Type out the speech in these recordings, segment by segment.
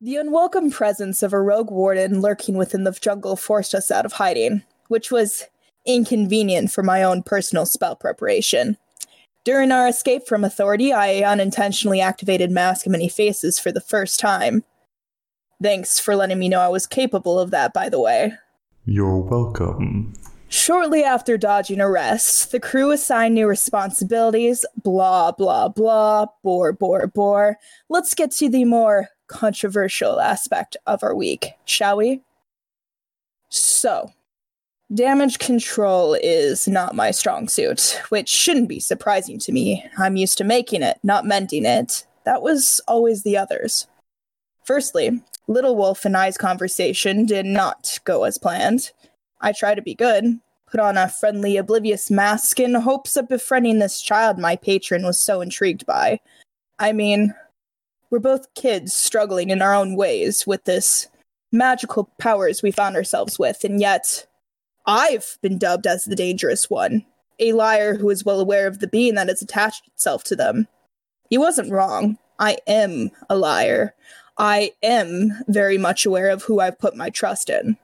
The unwelcome presence of a rogue warden lurking within the jungle forced us out of hiding, which was inconvenient for my own personal spell preparation. During our escape from authority, I unintentionally activated Mask of Many Faces for the first time. Thanks for letting me know I was capable of that, by the way. You're welcome. Shortly after dodging arrest, the crew assigned new responsibilities, blah, blah, blah, bore, bore, bore. Let's get to the more controversial aspect of our week, shall we? So, damage control is not my strong suit, which shouldn't be surprising to me. I'm used to making it, not mending it. That was always the others. Firstly, Little Wolf and I's conversation did not go as planned. I try to be good, put on a friendly, oblivious mask in hopes of befriending this child my patron was so intrigued by. I mean, we're both kids struggling in our own ways with this magical powers we found ourselves with, and yet I've been dubbed as the dangerous one, a liar who is well aware of the being that has attached itself to them. He wasn't wrong. I am a liar. I am very much aware of who I've put my trust in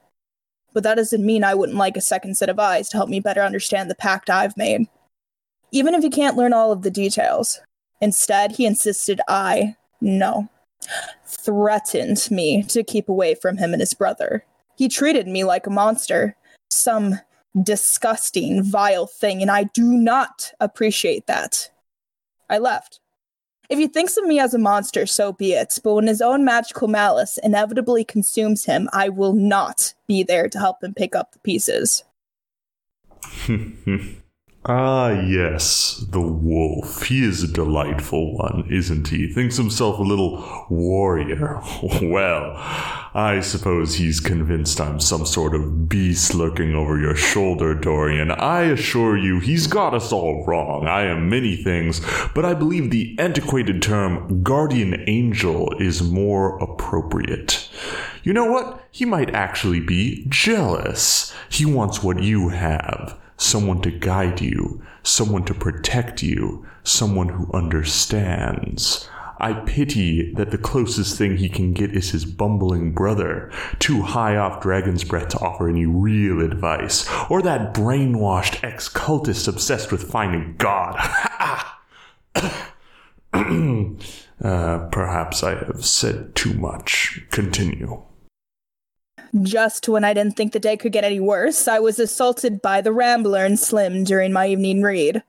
but that doesn't mean I wouldn't like a second set of eyes to help me better understand the pact I've made. Even if he can't learn all of the details. Instead, he insisted I, no, threatened me to keep away from him and his brother. He treated me like a monster, some disgusting, vile thing, and I do not appreciate that. I left. If he thinks of me as a monster, so be it. But when his own magical malice inevitably consumes him, I will not be there to help him pick up the pieces. Ah, yes, the wolf. He is a delightful one, isn't he? Thinks himself a little warrior. Well, I suppose he's convinced I'm some sort of beast lurking over your shoulder, Dorian. I assure you, he's got us all wrong. I am many things, but I believe the antiquated term guardian angel is more appropriate. You know what? He might actually be jealous. He wants what you have someone to guide you, someone to protect you, someone who understands. I pity that the closest thing he can get is his bumbling brother, too high off Dragon's Breath to offer any real advice, or that brainwashed ex cultist obsessed with finding God. uh, perhaps I have said too much. Continue. Just when I didn't think the day could get any worse, I was assaulted by the Rambler and Slim during my evening read.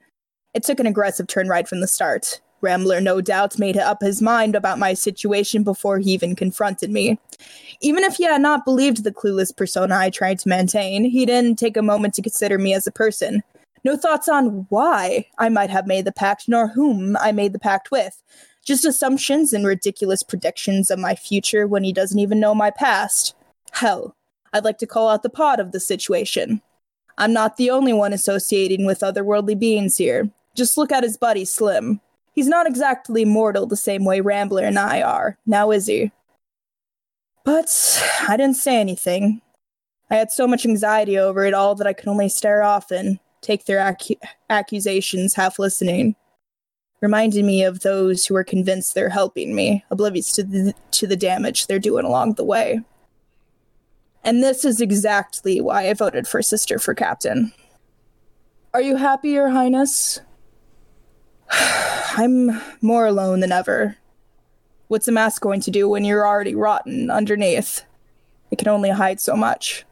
It took an aggressive turn right from the start. Rambler no doubt made up his mind about my situation before he even confronted me. Even if he had not believed the clueless persona I tried to maintain, he didn't take a moment to consider me as a person. No thoughts on why I might have made the pact, nor whom I made the pact with. Just assumptions and ridiculous predictions of my future when he doesn't even know my past. Hell, I'd like to call out the pod of the situation. I'm not the only one associating with otherworldly beings here. Just look at his buddy Slim. He's not exactly mortal the same way Rambler and I are, now is he? But I didn't say anything. I had so much anxiety over it all that I could only stare off and take their accusations half listening, reminding me of those who are convinced they're helping me, oblivious to the, to the damage they're doing along the way. And this is exactly why I voted for Sister for Captain. Are you happy, Your Highness? I'm more alone than ever. What's a mask going to do when you're already rotten underneath? It can only hide so much.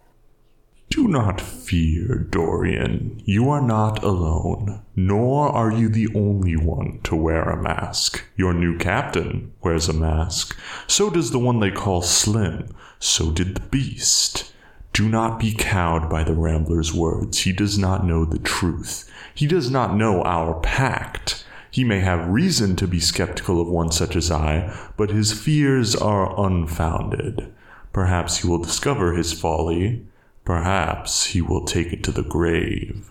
Do not fear, Dorian. You are not alone, nor are you the only one to wear a mask. Your new captain wears a mask. So does the one they call Slim, so did the beast. Do not be cowed by the Rambler's words. He does not know the truth. He does not know our pact. He may have reason to be skeptical of one such as I, but his fears are unfounded. Perhaps he will discover his folly. Perhaps he will take it to the grave.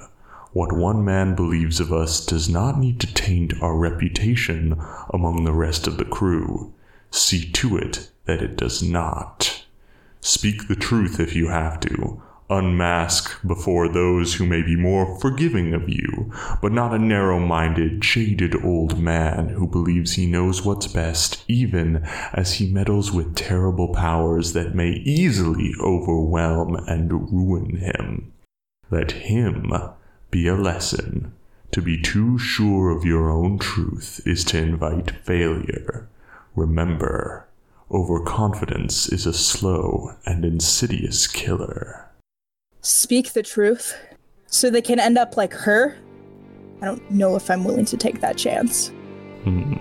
What one man believes of us does not need to taint our reputation among the rest of the crew. See to it that it does not. Speak the truth if you have to. Unmask before those who may be more forgiving of you, but not a narrow minded, jaded old man who believes he knows what's best, even as he meddles with terrible powers that may easily overwhelm and ruin him. Let him be a lesson. To be too sure of your own truth is to invite failure. Remember, overconfidence is a slow and insidious killer. Speak the truth so they can end up like her. I don't know if I'm willing to take that chance. Hmm.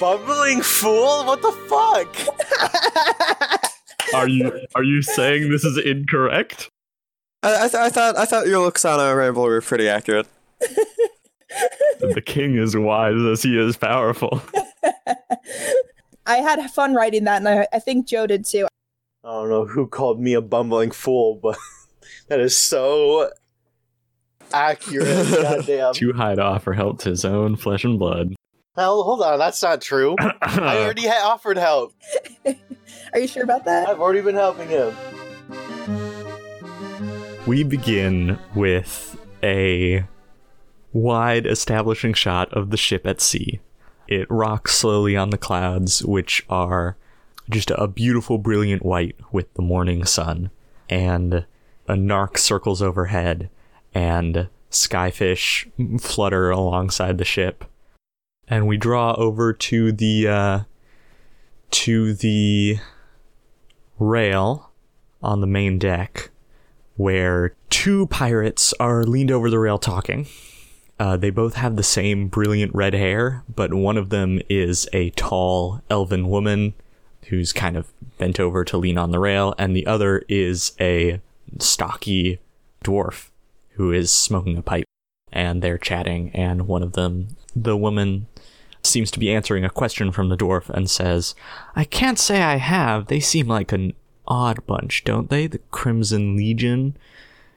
Bumbling fool? What the fuck? Are you are you saying this is incorrect? I, I, th- I thought I thought your looks on a ramble were pretty accurate. the king is wise as he is powerful. I had fun writing that, and I, I think Joe did too. I don't know who called me a bumbling fool, but that is so accurate. Goddamn. Too high to offer help to his own flesh and blood. Hell, hold on, that's not true. I already ha- offered help. Are you sure about that? I've already been helping him. We begin with a wide establishing shot of the ship at sea. It rocks slowly on the clouds, which are just a beautiful, brilliant white with the morning sun. And a narc circles overhead, and skyfish flutter alongside the ship. And we draw over to the uh, to the rail on the main deck, where two pirates are leaned over the rail talking. Uh, they both have the same brilliant red hair, but one of them is a tall elven woman who's kind of bent over to lean on the rail, and the other is a stocky dwarf who is smoking a pipe. And they're chatting, and one of them, the woman, seems to be answering a question from the dwarf and says, I can't say I have. They seem like an odd bunch, don't they? The Crimson Legion.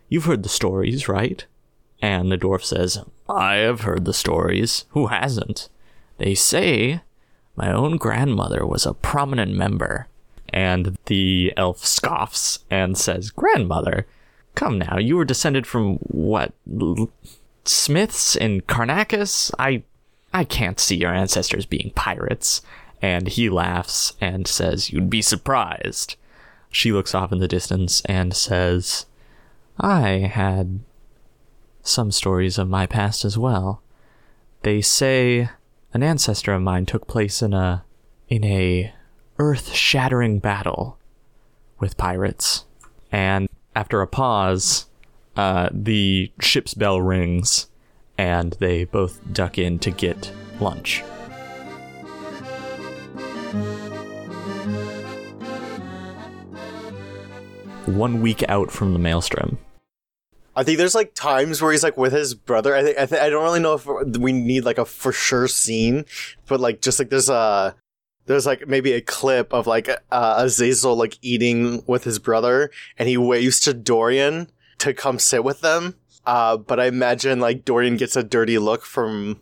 You've heard the stories, right? And the dwarf says, I have heard the stories. Who hasn't? They say my own grandmother was a prominent member. And the elf scoffs and says, Grandmother? Come now, you were descended from what? Smiths in Carnacus? I I can't see your ancestors being pirates. And he laughs and says, You'd be surprised. She looks off in the distance and says, I had some stories of my past as well. They say an ancestor of mine took place in a in a earth-shattering battle with pirates. And after a pause, uh, the ship's bell rings and they both duck in to get lunch. One week out from the maelstrom. I think there's like times where he's like with his brother. I think I, th- I don't really know if we need like a for sure scene, but like just like there's a there's like maybe a clip of like uh, Azazel like eating with his brother, and he waves to Dorian to come sit with them. Uh, but I imagine like Dorian gets a dirty look from,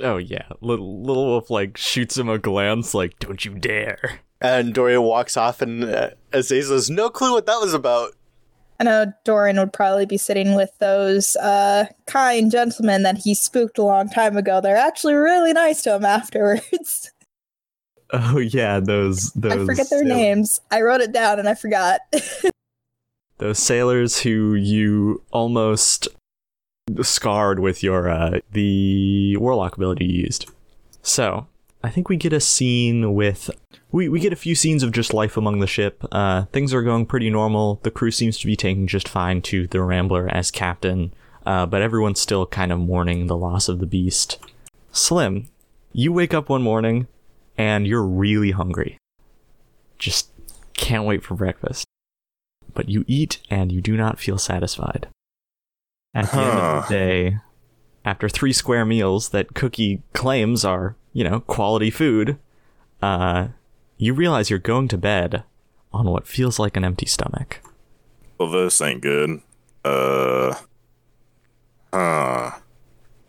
Oh yeah, little little wolf like shoots him a glance like, "Don't you dare!" And Dorian walks off, and uh, Azazel has no clue what that was about. I know Dorian would probably be sitting with those uh, kind gentlemen that he spooked a long time ago. They're actually really nice to him afterwards. Oh yeah, those those I forget their sail- names. I wrote it down and I forgot. Those sailors who you almost scarred with your uh, the warlock ability you used. So I think we get a scene with we we get a few scenes of just life among the ship. Uh, things are going pretty normal. The crew seems to be taking just fine to the Rambler as captain, uh, but everyone's still kind of mourning the loss of the beast. Slim, you wake up one morning and you're really hungry. Just can't wait for breakfast. But you eat and you do not feel satisfied. At the end of the day, after three square meals that Cookie claims are, you know, quality food, uh, you realize you're going to bed on what feels like an empty stomach. Well, this ain't good. Uh. Huh.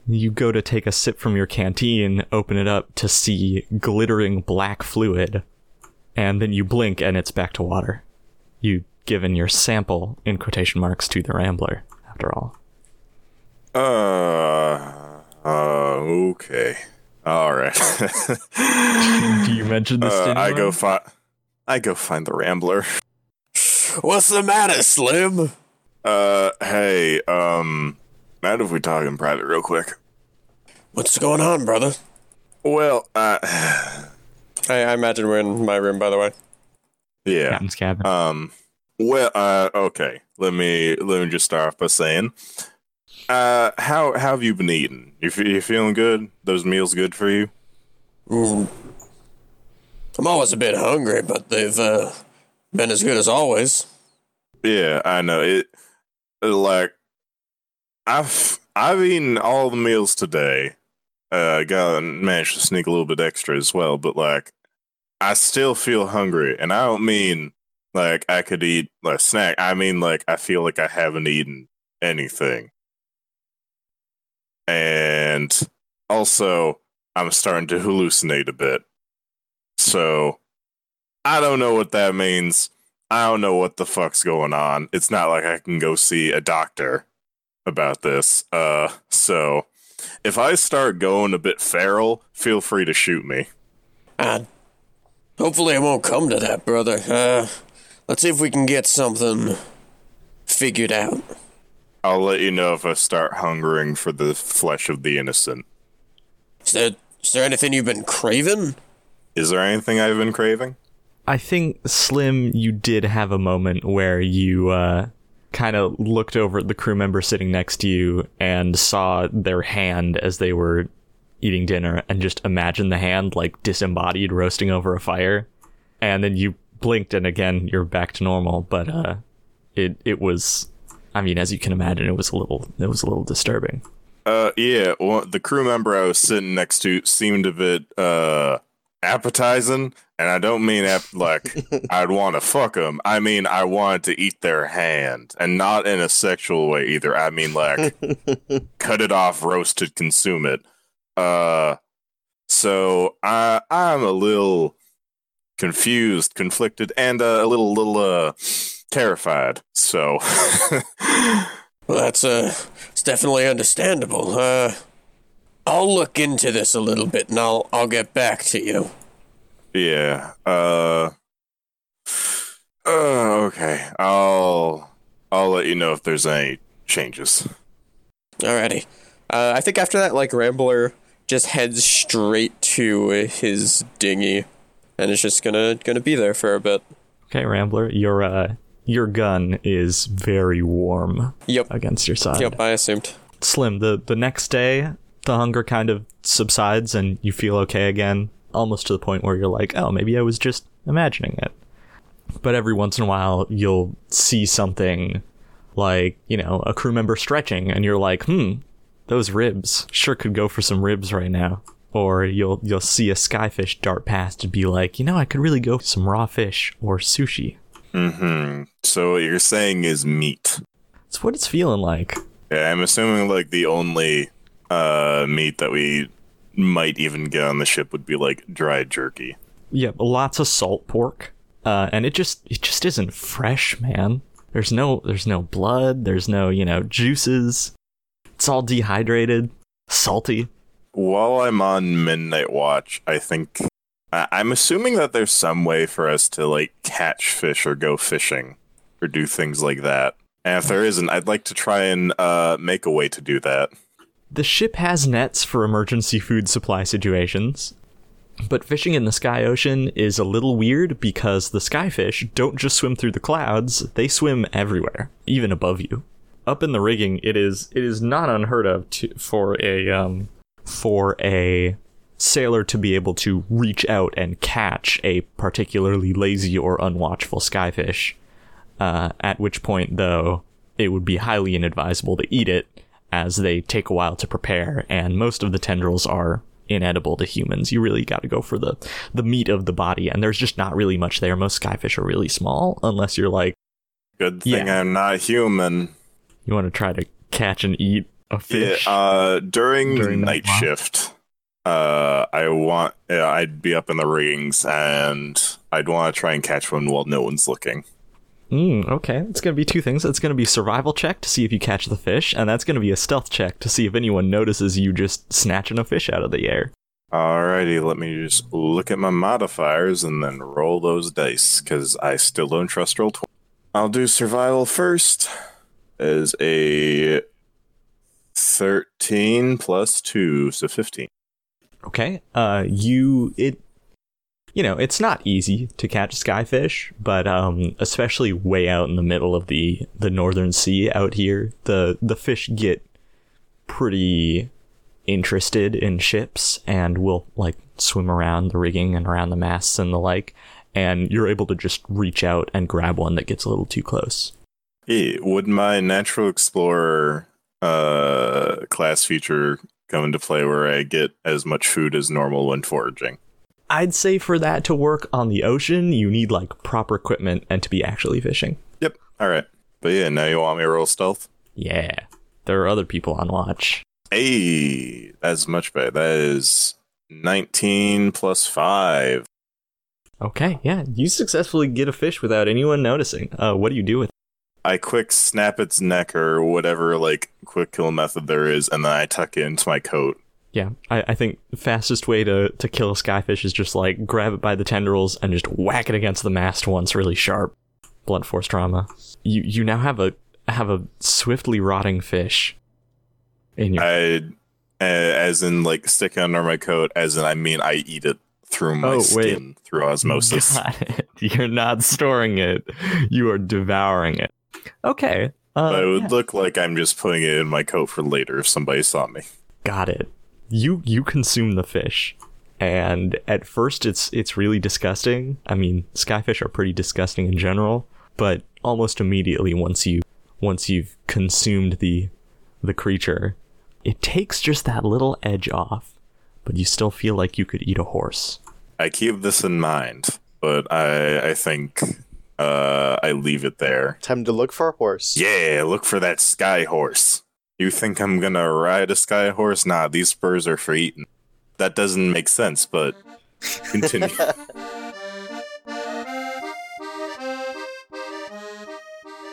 You go to take a sip from your canteen, open it up to see glittering black fluid, and then you blink and it's back to water. You given your sample in quotation marks to the Rambler, after all. Uh. Uh. Okay. All right. Do you mention this Uh, I go find. I go find the Rambler. What's the matter, Slim? Uh. Hey. Um. Mind if we talk in private real quick? What's going on, brother? Well. Uh. I, I imagine we're in my room, by the way. Yeah. Captain's cabin. Um. Well. Uh. Okay. Let me. Let me just start off by saying. Uh. How How have you been eating? You, fe- you feeling good? Those meals good for you? Mm. I'm always a bit hungry, but they've uh, been as good as always. Yeah, I know it. Like, I've I've eaten all the meals today. Uh, got managed to sneak a little bit extra as well, but like, I still feel hungry, and I don't mean like I could eat a snack. I mean like I feel like I haven't eaten anything, and also I'm starting to hallucinate a bit. So, I don't know what that means. I don't know what the fuck's going on. It's not like I can go see a doctor about this. Uh, so if I start going a bit feral, feel free to shoot me. Uh, hopefully, it won't come to that, brother. Uh, let's see if we can get something figured out. I'll let you know if I start hungering for the flesh of the innocent. Is there, is there anything you've been craving? Is there anything I've been craving? I think Slim, you did have a moment where you uh, kind of looked over at the crew member sitting next to you and saw their hand as they were eating dinner, and just imagined the hand like disembodied, roasting over a fire, and then you blinked, and again you're back to normal. But uh, it it was, I mean, as you can imagine, it was a little it was a little disturbing. Uh, yeah, well, the crew member I was sitting next to seemed a bit, uh, appetizing, and I don't mean ap- like I'd want to fuck them. I mean I wanted to eat their hand, and not in a sexual way either. I mean like cut it off, roast it, consume it. Uh, so I I'm a little confused, conflicted, and uh, a little little uh terrified. So Well, that's uh, it's definitely understandable. Uh, I'll look into this a little bit, and I'll I'll get back to you. Yeah. Uh. Uh. Okay. I'll. I'll let you know if there's any changes. Alrighty. Uh, I think after that, like Rambler just heads straight to his dinghy, and is just gonna gonna be there for a bit. Okay, Rambler, your uh, your gun is very warm Yep. against your side. Yep. I assumed. Slim, the the next day, the hunger kind of subsides and you feel okay again, almost to the point where you're like, oh, maybe I was just imagining it. But every once in a while, you'll see something like, you know, a crew member stretching, and you're like, hmm, those ribs sure could go for some ribs right now. Or you'll you'll see a skyfish dart past and be like, you know, I could really go for some raw fish or sushi. Hmm. So what you're saying is meat. It's what it's feeling like. Yeah, I'm assuming like the only uh meat that we might even get on the ship would be like dried jerky. Yep, lots of salt pork, uh, and it just it just isn't fresh, man. There's no there's no blood. There's no you know juices. It's all dehydrated, salty. While I'm on midnight watch, I think I'm assuming that there's some way for us to like catch fish or go fishing or do things like that. And if there isn't, I'd like to try and uh, make a way to do that. The ship has nets for emergency food supply situations, but fishing in the sky ocean is a little weird because the skyfish don't just swim through the clouds; they swim everywhere, even above you. Up in the rigging, it is it is not unheard of to, for a um, for a sailor to be able to reach out and catch a particularly lazy or unwatchful skyfish. Uh, at which point, though, it would be highly inadvisable to eat it, as they take a while to prepare, and most of the tendrils are inedible to humans. You really got to go for the the meat of the body, and there's just not really much there. Most skyfish are really small, unless you're like Good thing Yeah. I'm not human. You want to try to catch and eat a Yeah, fish? uh, during, During night shift, uh, I want yeah, I'd be up in the rings and I'd want to try and catch one while no one's looking. Mm, okay, it's gonna be two things. It's gonna be survival check to see if you catch the fish, and that's gonna be a stealth check to see if anyone notices you just snatching a fish out of the air. Alrighty, let me just look at my modifiers and then roll those dice because I still don't trust roll twenty. I'll do survival first as a thirteen plus two, so fifteen. Okay. Uh, you it, you know, it's not easy to catch skyfish, but um, especially way out in the middle of the the northern sea out here, the the fish get pretty interested in ships and will like swim around the rigging and around the masts and the like, and you're able to just reach out and grab one that gets a little too close. Hey, would my natural explorer uh class feature come into play where I get as much food as normal when foraging? I'd say for that to work on the ocean, you need like proper equipment and to be actually fishing. Yep. All right. But yeah, now you want me to roll stealth? Yeah. There are other people on watch. Hey, that's much better. That is 19 plus 5. Okay, yeah. You successfully get a fish without anyone noticing. Uh, what do you do with I quick snap its neck or whatever, like, quick kill method there is, and then I tuck it into my coat. Yeah, I, I think the fastest way to, to kill a skyfish is just like grab it by the tendrils and just whack it against the mast once really sharp. Blunt force trauma. You you now have a have a swiftly rotting fish in your I, as in, like, stick it under my coat, as in, I mean, I eat it through my Oh, skin, through osmosis. You're not storing it. You are devouring it. Okay. Uh, but it would yeah. look like I'm just putting it in my coat for later if somebody saw me. Got it. You you consume the fish, and at first it's it's really disgusting. I mean, skyfish are pretty disgusting in general, but almost immediately once you once you've consumed the the creature, it takes just that little edge off, but you still feel like you could eat a horse. I keep this in mind, but I I think uh I leave it there. Time to look for a horse. Yeah, look for that sky horse. You think I'm gonna ride a sky horse? Nah, these spurs are for eating. That doesn't make sense, but continue.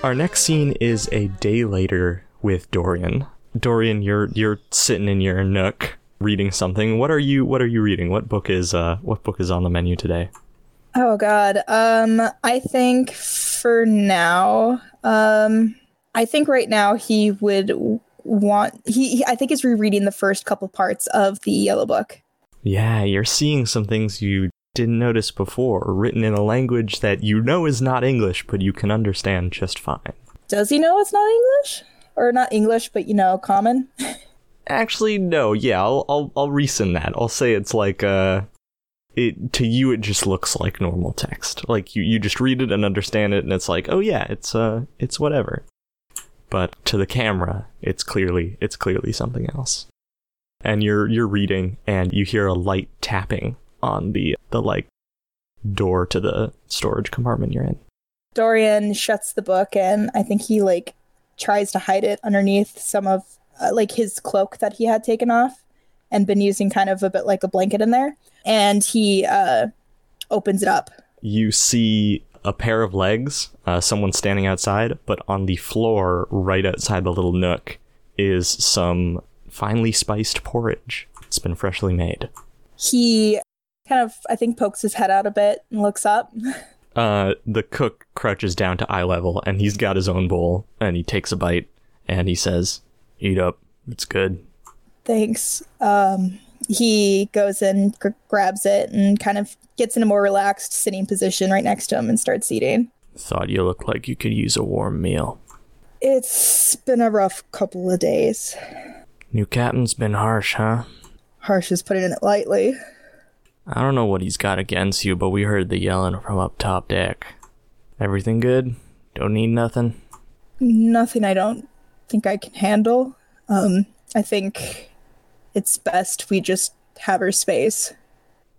Our next scene is a day later with Dorian. Dorian, you're you're sitting in your nook reading something. What are you what are you reading? What book is uh what book is on the menu today? Oh God. Um, I think for now, um, I think right now he would want he, he. I think he's rereading the first couple parts of the Yellow Book. Yeah, you're seeing some things you didn't notice before, written in a language that you know is not English, but you can understand just fine. Does he know it's not English or not English, but you know, common? Actually, no. Yeah, I'll I'll I'll resend that. I'll say it's like uh, it to you it just looks like normal text. Like you you just read it and understand it, and it's like, oh yeah, it's uh, it's whatever. But to the camera, it's clearly it's clearly something else. And you're you're reading, and you hear a light tapping on the the like door to the storage compartment you're in. Dorian shuts the book, and I think he like tries to hide it underneath some of uh, like his cloak that he had taken off and been using kind of a bit like a blanket in there. And he uh, opens it up. you see a pair of legs, uh, someone standing outside, but on the floor right outside the little nook is some finely spiced porridge. It's been freshly made. He kind of, I think, pokes his head out a bit and looks up. Uh, the cook crouches down to eye level and he's got his own bowl and he takes a bite and he says, Eat up. It's good. Thanks. Um, he goes and gr- grabs it and kind of gets in a more relaxed sitting position right next to him and starts eating. Thought you looked like you could use a warm meal. It's been a rough couple of days. New captain's been harsh, huh? Harsh is putting it lightly. I don't know what he's got against you, but we heard the yelling from up top deck. Everything good? Don't need nothing? Nothing I don't think I can handle. Um, I think it's best we just have our space.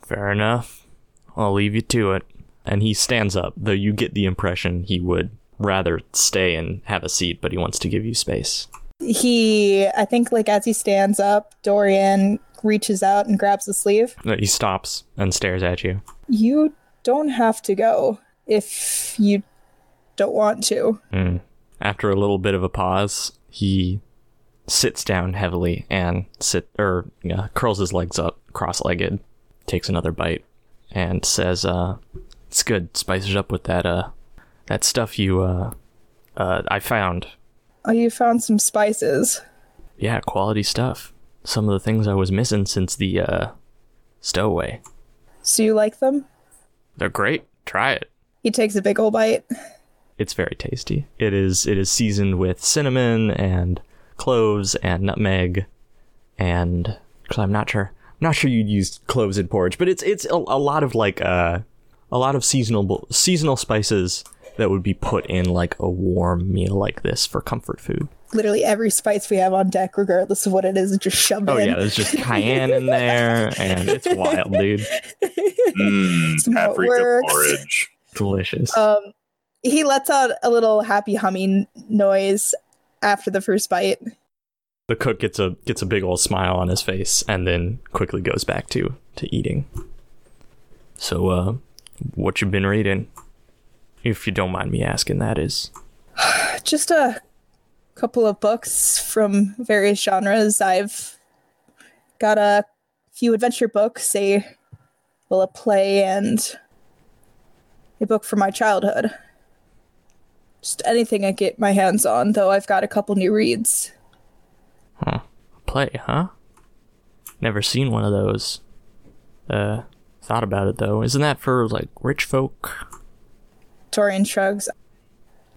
Fair enough. I'll leave you to it. And he stands up, though you get the impression he would rather stay and have a seat, but he wants to give you space. He, I think, like as he stands up, Dorian reaches out and grabs the sleeve. He stops and stares at you. You don't have to go if you don't want to. Mm. After a little bit of a pause, he sits down heavily and sit or curls his legs up, cross-legged, takes another bite, and says, "Uh, it's good. Spices it up with that uh, that stuff you uh, uh, I found. Oh, you found some spices. Yeah, quality stuff. Some of the things I was missing since the uh, stowaway. So you like them? They're great. Try it." He takes a big ol' bite. It's very tasty. It is it is seasoned with cinnamon and cloves and nutmeg and cause I'm not sure I'm not sure you'd use cloves in porridge, but it's it's a, a lot of like uh a lot of seasonal seasonal spices that would be put in like a warm meal like this for comfort food. Literally every spice we have on deck, regardless of what it is, is just shoved Oh in. yeah, there's just cayenne in there and it's wild, dude. That's how it paprika porridge. Delicious. Um, he lets out a little happy humming noise after the first bite. the cook gets a gets a big old smile on his face and then quickly goes back to to eating. So uh what you been reading? If you don't mind me asking that is. Just a couple of books from various genres. I've got a few adventure books, a well, a play, and a book from my childhood. Just anything I get my hands on, though I've got a couple new reads. Huh. Play, huh? Never seen one of those. Uh thought about it though. Isn't that for like rich folk? Dorian shrugs.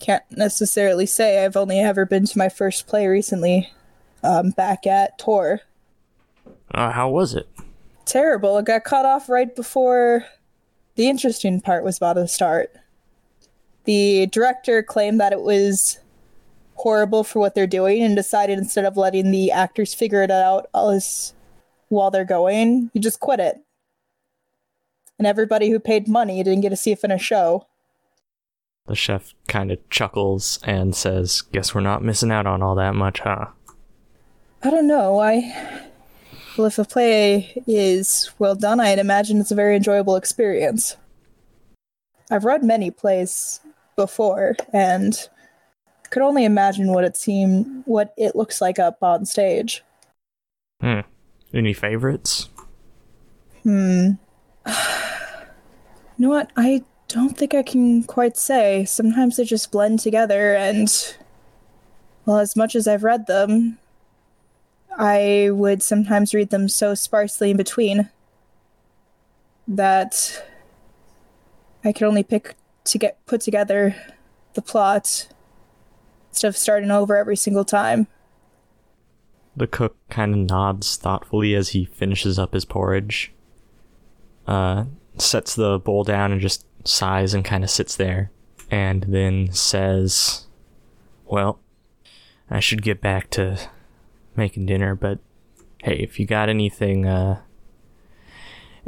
Can't necessarily say I've only ever been to my first play recently, um, back at Tor. Uh, how was it? Terrible. It got cut off right before the interesting part was about to start. The director claimed that it was horrible for what they're doing and decided instead of letting the actors figure it out while they're going, he just quit it. And everybody who paid money didn't get to see a finished show. The chef kind of chuckles and says, "Guess we're not missing out on all that much, huh?" I don't know. I well, if a play is well done, I'd imagine it's a very enjoyable experience. I've read many plays before, and could only imagine what it seemed, what it looks like up on stage. Hmm. Any favorites? Hmm. You know what? I don't think I can quite say. Sometimes they just blend together, and well, as much as I've read them, I would sometimes read them so sparsely in between that I could only pick to get put together the plot instead of starting over every single time. The cook kind of nods thoughtfully as he finishes up his porridge. Uh, sets the bowl down and just sighs and kind of sits there, and then says, "Well, I should get back to making dinner, but hey, if you got anything, uh,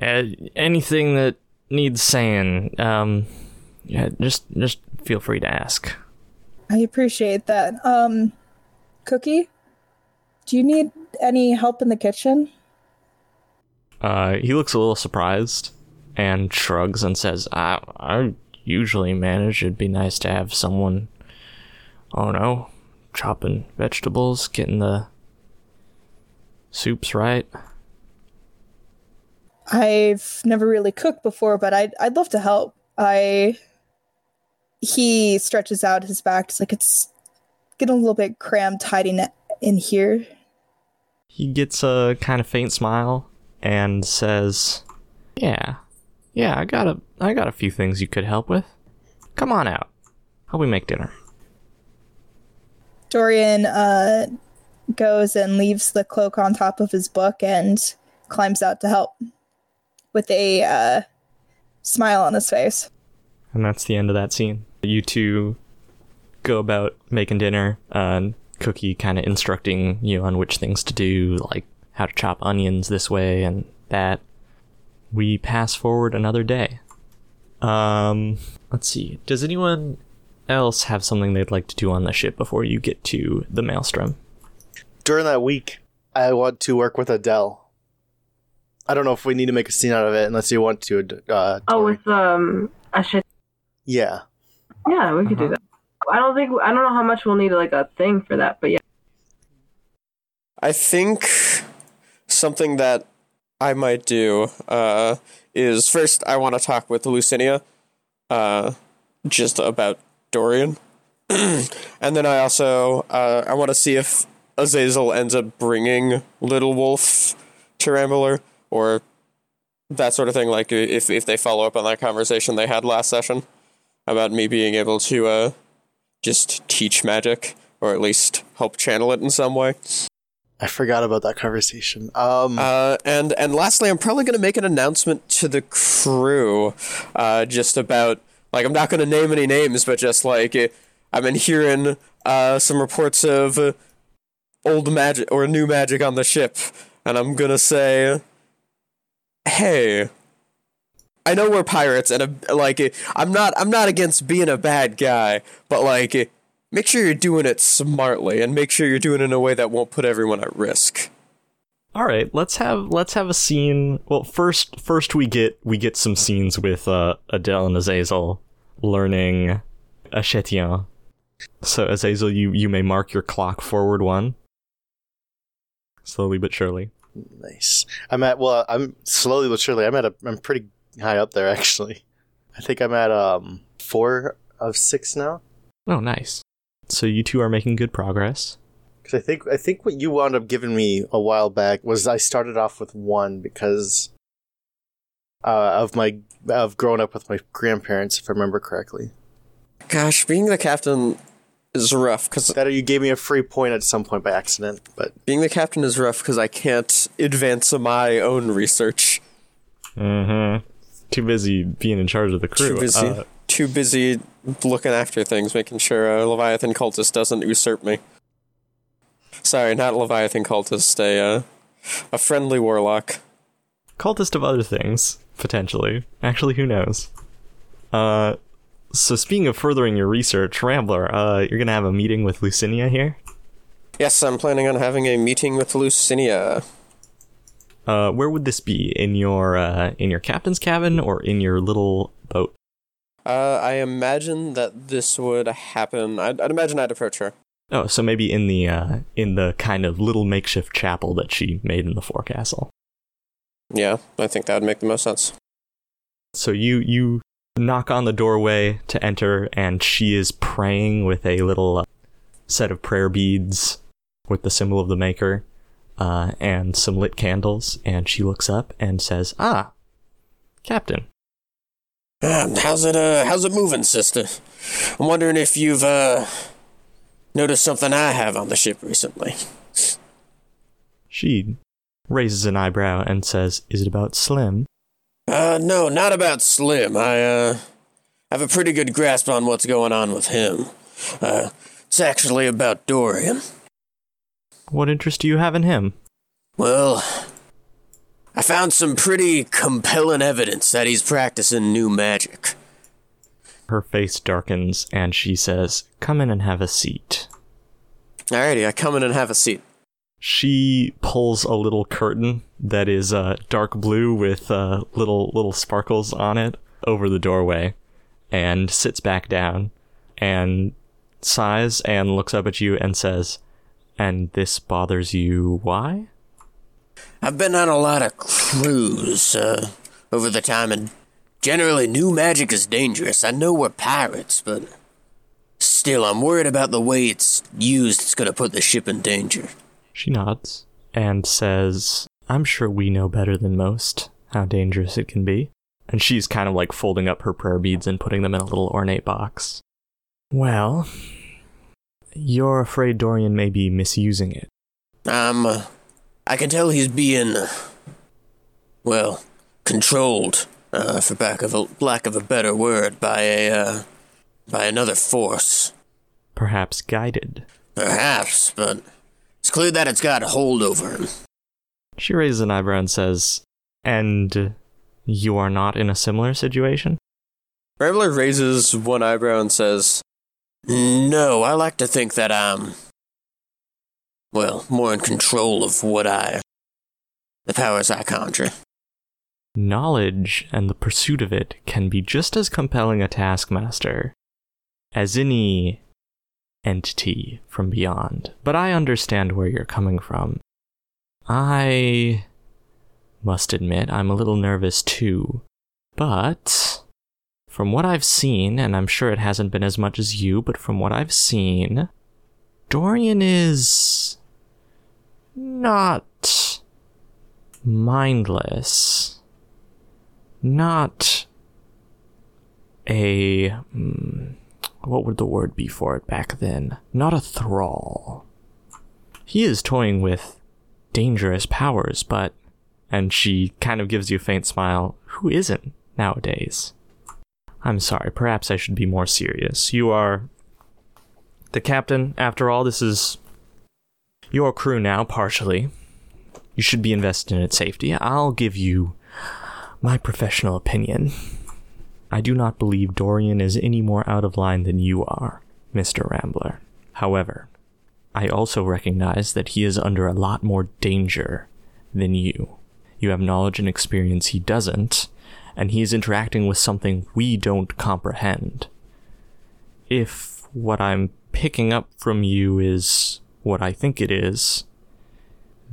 uh anything that needs saying, um, yeah, just just feel free to ask." I appreciate that. Um, Cookie, do you need any help in the kitchen? Uh, he looks a little surprised and shrugs and says, I, I usually manage. It'd be nice to have someone, oh no, chopping vegetables, getting the soups right. I've never really cooked before, but I'd I'd love to help. I he stretches out his back. It's like it's getting a little bit cramped hiding in here. He gets a kind of faint smile and says, Yeah, yeah, I got a, I got a few things you could help with. Come on out. Help me make dinner. Dorian uh, goes and leaves the cloak on top of his book and climbs out to help with a uh, smile on his face. And that's the end of that scene. You two go about making dinner, and Cookie kind of instructing you on which things to do, like how to chop onions this way and that. We pass forward another day. Um, let's see. Does anyone else have something they'd like to do on the ship before you get to the Maelstrom? During that week, I want to work with Adele. I don't know if we need to make a scene out of it unless you want to. Uh, Oh, with um, a shit. Yeah. Yeah, we could do Uh-huh. that. I don't think I don't know how much we'll need like a thing for that, but yeah. I think something that I might do uh, is first I want to talk with Lucinia uh, just about Dorian, and then I also uh, I want to see if Azazel ends up bringing Little Wolf to Rambler or that sort of thing. Like if if they follow up on that conversation they had last session about me being able to uh, just teach magic or at least help channel it in some way. I forgot about that conversation. Um, Uh, and and lastly, I'm probably going to make an announcement to the crew, uh, just about like I'm not going to name any names, but just like I've been hearing uh, some reports of old magic or new magic on the ship, and I'm gonna say, hey. I know we're pirates, and uh, like I'm not. I'm not against being a bad guy, but like, make sure you're doing it smartly, and make sure you're doing it in a way that won't put everyone at risk. All right, let's have let's have a scene. Well, first first we get we get some scenes with uh, Adele and Azazel learning Achetien. So Azazel, you you may mark your clock forward one. Slowly but surely. nice. I'm at. Well, I'm slowly but surely. I'm at a. I'm pretty high up there actually. I think I'm at um four of six now. Oh, nice. So you two are making good progress. Because I think I think what you wound up giving me a while back was I started off with one because uh, of my of growing up with my grandparents, if I remember correctly. Gosh, being the captain is rough because That you gave me a free point at some point by accident, but being the captain is rough because I can't advance my own research. Mm-hmm. Too busy being in charge of the crew. Too busy, Uh, too busy looking after things, making sure a Leviathan cultist doesn't usurp me. Sorry, not a Leviathan cultist, a uh, a friendly warlock. cultist of other things potentially. Actually, who knows? Uh, so speaking of furthering your research, Rambler, uh, you're gonna have a meeting with Lucinia here. Yes, I'm planning on having a meeting with Lucinia. Uh, where would this be? In your uh, in your captain's cabin or in your little boat? Uh, I imagine that this would happen. I'd, I'd imagine I'd approach her. Oh, so maybe in the uh, in the kind of little makeshift chapel that she made in the forecastle. Yeah, I think that would make the most sense. So you you knock on the doorway to enter, and she is praying with a little uh, set of prayer beads with the symbol of the Maker, uh, and some lit candles. And she looks up and says, "Ah, Captain, Um, how's it? Uh, how's it moving, sister? I'm wondering if you've uh noticed something I have on the ship recently. She raises an eyebrow and says, "Is it about Slim?" Uh, no, not about Slim. I uh have a pretty good grasp on what's going on with him. Uh, it's actually about Dorian. What interest do you have in him? Well, I found some pretty compelling evidence that he's practicing new magic. Her face darkens and she says, "Come in and have a seat." Alrighty, I come in and have a seat. She pulls a little curtain that is uh, dark blue with uh, little little sparkles on it over the doorway, and sits back down, and sighs and looks up at you and says, "And this bothers you? Why?" I've been on a lot of crews uh, over the time, and generally, new magic is dangerous. I know we're pirates, but still, I'm worried about the way it's used. It's going to put the ship in danger. She nods and says, I'm sure we know better than most how dangerous it can be. And she's kind of like folding up her prayer beads and putting them in a little ornate box. Well, you're afraid Dorian may be misusing it. Um, uh, I can tell he's being, uh, well, controlled, uh, for back of a, lack of a better word, by a, uh, by another force. Perhaps guided. Perhaps, but it's clear that it's got a hold over him. She raises an eyebrow and says, And you are not in a similar situation? Rambler raises one eyebrow and says, No, I like to think that I'm, well, more in control of what I, the powers I conjure. Knowledge and the pursuit of it can be just as compelling a taskmaster as any entity from beyond. But I understand where you're coming from. I must admit, I'm a little nervous too. But from what I've seen, and I'm sure it hasn't been as much as you, but from what I've seen, Dorian is not mindless. Not a. hmm, what would the word be for it back then? Not a thrall. He is toying with dangerous powers, but. And she kind of gives you a faint smile. Who isn't nowadays? I'm sorry, perhaps I should be more serious. You are the captain, after all, this is your crew now, partially. You should be invested in its safety. I'll give you my professional opinion. I do not believe Dorian is any more out of line than you are, Mr. Rambler. However, I also recognize that he is under a lot more danger than you. You have knowledge and experience he doesn't, and he is interacting with something we don't comprehend. If what I'm picking up from you is what I think it is,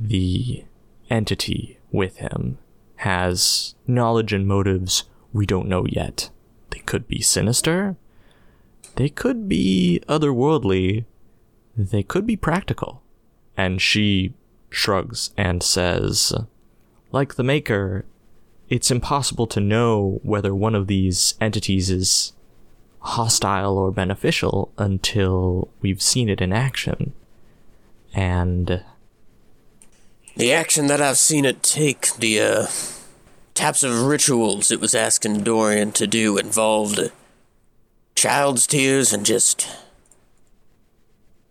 the entity with him has knowledge and motives we don't know yet. They could be sinister, they could be otherworldly, they could be practical. And she shrugs and says, like the Maker, it's impossible to know whether one of these entities is hostile or beneficial until we've seen it in action. And The action that I've seen it take, the uh, types of rituals it was asking Dorian to do involved child's tears and just.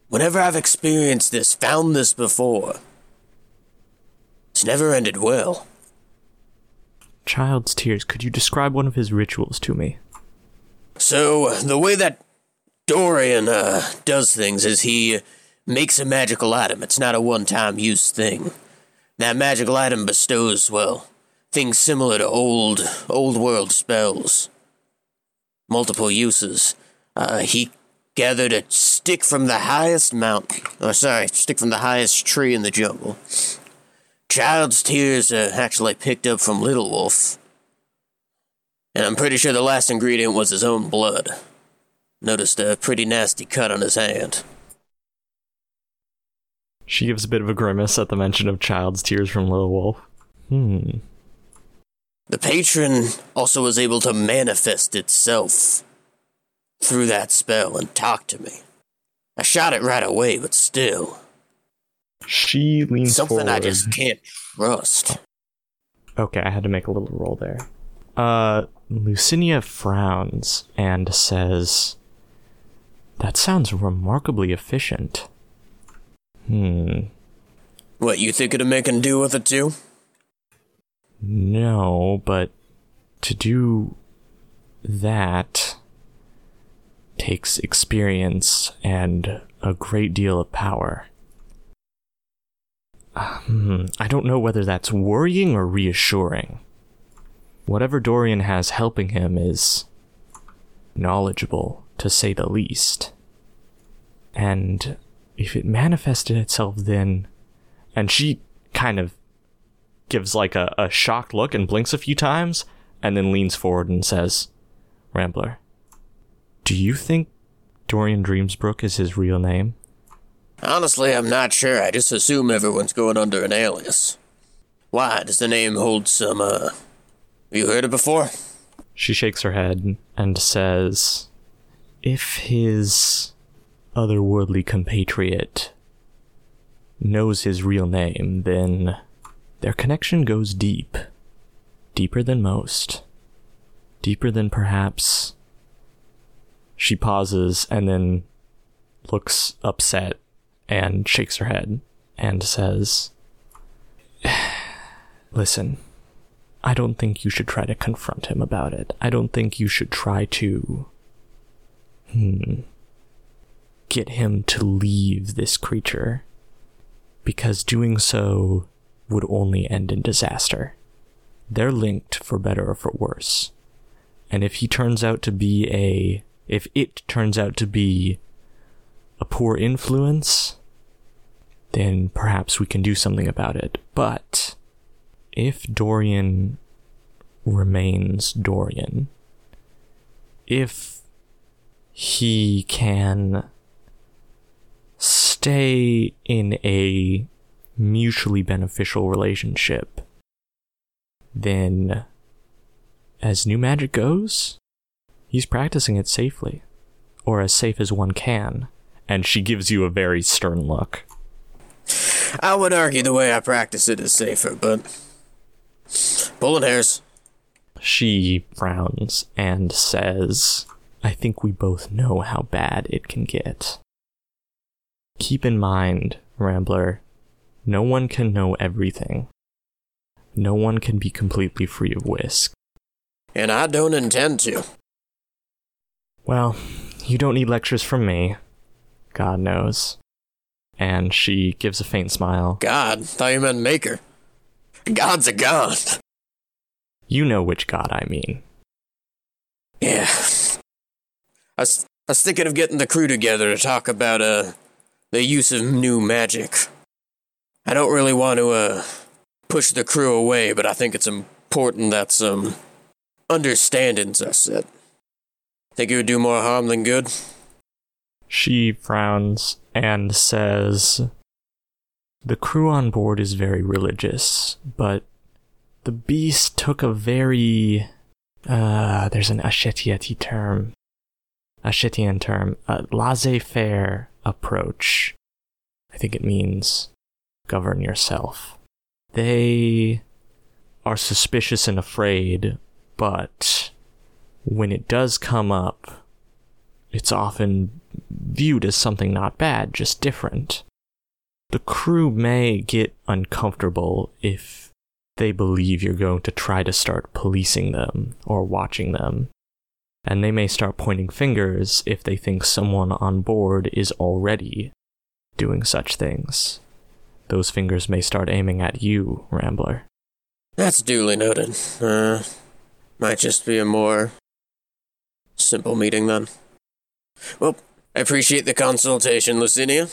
Whenever I've experienced this, found this before, it's never ended well. Child's Tears, could you describe one of his rituals to me? So, the way that Dorian uh, does things is he makes a magical item. It's not a one time use thing. That magical item bestows, well, things similar to old, old world spells. Multiple uses. Uh, he gathered a stick from the highest mountain. Oh, sorry, stick from the highest tree in the jungle. Child's tears are actually picked up from Little Wolf. And I'm pretty sure the last ingredient was his own blood. Noticed a pretty nasty cut on his hand. She gives a bit of a grimace at the mention of Child's Tears from Little Wolf. Hmm. The patron also was able to manifest itself through that spell and talk to me. I shot it right away, but still, She leans something forward. I just can't trust. Okay, I had to make a little roll there. Uh, Lucinia frowns and says, That sounds remarkably efficient. Hmm. What, you think it'd of making do with it too? No, but to do that takes experience and a great deal of power. Hmm, I don't know whether that's worrying or reassuring. Whatever Dorian has helping him is knowledgeable, to say the least. And if it manifested itself then. And she kind of gives like a, a shocked look and blinks a few times, and then leans forward and says, Rambler, do you think Dorian Dreamsbrook is his real name? Honestly, I'm not sure. I just assume everyone's going under an alias. Why? Does the name hold some, uh. You heard it before? She shakes her head and says, If his otherworldly compatriot knows his real name, then their connection goes deep. Deeper than most. Deeper than perhaps. She pauses and then looks upset and shakes her head and says, Listen, I don't think you should try to confront him about it. I don't think you should try to. Hmm. get him to leave this creature because doing so would only end in disaster. They're linked for better or for worse. And if he turns out to be a if it turns out to be a poor influence, then perhaps we can do something about it. But if Dorian remains Dorian, if he can stay in a mutually beneficial relationship, then as new magic goes, he's practicing it safely, or as safe as one can. And she gives you a very stern look. I would argue the way I practice it is safer, but pulling hairs. She frowns and says, I think we both know how bad it can get. Keep in mind, Rambler, no one can know everything. No one can be completely free of whisk. And I don't intend to. Well, you don't need lectures from me. God knows. And she gives a faint smile. God, thought you meant maker. God's a god. You know which god I mean. Yeah. I was, I was thinking of getting the crew together to talk about uh the use of new magic. I don't really want to uh push the crew away, but I think it's important that some understandings are set. Think it would do more harm than good? She frowns and says, The crew on board is very religious, but the beast took a very. Uh, there's an Ashetieti term. Ashetian term. A laissez faire approach. I think it means govern yourself. They are suspicious and afraid, but when it does come up, it's often viewed as something not bad, just different. The crew may get uncomfortable if they believe you're going to try to start policing them or watching them. And they may start pointing fingers if they think someone on board is already doing such things. Those fingers may start aiming at you, Rambler. That's duly noted. Uh, might just be a more simple meeting then. Well, I appreciate the consultation, Lucinia.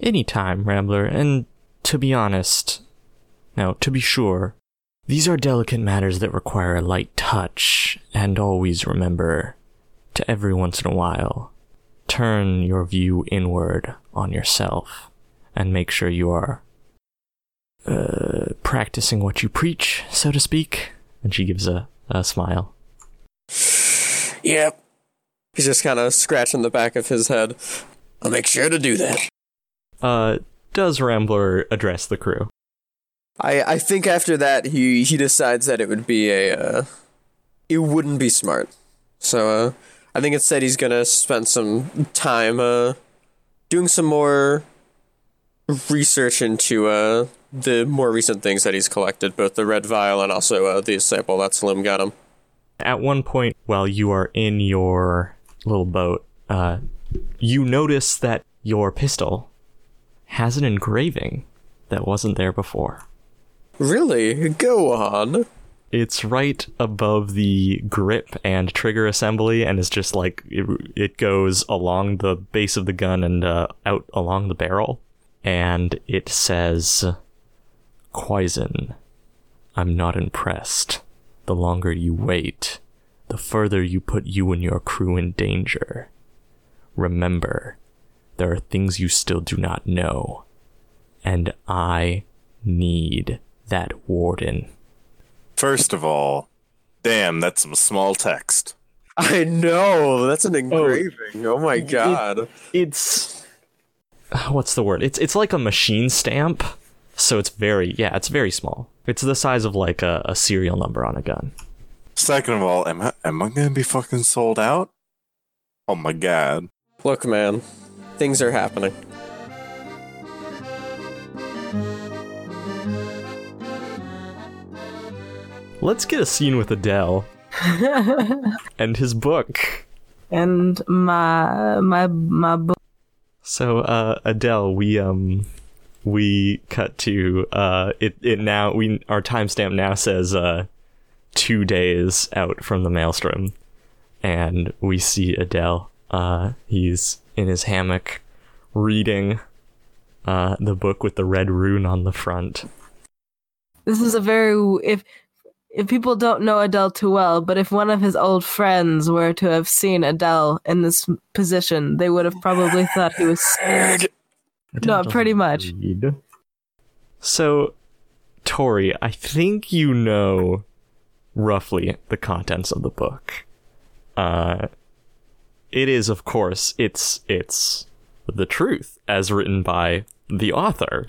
Anytime, Rambler, and to be honest, now, to be sure, these are delicate matters that require a light touch, and always remember to every once in a while turn your view inward on yourself and make sure you are uh, practicing what you preach, so to speak. And she gives a, a smile. Yep. He's just kind of scratching the back of his head. I'll make sure to do that. Uh, does Rambler address the crew? I, I think after that he he decides that it would be a uh, it wouldn't be smart. So uh, I think instead he's gonna spend some time uh, doing some more research into uh, the more recent things that he's collected, both the red vial and also uh, the sample that Slim got him. At one point, while you are in your little boat, uh, you notice that your pistol has an engraving that wasn't there before. Really? Go on. It's right above the grip and trigger assembly, and it's just like it, it goes along the base of the gun and uh, out along the barrel. And it says, Quaizen, I'm not impressed. The longer you wait, the further you put you and your crew in danger. Remember, there are things you still do not know. And I need that warden. First of all, damn, that's some small text. I know. That's an oh, engraving. Oh, my god. It's what's the word? It's it's like a machine stamp. So it's very yeah, it's very small. It's the size of like a, a serial number on a gun. Second of all, am I am I gonna be fucking sold out? Oh my god. Look, man. Things are happening. Let's get a scene with Adele and his book. and my my my book. So uh Adele, we um we cut to uh it it now we our timestamp now says uh 2 days out from the maelstrom and we see Adele uh he's in his hammock reading uh the book with the red rune on the front. This is a very if if people don't know Adele too well, but if one of his old friends were to have seen Adele in this position, they would have probably thought he was No, pretty much. Read. So, Tori, I think you know roughly the contents of the book. Uh, it is, of course, it's it's the truth as written by the author,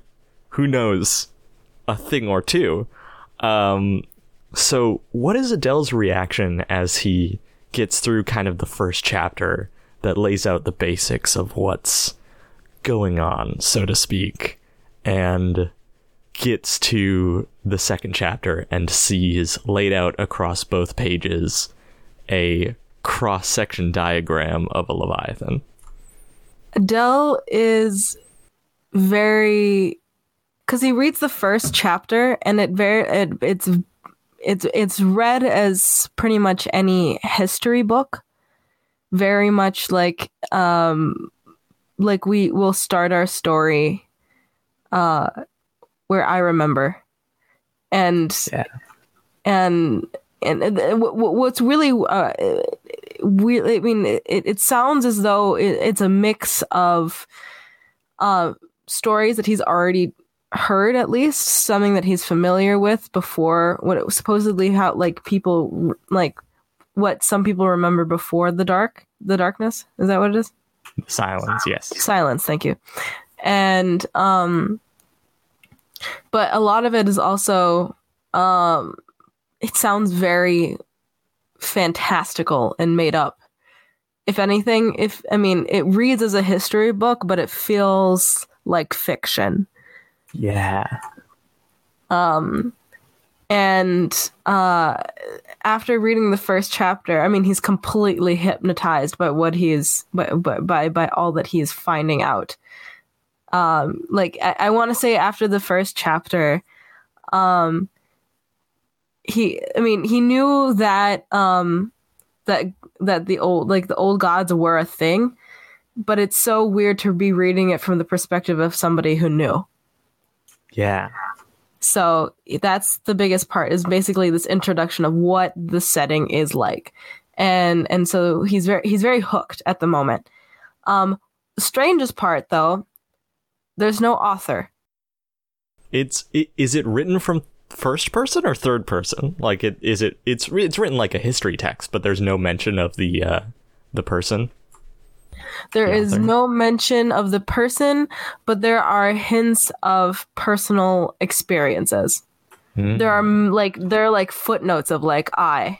who knows a thing or two. Um, so, what is Adele's reaction as he gets through kind of the first chapter that lays out the basics of what's going on, so to speak, and gets to the second chapter and sees laid out across both pages a cross section diagram of a Leviathan. Adele is very because he reads the first chapter and it very it, it's it's it's read as pretty much any history book very much like um like we will start our story uh where i remember and Yeah. and and, wh- wh- what's really uh we i mean it, it sounds as though it, it's a mix of uh stories that he's already heard at least something that he's familiar with before what it was supposedly how like people like what some people remember before the dark the darkness is that what it is Silence, yes. silence thank you and um but a lot of it is also um it sounds very fantastical and made up. If anything if i mean it reads as a history book but it feels like fiction. Yeah. um and uh after reading the first chapter i mean he's completely hypnotized by what he's by by by, by all that he's finding out um like i, I want to say after the first chapter um he i mean he knew that um that that the old like the old gods were a thing but it's so weird to be reading it from the perspective of somebody who knew Yeah. so that's the biggest part is basically this introduction of what the setting is like. And and so he's very he's very hooked at the moment. Um strangest part though, there's no author. It's is it written from first person or third person? Like it is it it's it's written like a history text, but there's no mention of the uh the person. There The is author. no mention of the person, but there are hints of personal experiences. Hmm. There are mm, like there are like footnotes of like I.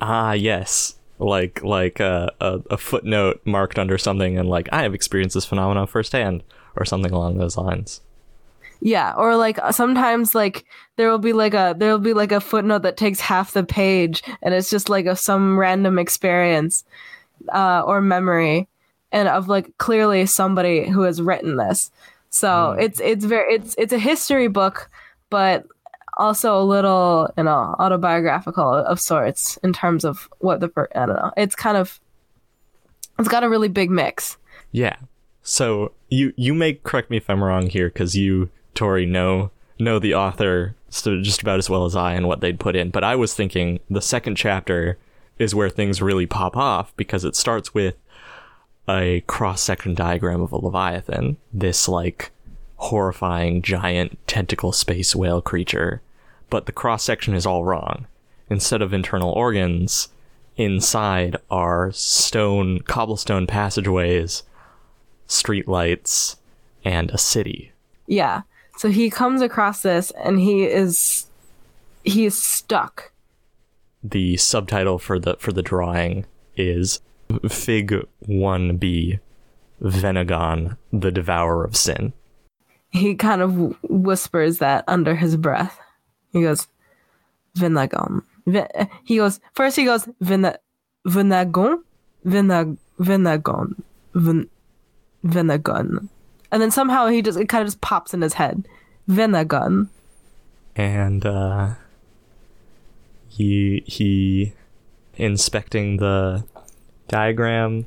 Ah, yes. Like like uh, a a footnote marked under something and like I have experienced this phenomenon firsthand or something along those lines. Yeah, or like sometimes like there will be like a there will be like a footnote that takes half the page and it's just like of some random experience uh or memory and of like clearly somebody who has written this. So it's it's very it's it's a history book but also a little, you know, autobiographical of sorts in terms of what the per- I don't know. It's kind of it's got a really big mix. Yeah. So you you may correct me if I'm wrong here because you Tori know know the author just about as well as I and what they'd put in. But I was thinking the second chapter is where things really pop off because it starts with a cross section diagram of a leviathan, this like horrifying giant tentacle space whale creature. But the cross section is all wrong. Instead of internal organs, inside are stone cobblestone passageways streetlights, and a city. Yeah. So he comes across this and he is he is stuck. The subtitle for the for the drawing is Fig 1b Venegon, the Devourer of Sin. He kind of whispers that under his breath. He goes, Vinagon. Vi- he goes, first he goes, Vina- Vinagon? Vinag Vinagon Vin, Vinagon, and then somehow he just it kind of just pops in his head, Vinagon. and uh, he he inspecting the diagram.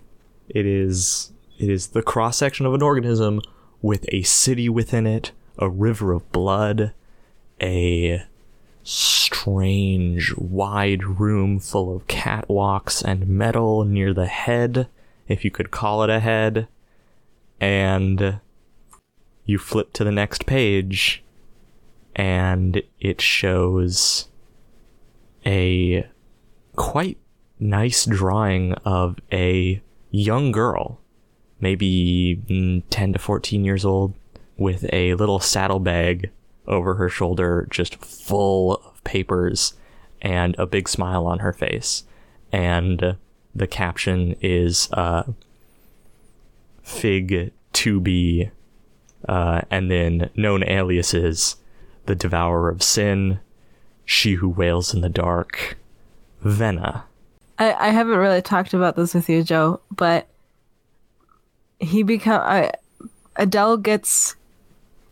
It is it is the cross section of an organism with a city within it, a river of blood, a strange wide room full of catwalks and metal near the head, if you could call it a head, and you flip to the next page and it shows a quite nice drawing of a young girl, maybe mm, 10 to 14 years old, with a little saddlebag over her shoulder, just full of papers and a big smile on her face. And the caption is uh, Fig to be, uh, and then known aliases the devourer of sin, she who wails in the dark, Vena. I, I haven't really talked about this with you, Joe, but he become I Adele gets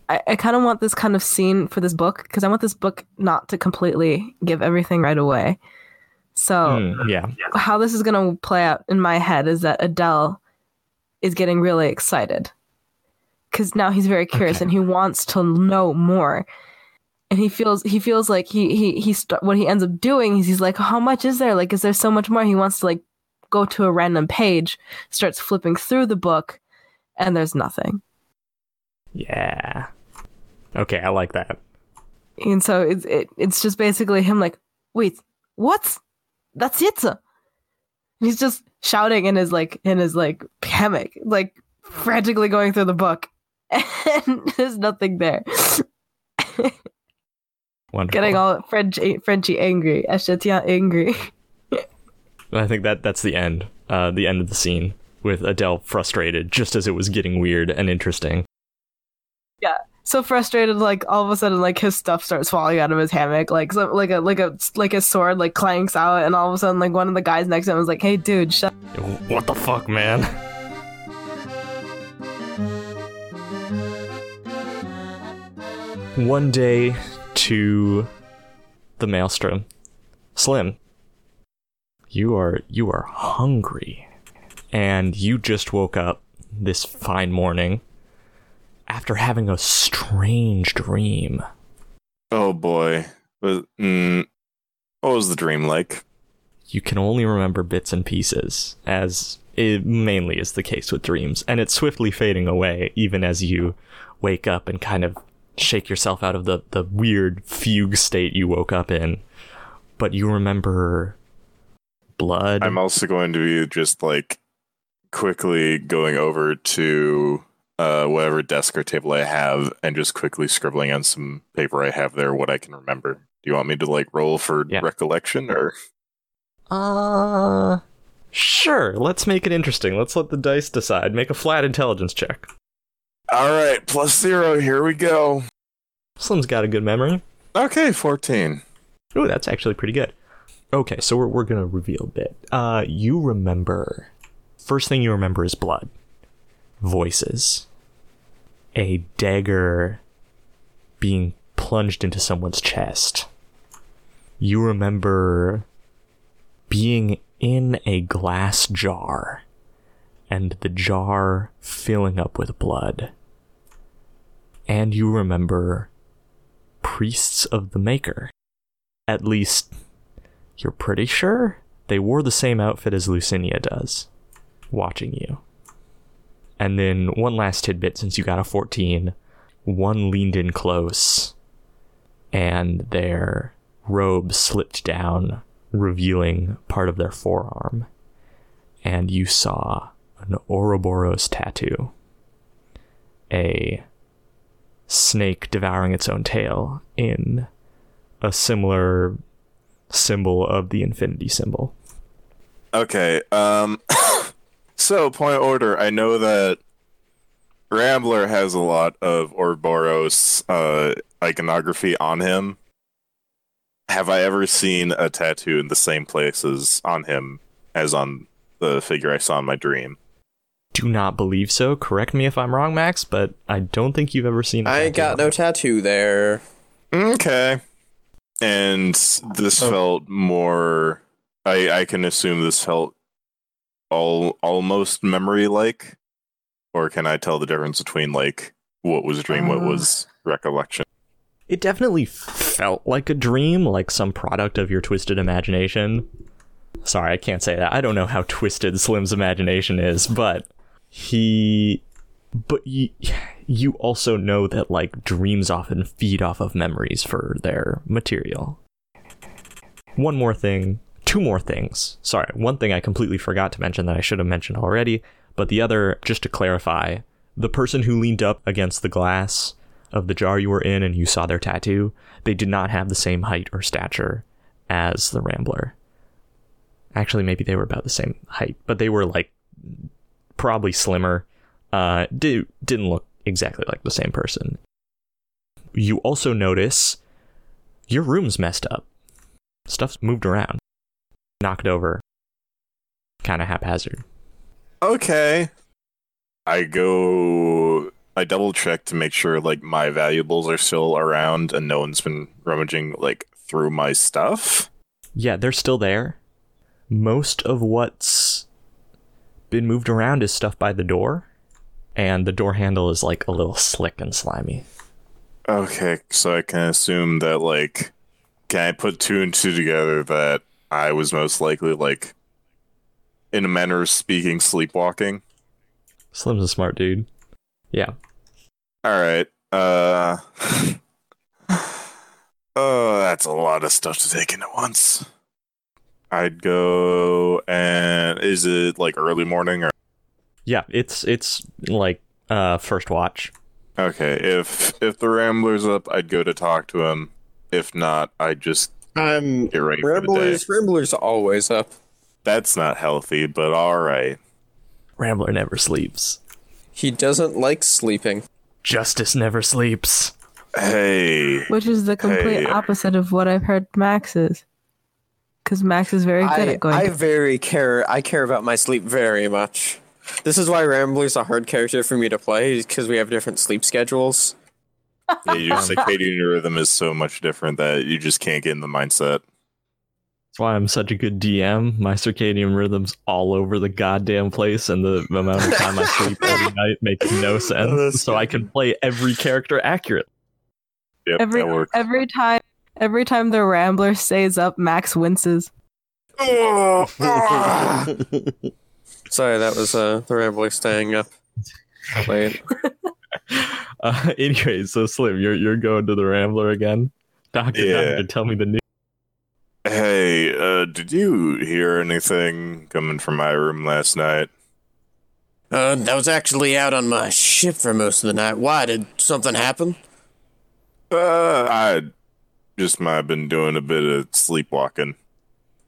I, I kind of want this kind of scene for this book because I want this book not to completely give everything right away. So Mm, yeah. how this is going to play out in my head is that Adele is getting really excited because now he's very curious Okay. and he wants to know more. And he feels he feels like he he he st- what he ends up doing is he's like, how much is there? Like, is there so much more? He wants to like go to a random page, starts flipping through the book, and there's nothing. Yeah. Okay, I like that. And so it's it, it's just basically him like, wait, what? That's it. And he's just shouting in his like in his like hammock, like frantically going through the book, and there's nothing there. Wonderful. Getting all French Frenchy angry, Echetian angry. I think that that's the end. Uh, the end of the scene with Adele frustrated, just as it was getting weird and interesting. yeah, so frustrated, like all of a sudden, like his stuff starts falling out of his hammock, like so, like a like a like a sword like clanks out, and all of a sudden, like one of the guys next to him was like, "Hey, dude, shut." What the fuck, man? One day to the maelstrom. Slim, you are you are hungry. And you just woke up this fine morning after having a strange dream. Oh boy. Mm, what was the dream like? you can only remember bits and pieces, as it mainly is the case with dreams, and it's swiftly fading away even as you wake up and kind of shake yourself out of the, the weird fugue state you woke up in. But you remember blood. I'm also going to be just like quickly going over to uh, whatever desk or table I have and just quickly scribbling on some paper I have there what I can remember. Do you want me to like roll for Yeah. recollection or? Uh, sure. Let's make it interesting. Let's let the dice decide. Make a flat intelligence check. All right, plus zero. Here we go. Slim's got a good memory. Okay, 14. Ooh, that's actually pretty good. Okay, so we're, we're gonna reveal a bit. Uh, you remember. First thing you remember is blood, voices, a dagger being plunged into someone's chest. You remember being in a glass jar and the jar filling up with blood. And you remember priests of the Maker. At least, you're pretty sure they wore the same outfit as Lucinia does, watching you. And then one last tidbit since you got a 14, one leaned in close, and their robe slipped down, revealing part of their forearm. And you saw an Ouroboros tattoo. A snake devouring its own tail in a similar symbol of the infinity symbol. Okay. Um. so point of order. I know that Rambler has a lot of Ouroboros uh, iconography on him. Have I ever seen a tattoo in the same places on him as on the figure I saw in my dream. Do not believe so. Correct me if I'm wrong, Max, but I don't think you've ever seen. a I ain't got no tattoo there. Okay. And this felt more. I I can assume this felt all almost memory like, or can I tell the difference between like what was dream, what Uh. was recollection? It definitely felt like a dream, like some product of your twisted imagination. Sorry, I can't say that. I don't know how twisted Slim's imagination is, but he. But you, you also know that, like, dreams often feed off of memories for their material. One more thing, two more things. Sorry, one thing I completely forgot to mention that I should have mentioned already, but the other, just to clarify, the person who leaned up against the glass of the jar you were in and you saw their tattoo, they did not have the same height or stature as the Rambler. Actually, maybe they were about the same height, but they were like probably slimmer. Uh, did, didn't look exactly like the same person. You also notice your room's messed up. Stuff's moved around, knocked over, kind of haphazard. Okay. I go. I double check to make sure like my valuables are still around and no one's been rummaging like through my stuff. Yeah, they're still there. Most of what's been moved around is stuff by the door, and the door handle is like a little slick and slimy. Okay, so I can assume that like can I put two and two together that I was most likely like in a manner of speaking sleepwalking. Slim's a smart dude. Yeah. All right. Uh Oh, that's a lot of stuff to take in at once. I'd go and is it like early morning or Yeah, it's it's like uh first watch. Okay, if if the Rambler's up, I'd go to talk to him. If not, I'd just I'm get ready for. Ramblers. Ramblers always up. That's not healthy, but all right. Rambler never sleeps. He doesn't like sleeping. Justice never sleeps. Hey, Which is the complete Hey. opposite of what I've heard Max is. Because Max is very good I, at going. I to- very care. I care about my sleep very much. This is why Rambler's a hard character for me to play because we have different sleep schedules. Yeah, your circadian rhythm is so much different that you just can't get in the mindset. That's why I'm such a good DM. My circadian rhythm's all over the goddamn place, and the amount of time I sleep every night makes no sense. that's so I can play every character accurately. Yep, every that works. every time every time the Rambler stays up, Max winces. Sorry, that was uh, the Rambler staying up late. Uh, anyway, so Slim, you're you're going to the Rambler again. Doctor, Yeah. doctor, tell me the news. Hey, uh, did you hear anything coming from my room last night? Uh, I was actually out on my ship for most of the night. Why did something happen? Uh, I just might have been doing a bit of sleepwalking.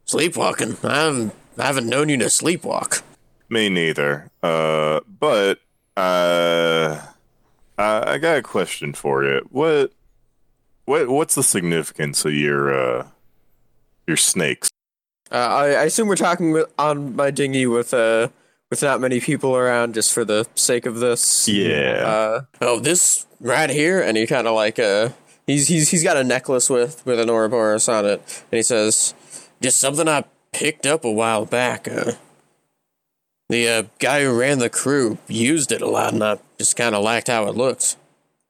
Sleepwalking. I haven't, I haven't known you to sleepwalk. Me neither. Uh, but uh, I I got a question for you. What, what, what's the significance of your uh, your snakes? Uh, I, I assume we're talking with, on my dinghy with uh with not many people around, just for the sake of this. Yeah. Uh, oh, this right here, and he kind of like uh, he's he's he's got a necklace with with an Ouroboros on it, and he says, "Just something I picked up a while back. Uh, the uh, guy who ran the crew used it a lot, and I just kind of liked how it looks.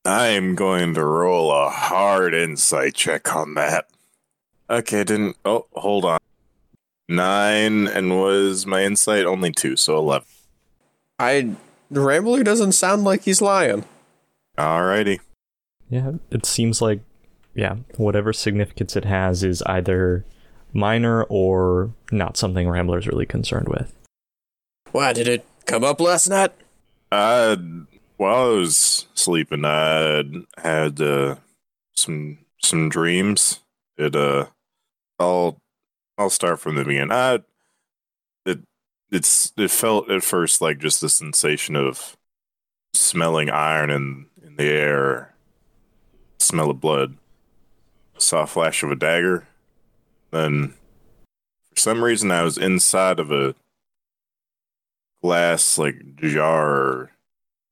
I'm going to roll a hard insight check on that. Okay, didn't. Oh, hold on. Nine, and was my insight only two, so eleven. I the Rambler doesn't sound like he's lying. Alrighty. Yeah, it seems like yeah, whatever significance it has is either minor or not something Rambler's really concerned with. Why did it come up last night? I, while I was sleeping, I had uh, some some dreams. It uh, I'll I'll start from the beginning. I it it's it felt at first like just the sensation of smelling iron in in the air, smell of blood. Saw a flash of a dagger. Then, for some reason, I was inside of a glass like jar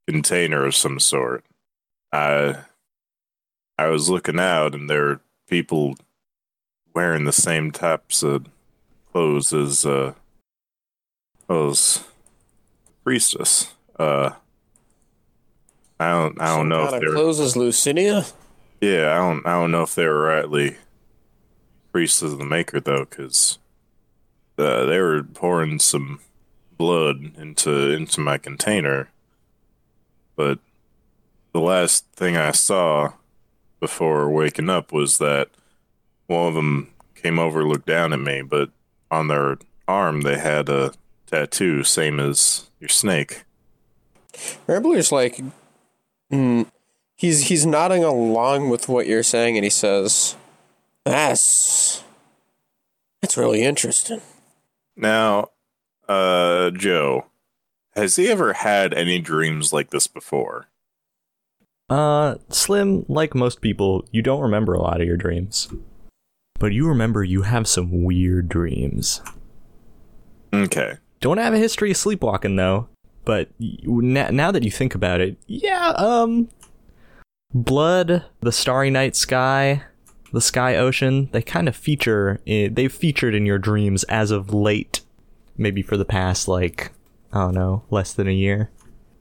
container of some sort. I I was looking out and there were people wearing the same types of clothes as uh those priestess. Uh I don't I don't know if of closes Lucinia. yeah, I don't I don't know if they were rightly priests of the maker though, because uh, they were pouring some blood into into my container. But the last thing I saw before waking up was that one of them came over, looked down at me, but on their arm they had a tattoo, same as your snake. Rambler's like, mm, he's he's nodding along with what you're saying, and he says, "That's that's really interesting." Now, uh, Joe, has he ever had any dreams like this before? Uh, Slim, like most people, you don't remember a lot of your dreams. But you remember you have some weird dreams. Okay. Don't have a history of sleepwalking though. But now, now that you think about it, yeah, um, blood, the starry night sky, the sky ocean, they kind of feature. In, they've featured in your dreams as of late, maybe for the past like I don't know, less than a year.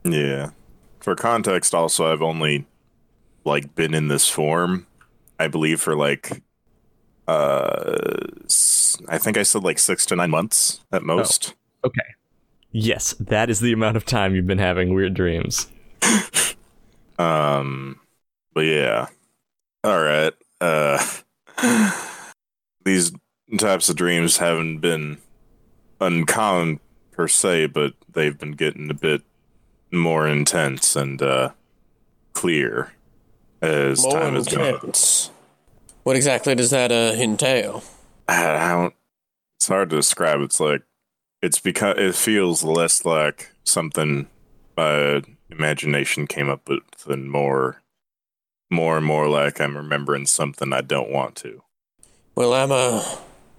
Yeah. For context, also, I've only like been in this form, I believe, for like, uh, I think I said like six to nine months at most. Okay. Yes, that is the amount of time you've been having weird dreams. Um, but yeah. All right. Uh, these types of dreams haven't been uncommon per se, but they've been getting a bit more intense and uh, clear as More time has gone. What exactly does that uh, entail? I I don't. It's hard to describe. It's like it's because it feels less like something my imagination came up with, and more, more and more like I'm remembering something I don't want to. Well, I'm uh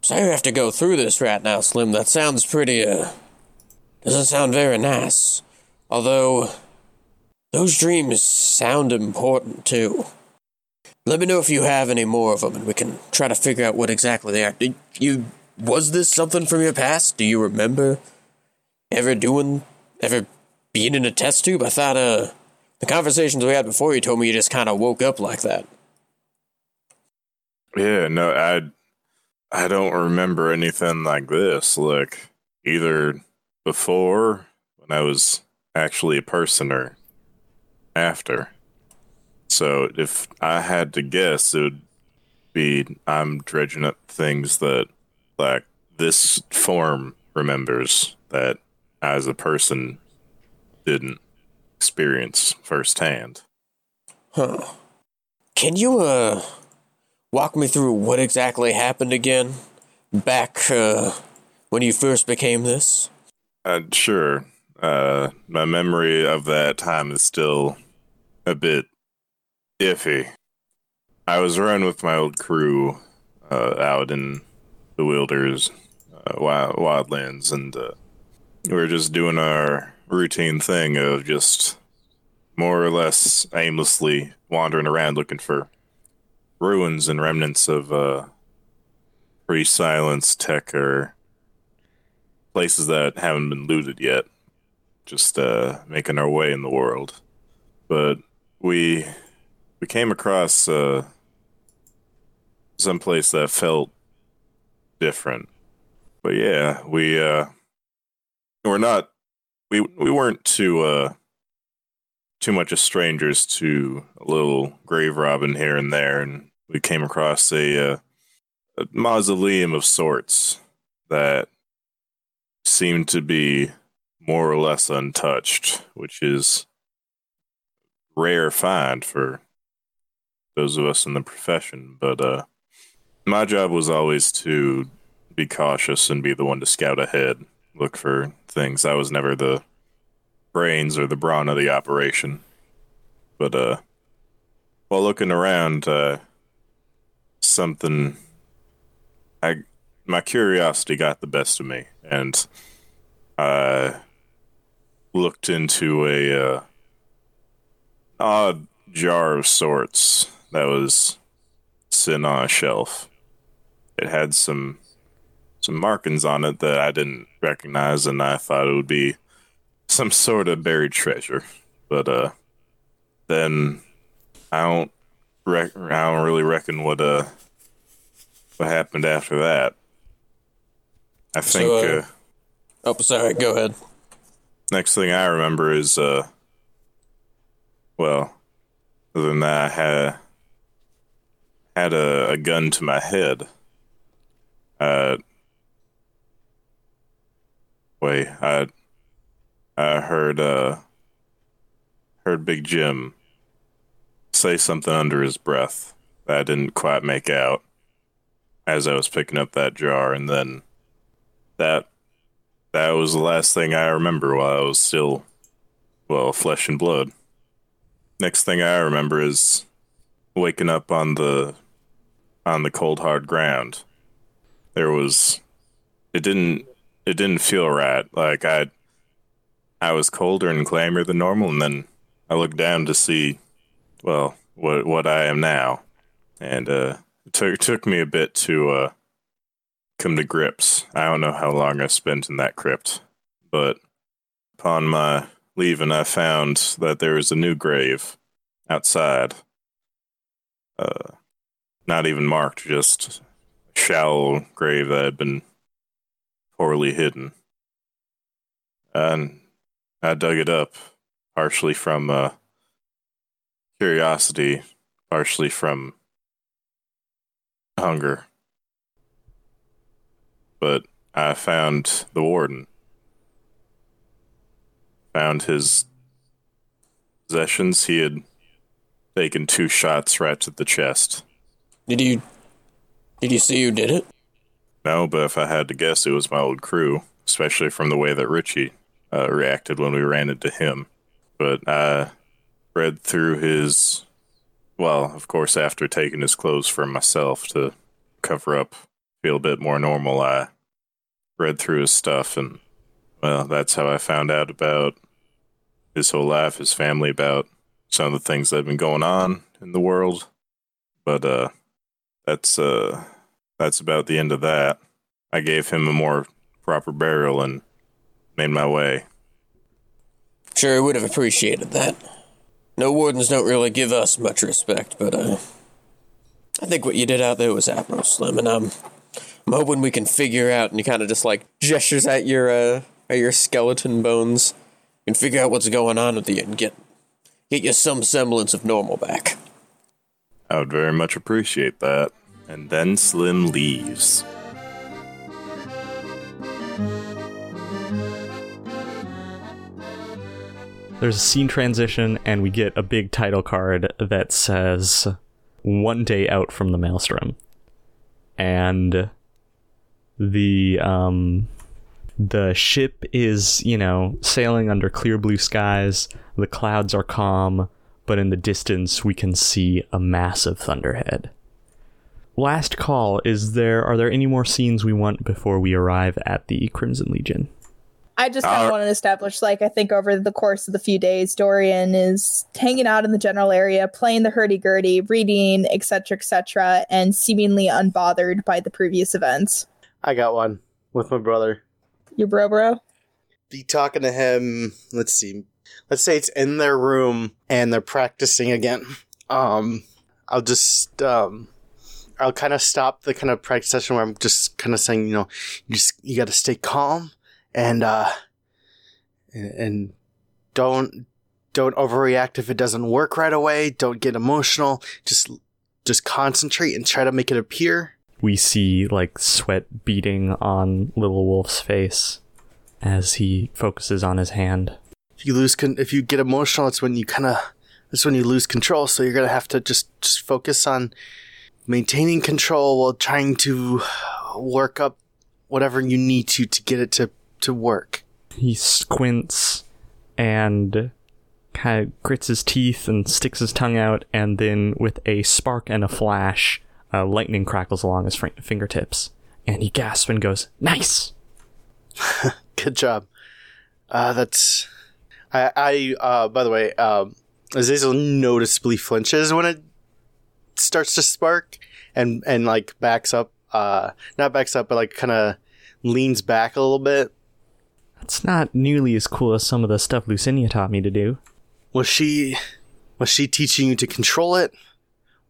sorry you have to go through this right now, Slim. That sounds pretty uh doesn't sound very nice. Although those dreams sound important too. Let me know if you have any more of them, and we can try to figure out what exactly they are. Did you was this something from your past? Do you remember ever doing ever being in a test tube? I thought uh the conversations we had before you told me you just kind of woke up like that. Yeah, no, I, I don't remember anything like this. Like either before when I was actually a person or after. So if I had to guess, it would be I'm dredging up things that like this form remembers that I as a person didn't experience firsthand. Huh. Can you, uh, walk me through what exactly happened again? Back, uh, when you first became this? Uh, sure. Uh, my memory of that time is still a bit iffy. I was running with my old crew uh, out in the wilders, uh, wild, wildlands, and uh, we were just doing our routine thing of just more or less aimlessly wandering around looking for ruins and remnants of uh, pre-silence tech or places that haven't been looted yet. Just uh, making our way in the world, but we we came across uh, some place that felt different. But yeah, we uh, we're not we we weren't too uh, too much of strangers to a little grave robbing here and there, and we came across a, uh, a mausoleum of sorts that seemed to be more or less untouched, which is rare find for those of us in the profession. But uh, my job was always to be cautious and be the one to scout ahead, look for things. I was never the brains or the brawn of the operation. But uh, while looking around, uh, something I my curiosity got the best of me, and I looked into a uh, odd jar of sorts that was sitting on a shelf. It had some some markings on it that I didn't recognize, and I thought it would be some sort of buried treasure. But uh, then I don't rec- I don't really reckon what uh what happened after that. I think So, uh, uh, Oh, sorry. Go ahead. next thing I remember is uh well other than that I had had a, a gun to my head. Uh wait, I I heard uh heard Big Jim say something under his breath that I didn't quite make out as I was picking up that jar and then that that was the last thing I remember while I was still, well, flesh and blood. Next thing I remember is waking up on the on the cold hard ground. There was it didn't it didn't feel right. Like I I was colder and clammier than normal and then I looked down to see well, what what I am now. And uh it took took me a bit to uh come to grips. I don't know how long I spent in that crypt, but upon my leaving, I found that there was a new grave outside. Uh, not even marked, just a shallow grave that had been poorly hidden. And I dug it up, partially from uh, curiosity, partially from hunger but I found the warden. Found his possessions. He had taken two shots right to the chest. Did you did you see who did it? No, but if I had to guess, it was my old crew, especially from the way that Richie uh, reacted when we ran into him. But I read through his. Well, of course, after taking his clothes for myself to cover up, feel a bit more normal, I read through his stuff, and, well, that's how I found out about his whole life, his family, about some of the things that have been going on in the world. But, uh, that's, uh, that's about the end of that. I gave him a more proper burial and made my way. Sure, I would have appreciated that. No wardens don't really give us much respect, but uh, I think what you did out there was admirable, Slim, and um, I'm hoping we can figure out. And he kind of just like gestures at your uh, at your skeleton bones, and figure out what's going on with you and get get you some semblance of normal back. I would very much appreciate that. And then Slim leaves. There's a scene transition, and we get a big title card that says "One Day Out from the Maelstrom," and the um, the ship is you know sailing under clear blue skies. The clouds are calm, but in the distance we can see a massive thunderhead. Last call: Is there are there any more scenes we want before we arrive at the Crimson Legion? I just kind of Uh, want to establish, like, I think over the course of the few days, Dorian is hanging out in the general area, playing the hurdy-gurdy, reading, etc., etc., and seemingly unbothered by the previous events. I got one with my brother. Your bro, bro. Be talking to him. Let's see. Let's say it's in their room and they're practicing again. Um, I'll just um, I'll kind of stop the kind of practice session where I'm just kind of saying, you know, you just you got to stay calm and uh, and, and don't don't overreact if it doesn't work right away. Don't get emotional. Just just concentrate and try to make it appear we see like sweat beating on Little Wolf's face as he focuses on his hand. if you lose con- if you get emotional it's when you kind of that's when you lose control so you're gonna have to just just focus on maintaining control while trying to work up whatever you need to to get it to to work He squints and kind of grits his teeth and sticks his tongue out, and then with a spark and a flash, uh, lightning crackles along his fr- fingertips, and he gasps and goes, "Nice!" good job uh that's I, I uh, by the way, um, Azazel noticeably flinches when it starts to spark, and and like backs up, uh, not backs up, but like kind of leans back a little bit. It's not nearly as cool as some of the stuff Lucinia taught me to do. Was she, was she teaching you to control it,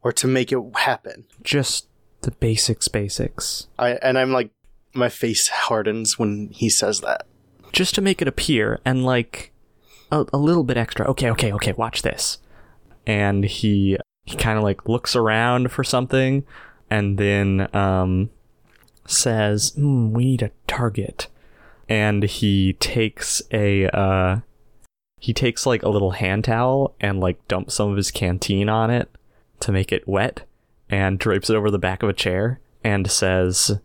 or to make it happen? Just the basics, basics. I and I'm like, my face hardens when he says that. Just to make it appear and like a, a little bit extra. Okay, okay, okay, watch this. And he he kind of like looks around for something and then um says, hmm, "We need a target." And he takes a uh he takes like a little hand towel and like dumps some of his canteen on it to make it wet and drapes it over the back of a chair and says,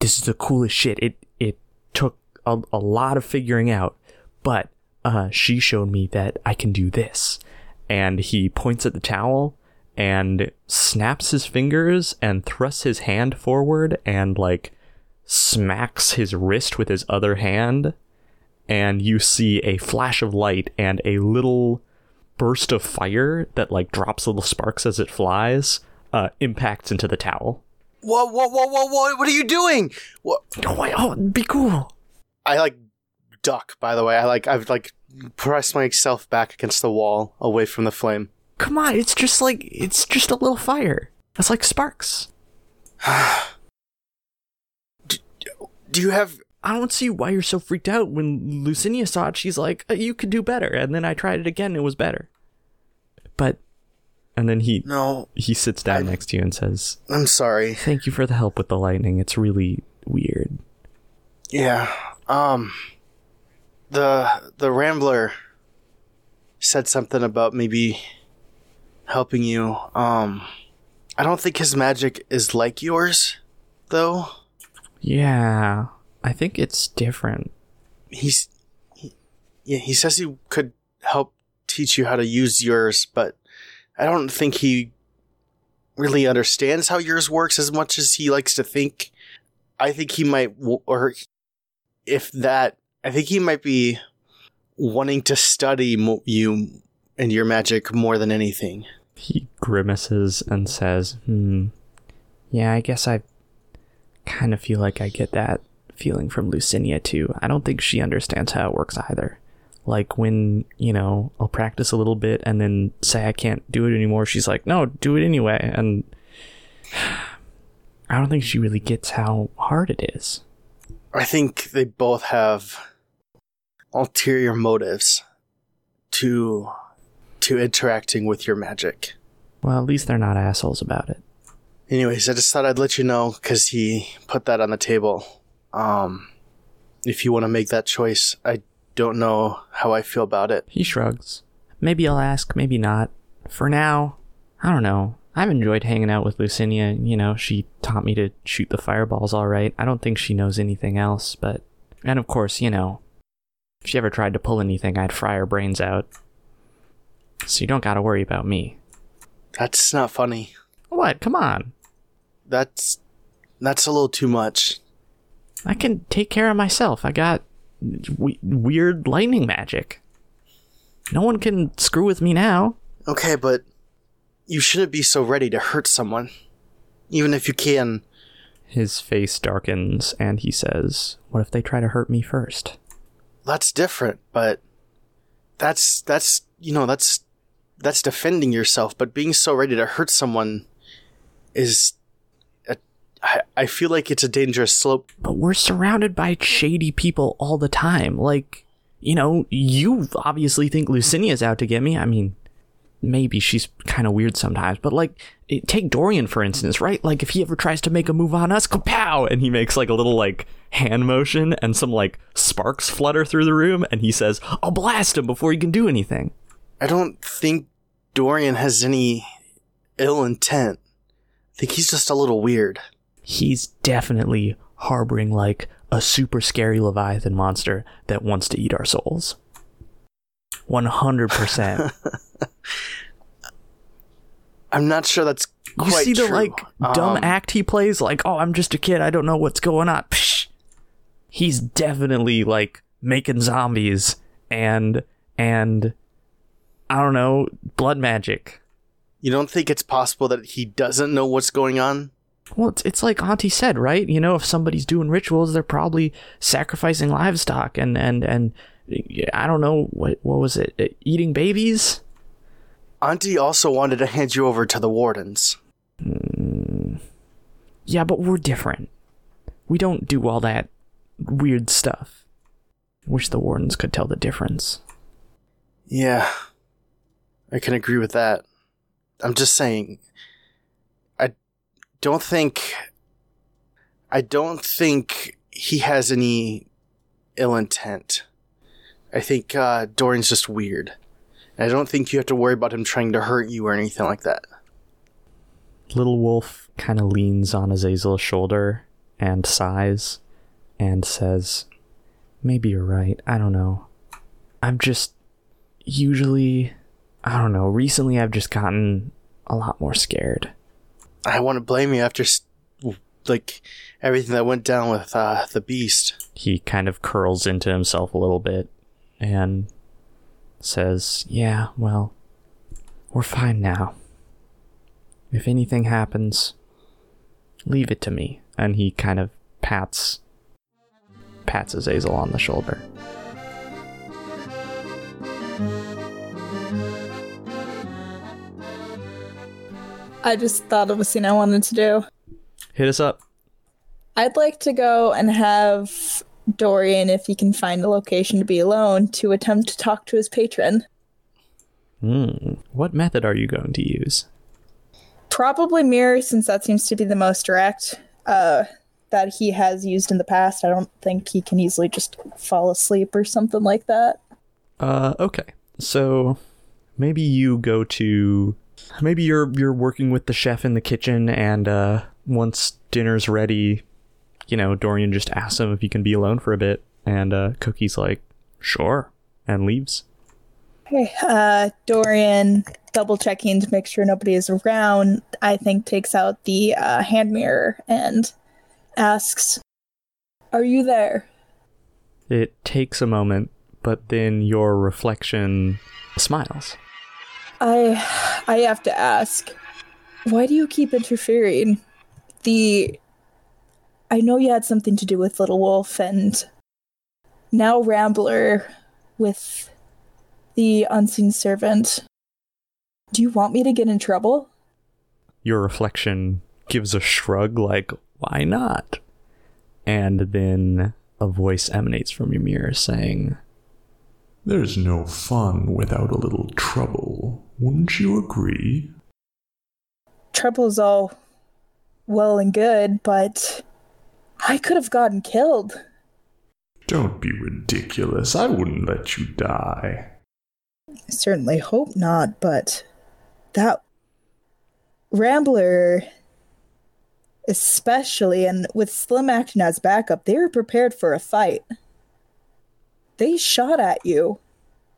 "This is the coolest shit. It it took a, a lot of figuring out, but uh, she showed me that I can do this." And he points at the towel and snaps his fingers and thrusts his hand forward and like smacks his wrist with his other hand and you see a flash of light and a little burst of fire that like drops little sparks as it flies uh, impacts into the towel. Whoa, whoa, whoa, whoa, whoa! What are you doing? What? Oh, wait, oh, be cool. I like duck. By the way, I like I've like pressed myself back against the wall, away from the flame. Come on, it's just like it's just a little fire. It's like sparks. Do you have? I don't see why you're so freaked out. When Lucinia saw it, she's like, "Uh, "You could do better." And then I tried it again, and it was better. But, and then he No, he sits down next to you and says, I'm sorry. "Thank you for the help with the lightning. It's really weird." Yeah. Um. The the Rambler said something about maybe helping you. Um. I don't think his magic is like yours, though. Yeah, I think it's different. He's. He, yeah, he says he could teach you how to use yours, but I don't think he really understands how yours works as much as he likes to think. I think he might, or if that, I think he might be wanting to study mo- you and your magic more than anything. He grimaces and says, "Hmm. Yeah, I guess I kind of feel like I get that feeling from Lucinia too. I don't think she understands how it works either. Like when, you know, I'll practice a little bit and then say I can't do it anymore, she's like, "No, do it anyway." And I don't think she really gets how hard it is. I think they both have ulterior motives to to interacting with your magic. Well, at least they're not assholes about it. Anyways, I just thought I'd let you know because he put that on the table. Um, if you want to make that choice, I don't know how I feel about it. He shrugs. Maybe I'll ask, maybe not. For now, I don't know. I've enjoyed hanging out with Lucinia. You know, she taught me to shoot the fireballs all right. I don't think she knows anything else, but. And of course, you know, if she ever tried to pull anything, I'd fry her brains out. So you don't gotta worry about me. That's not funny. What? Come on. That's that's a little too much. I can take care of myself. I got we- weird lightning magic. No one can screw with me now. Okay, but you shouldn't be so ready to hurt someone, even if you can. His face darkens and he says, What if they try to hurt me first? That's different, but that's that's you know that's that's defending yourself. But being so ready to hurt someone is. I, I feel like it's a dangerous slope. But we're surrounded by shady people all the time. Like, you know, you obviously think Lucinia's out to get me. I mean, maybe she's kind of weird sometimes, but like, it, take Dorian for instance, right? Like, if he ever tries to make a move on us, kapow! And he makes like a little like hand motion and some like sparks flutter through the room, and he says, I'll blast him before he can do anything. I don't think Dorian has any ill intent. I think he's just a little weird. He's definitely harboring like a super scary Leviathan monster that wants to eat our souls. 100%. I'm not sure that's You see the true. like dumb Um, act he plays, like, oh, I'm just a kid, I don't know what's going on. Psh. He's definitely like making zombies and and I don't know, blood magic. You don't think it's possible that he doesn't know what's going on? Well, it's, it's like Auntie said, right? You know, if somebody's doing rituals, they're probably sacrificing livestock and and and I don't know what what was it, eating babies. Auntie also wanted to hand you over to the wardens. Hmm. Yeah, but we're different. We don't do all that weird stuff. Wish the wardens could tell the difference. Yeah, I can agree with that. I'm just saying, don't think, I don't think he has any ill intent. I think uh, Dorian's just weird. I don't think you have to worry about him trying to hurt you or anything like that. Little Wolf kind of leans on Azazel's shoulder and sighs and says, Maybe you're right. I don't know. I've just usually, I don't know, recently I've just gotten a lot more scared. I want to blame you after, like, everything that went down with uh, the beast. He kind of curls into himself a little bit and says, Yeah, well, we're fine now. If anything happens, leave it to me. And he kind of pats pats Azazel on the shoulder. I just thought of a scene I wanted to do. Hit us up. I'd like to go and have Dorian, if he can find a location to be alone, to attempt to talk to his patron. Hmm. What method are you going to use? Probably mirror, since that seems to be the most direct uh, that he has used in the past. I don't think he can easily just fall asleep or something like that. Uh, okay. So maybe you go to maybe you're you're working with the chef in the kitchen and uh once dinner's ready, you know, Dorian just asks him if he can be alone for a bit and uh Cookie's like, "Sure." and leaves. Okay, uh, Dorian, double checking to make sure nobody is around, I think takes out the uh, hand mirror and asks, Are you there? It takes a moment, but then your reflection smiles. I I have to ask, why do you keep interfering? The I know you had something to do with Little Wolf and now Rambler with the unseen servant. Do you want me to get in trouble? Your reflection gives a shrug like, "Why not?" And then a voice emanates from your mirror saying, There's no fun without a little trouble. Wouldn't you agree? Trouble's all well and good, but I could have gotten killed. Don't be ridiculous. I wouldn't let you die. I certainly hope not, but that Rambler, especially, and with Slim acting as backup, they were prepared for a fight. They shot at you.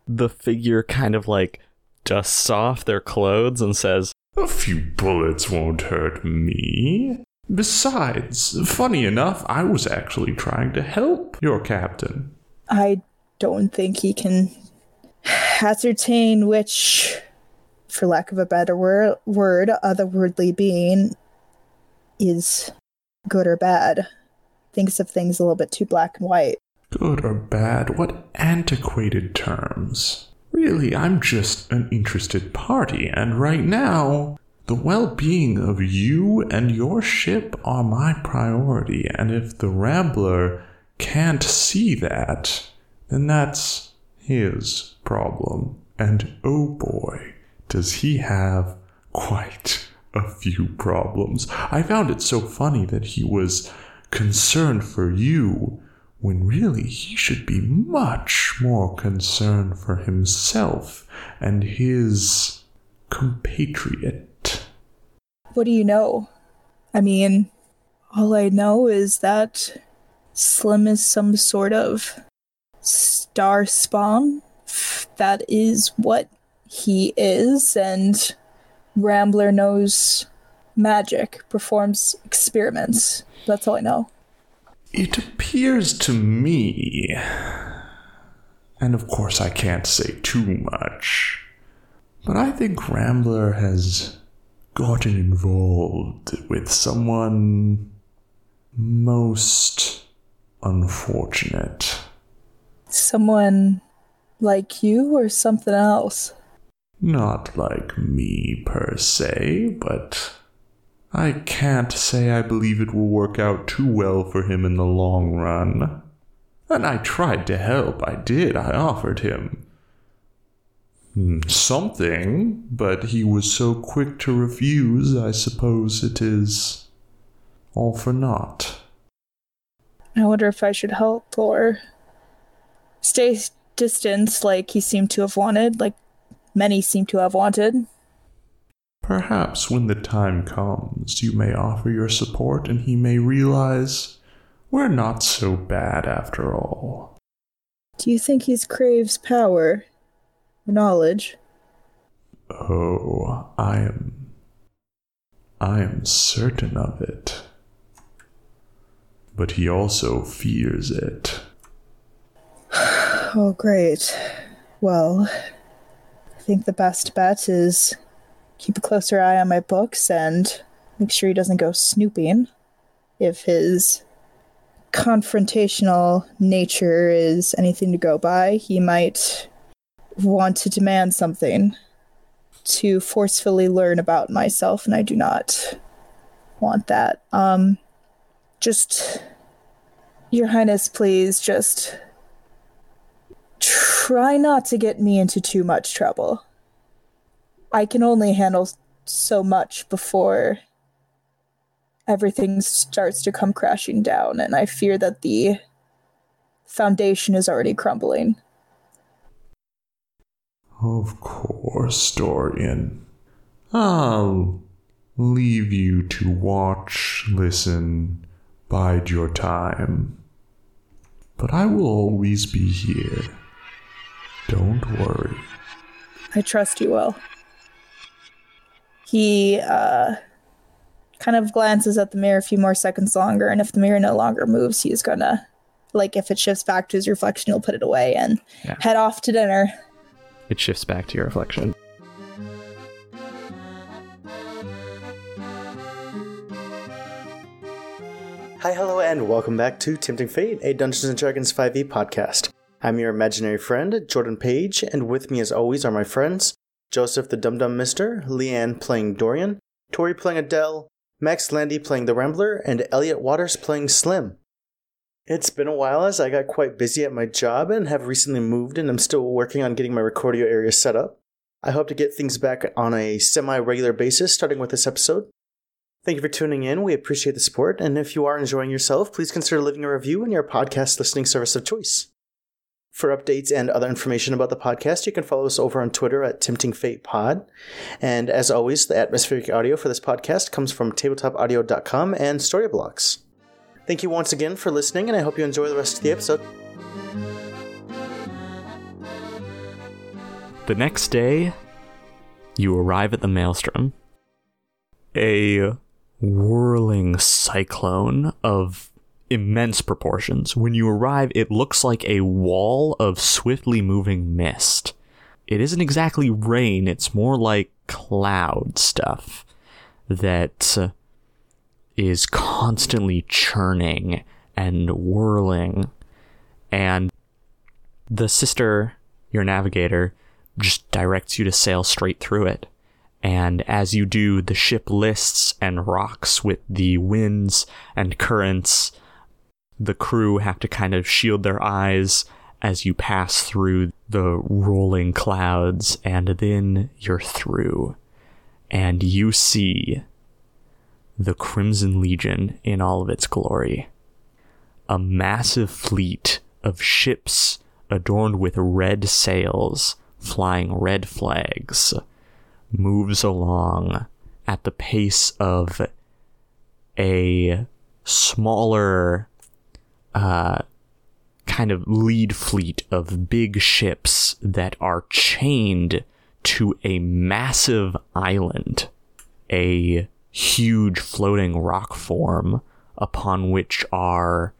the figure kind of like dusts off their clothes and says, A few bullets won't hurt me. Besides, funny enough, I was actually trying to help your captain. I don't think he can ascertain which, for lack of a better word, word otherworldly being is good or bad. Thinks of things a little bit too black and white. Good or bad? What antiquated terms? Really, I'm just an interested party, and right now, the well being of you and your ship are my priority, and if the Rambler can't see that, then that's his problem. And oh boy, does he have quite a few problems. I found it so funny that he was concerned for you when really he should be much more concerned for himself and his compatriot. What do you know? I mean, all I know is that Slim is some sort of star spawn. That is what he is, and Rambler knows magic, performs experiments. That's all I know. It appears to me And of course, I can't say too much. But I think Rambler has gotten involved with someone most unfortunate. Someone like you or something else? Not like me per se, but I can't say I believe it will work out too well for him in the long run. And I tried to help, I did, I offered him hmm, something, but he was so quick to refuse, I suppose it is all for naught. I wonder if I should help or stay distant like he seemed to have wanted, like many seem to have wanted. Perhaps when the time comes, you may offer your support and he may realize we're not so bad after all. Do you think he craves power? Knowledge? Oh, I am. I am certain of it. But he also fears it. Oh, great. Well, I think the best bet is keep a closer eye on my books and make sure he doesn't go snooping. If his confrontational nature is anything to go by, he might want to demand something to forcefully learn about myself, and I do not want that. Um, just, Your Highness, please just try not to get me into too much trouble. I can only handle so much before everything starts to come crashing down, and I fear that the foundation is already crumbling. Of course, Dorian. I'll leave you to watch, listen, bide your time. But I will always be here. Don't worry. I trust you will. He uh, kind of glances at the mirror a few more seconds longer, and if the mirror no longer moves, he's gonna, like, if it shifts back to his reflection, he'll put it away and Yeah. head off to dinner. It shifts back to your reflection. Hi, hello, and welcome back to Tempting Fate, a Dungeons and Dragons 5e podcast. I'm your imaginary friend, Jordan Page, and with me, as always, are my friends Joseph the Dum Dum Mister, Leanne playing Dorian, Tori playing Adele, Max Landy playing the Rambler, and Elliot Waters playing Slim. It's been a while as I got quite busy at my job and have recently moved, and I'm still working on getting my Recordio area set up. I hope to get things back on a semi regular basis starting with this episode. Thank you for tuning in. We appreciate the support. And if you are enjoying yourself, please consider leaving a review in your podcast listening service of choice. For updates and other information about the podcast, you can follow us over on Twitter at Tempting Fate Pod. And as always, the atmospheric audio for this podcast comes from tabletopaudio.com and Storyblocks. Thank you once again for listening, and I hope you enjoy the rest of the episode. The next day, you arrive at the maelstrom. A whirling cyclone of immense proportions. When you arrive, it looks like a wall of swiftly moving mist. It isn't exactly rain, it's more like cloud stuff that uh, constantly churning and whirling. And the sister, your navigator, just directs you to sail straight through it. And as you do, the ship lists and rocks with the winds and currents. The crew have to kind of shield their eyes as you pass through the rolling clouds, and then you're through. And you see the Crimson Legion in all of its glory. A massive fleet of ships adorned with red sails, flying red flags, moves along at the pace of a smaller uh, kind of lead fleet of big ships that are chained to a massive island, a huge floating rock form upon which are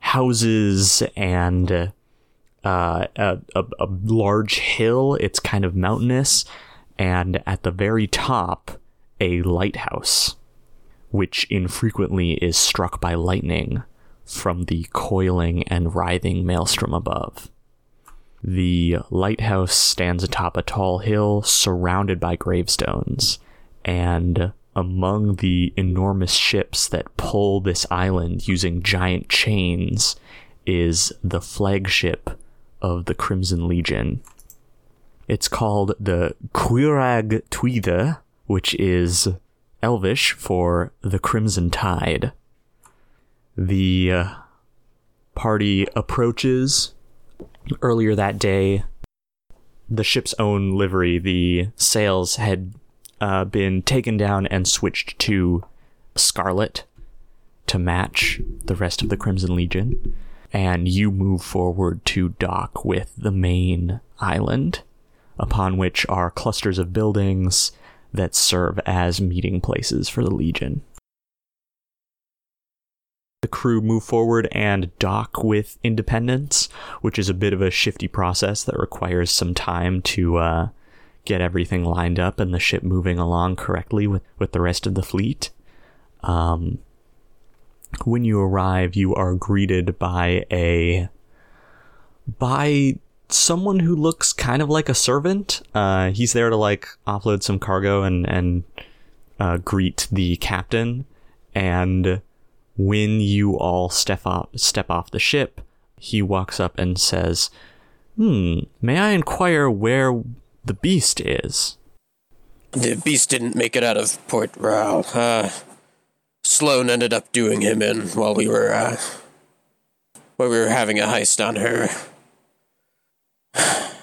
houses and uh, a, a, a large hill. It's kind of mountainous, and at the very top, a lighthouse, which infrequently is struck by lightning from the coiling and writhing maelstrom above. The lighthouse stands atop a tall hill surrounded by gravestones, and among the enormous ships that pull this island using giant chains is the flagship of the Crimson Legion. It's called the Quirag Tuida, which is Elvish for the Crimson Tide. The uh, party approaches. Earlier that day, the ship's own livery, the sails had uh, been taken down and switched to scarlet to match the rest of the Crimson Legion. And you move forward to dock with the main island, upon which are clusters of buildings that serve as meeting places for the Legion. The crew move forward and dock with Independence, which is a bit of a shifty process that requires some time to uh, get everything lined up and the ship moving along correctly with, with the rest of the fleet. Um, when you arrive, you are greeted by a by someone who looks kind of like a servant. Uh, he's there to like offload some cargo and and uh, greet the captain. And when you all step off step off the ship, he walks up and says, "Hmm, may I inquire where the beast is?" The beast didn't make it out of Port Royal. Uh, Sloan ended up doing him in while we were uh, while we were having a heist on her.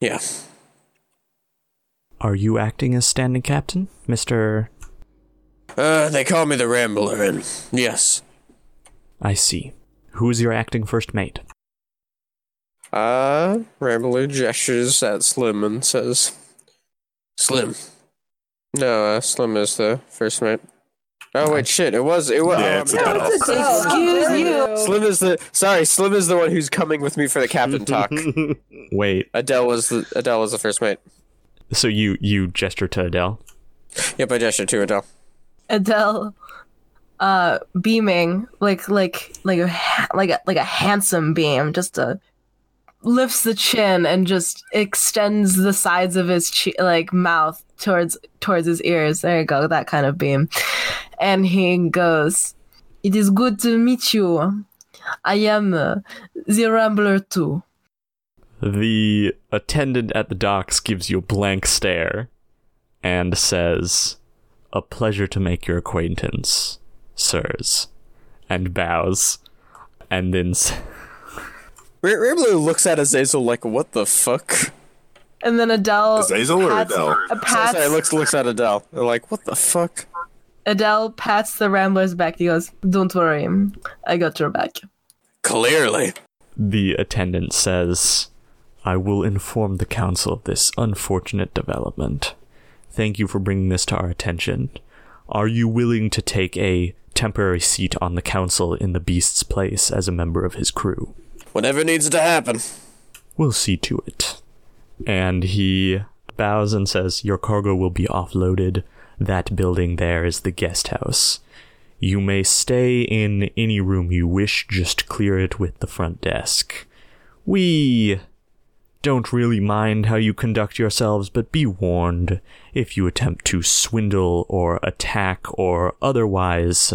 yeah. Are you acting as standing captain, Mister? Uh, they call me the Rambler, and yes. I see. Who is your acting first mate? Uh, Rambler gestures at Slim and says, Slim. No, uh, Slim is the first mate. Oh wait, shit! It was it was. Yeah, oh, it's I'm- Adele. Excuse you. Slim is the sorry. Slim is the one who's coming with me for the captain talk. Wait, Adele was the Adele was the first mate. so you you gesture to Adele? Yep, I gestured to Adele. Adele uh beaming like like like a ha- like a, like a handsome beam just uh lifts the chin and just extends the sides of his che- like mouth towards towards his ears. There you go that kind of beam. And he goes it is good to meet you. I am uh, the rambler too. The attendant at the docks gives you a blank stare and says, A pleasure to make your acquaintance, sirs, and bows. And then s- R- Rambler looks at Azazel like, "What the fuck?" and then adele Azazel or pats, Adele? uh, pats, Sorry, looks looks at Adele. They're like, "What the fuck?" Adele pats the Rambler's back. He goes, "Don't worry, I got your back." Clearly. the attendant says, I will inform the council of this unfortunate development. Thank you for bringing this to our attention. Are you willing to take a temporary seat on the council in the beast's place as a member of his crew? Whatever needs to happen. We'll see to it. And he bows and says, Your cargo will be offloaded. That building there is the guest house. You may stay in any room you wish, just clear it with the front desk. We don't really mind how you conduct yourselves, but be warned if you attempt to swindle or attack or otherwise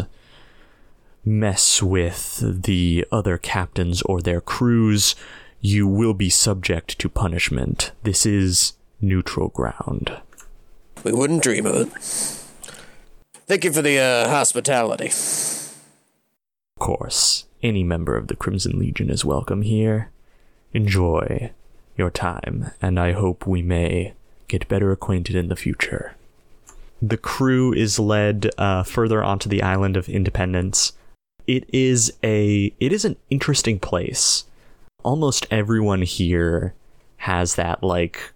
mess with the other captains or their crews, you will be subject to punishment. This is neutral ground. We wouldn't dream of it. Thank you for the uh, hospitality. Of course, any member of the Crimson Legion is welcome here. Enjoy your time, and I hope we may get better acquainted in the future. The crew is led uh, further onto the island of Independence. It is a it is an interesting place. Almost everyone here has that like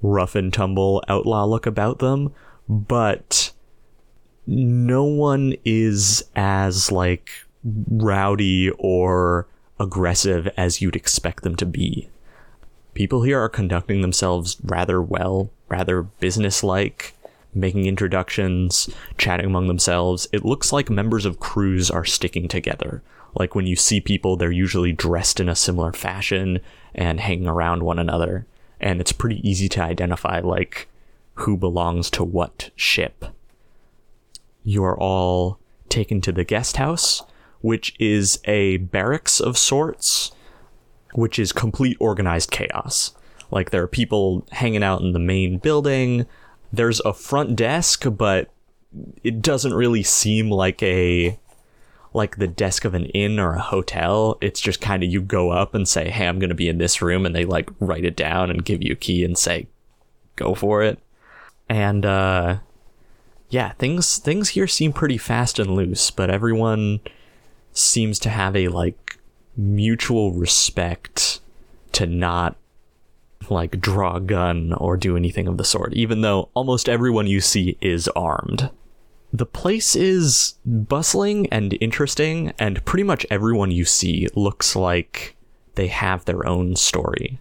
rough and tumble outlaw look about them, but no one is as like rowdy or aggressive as you'd expect them to be. People here are conducting themselves rather well, rather businesslike, making introductions, chatting among themselves. It looks like members of crews are sticking together. Like when you see people, they're usually dressed in a similar fashion and hanging around one another. And it's pretty easy to identify, like, who belongs to what ship. You are all taken to the guest house, which is a barracks of sorts, which is complete organized chaos. Like there are people hanging out in the main building. There's a front desk, but it doesn't really seem like a like the desk of an inn or a hotel. It's just kind of you go up and say, "Hey, I'm going to be in this room," and they like write it down and give you a key and say, "Go for it." And uh yeah, things things here seem pretty fast and loose, but everyone seems to have a like mutual respect to not like draw a gun or do anything of the sort, even though almost everyone you see is armed. The place is bustling and interesting, and pretty much everyone you see looks like they have their own story.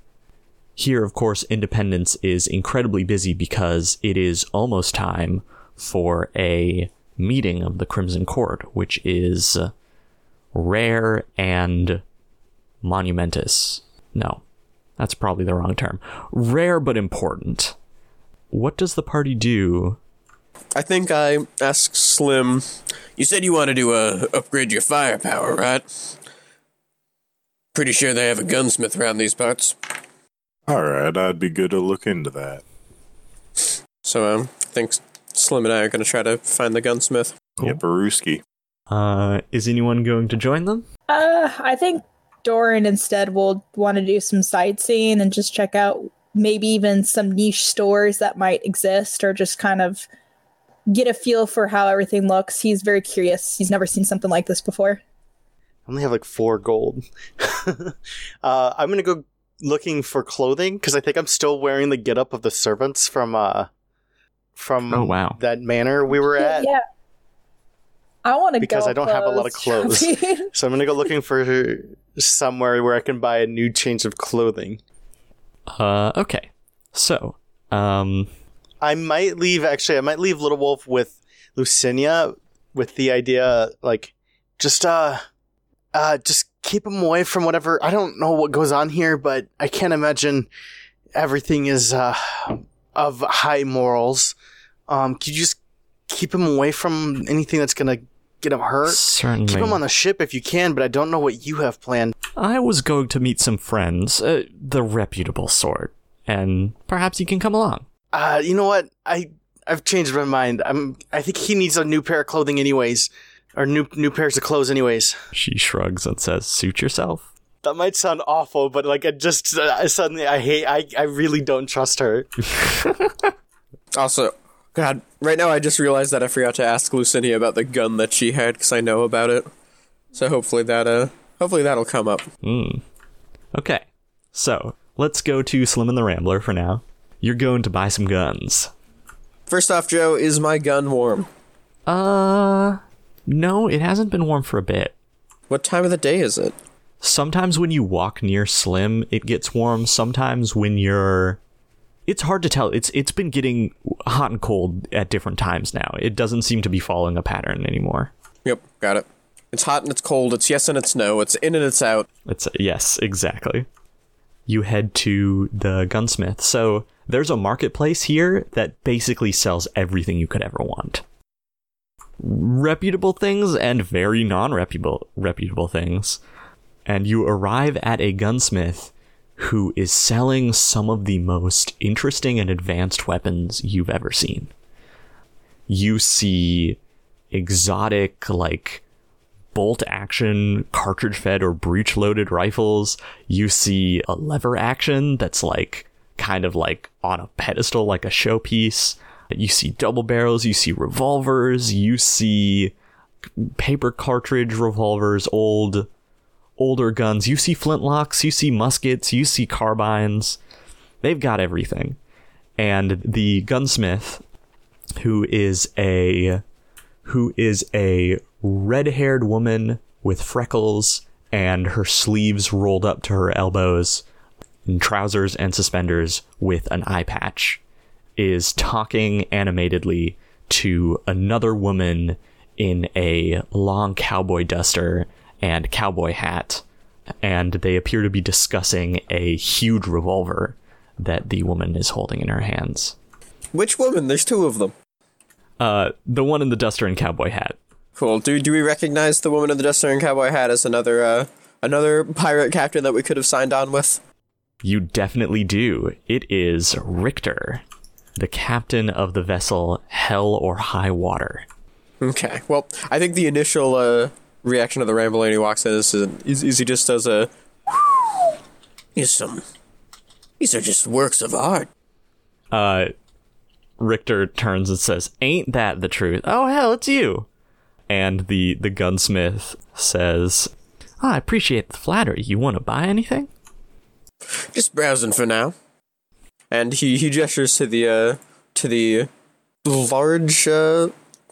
Here, of course, Independence is incredibly busy because it is almost time for a meeting of the Crimson Court, which is rare and monumentous. No, that's probably the wrong term. Rare but important. What does the party do? I think I asked Slim. You said you wanted to uh, upgrade your firepower, right? Pretty sure they have a gunsmith around these parts. All right, I'd be good to look into that. So um, I think Slim and I are going to try to find the gunsmith. Yeah, Baruski. Uh, is anyone going to join them? Uh, I think Dorian instead will want to do some sightseeing and just check out maybe even some niche stores that might exist or just kind of get a feel for how everything looks. He's very curious. He's never seen something like this before. I only have like four gold. uh, I'm gonna go looking for clothing because I think I'm still wearing the getup of the servants from uh from Oh, wow. that manor we were at. yeah. I want to Because I don't have a lot of clothes. So I'm gonna go looking for somewhere where I can buy a new change of clothing. Uh, okay. So, um, I might leave actually I might leave Little Wolf with Lucinia with the idea like just uh uh just keep him away from whatever I don't know what goes on here, but I can't imagine everything is uh of high morals. Um could you just keep him away from anything that's gonna get him hurt? certainly. Keep him on the ship if you can, but I don't know what you have planned. I was going to meet some friends, uh, the reputable sort, and perhaps you can come along. Uh, you know what? I I've changed my mind. I'm. I think he needs a new pair of clothing, anyways, or new new pairs of clothes, anyways. She shrugs and says, Suit yourself. That might sound awful, but like I just uh, suddenly I hate. I I really don't trust her. Also, God, right now I just realized that I forgot to ask Lucinia about the gun that she had because I know about it. So hopefully that uh, hopefully that'll come up. Hmm. Okay, so let's go to Slim and the Rambler for now. You're going to buy some guns. First off, Joe, is my gun warm? Uh, no, it hasn't been warm for a bit. What time of the day is it? Sometimes when you walk near Slim, it gets warm. Sometimes when you're it's hard to tell. It's it's been getting hot and cold at different times now. It doesn't seem to be following a pattern anymore. Yep, got it. It's hot and it's cold. It's yes and it's no. It's in and it's out. It's yes, exactly. You head to the gunsmith. So there's a marketplace here that basically sells everything you could ever want. Reputable things and very non-reputable reputable things. And you arrive at a gunsmith who is selling some of the most interesting and advanced weapons you've ever seen. You see exotic like bolt action cartridge fed or breech loaded rifles. You see a lever action that's like kind of like on a pedestal, like a showpiece. You see double barrels, you see revolvers, you see paper cartridge revolvers, old older guns. You see flintlocks, you see muskets, you see carbines. They've got everything. And the gunsmith who is a who is a red-haired woman with freckles and her sleeves rolled up to her elbows in trousers and suspenders with an eye patch, is talking animatedly to another woman in a long cowboy duster and cowboy hat, and they appear to be discussing a huge revolver that the woman is holding in her hands. Which woman? There's two of them. Uh, the one in the duster and cowboy hat. Cool. Do do we recognize the woman in the duster and cowboy hat as another uh another pirate captain that we could have signed on with? You definitely do. It is Richter, the captain of the vessel Hell or High Water. Okay. Well, I think the initial uh, reaction to the Ramble when he walks in is, is, is he just does a. These some. These are just works of art. Uh, Richter turns and says, "Ain't that the truth?" Oh hell, it's you. And the the gunsmith says, "Ah, "I appreciate the flattery. You want to buy anything?" Just browsing for now. And he, he gestures to the uh, to the large uh,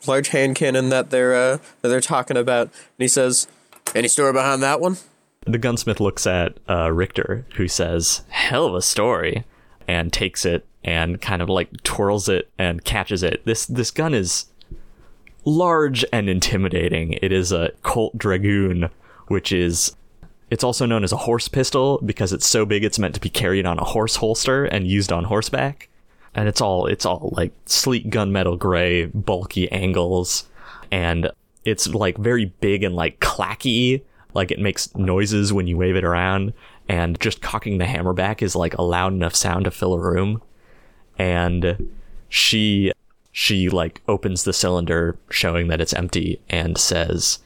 large hand cannon that they're uh, that they're talking about, and he says, "Any story behind that one?" The gunsmith looks at uh, Richter, who says, "Hell of a story," and takes it and kind of like twirls it and catches it. This this gun is large and intimidating. It is a Colt Dragoon, which is it's also known as a horse pistol because it's so big it's meant to be carried on a horse holster and used on horseback. And it's all it's all like sleek gunmetal gray, bulky angles, and it's like very big and like clacky, like it makes noises when you wave it around. And just cocking the hammer back is like a loud enough sound to fill a room. And she she like opens the cylinder showing that it's empty and says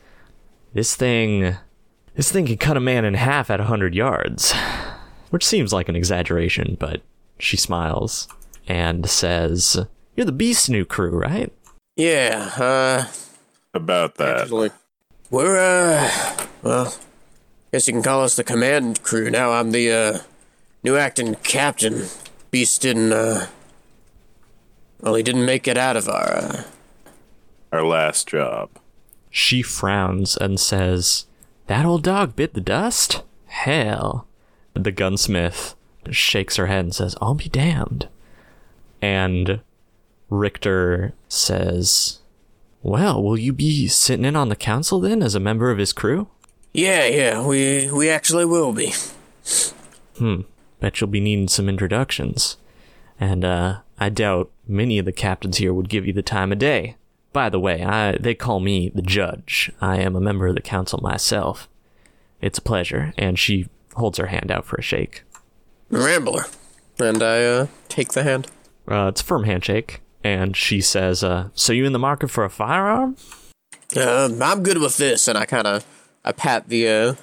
this thing this thing can cut a man in half at a 100 yards which seems like an exaggeration but she smiles and says you're the beast new crew right Yeah. Uh. About that. Actually, we're uh. Well, guess you can call us the command crew now. I'm the uh new acting captain. Beast didn't uh. Well, he didn't make it out of our. Uh, Our last job. she frowns and says that old dog bit the dust hell the gunsmith shakes her head and says i'll be damned and richter says well will you be sitting in on the council then as a member of his crew yeah, yeah. We we actually will be. Hmm. Bet you'll be needing some introductions. And uh, I doubt many of the captains here would give you the time of day. By the way, I they call me the judge. I am a member of the council myself. It's a pleasure, and she holds her hand out for a shake. Rambler. And I uh take the hand. Uh, it's a firm handshake, and she says, uh, "So you in the market for a firearm?" Uh, I'm good with this, and I kind of I pat the uh,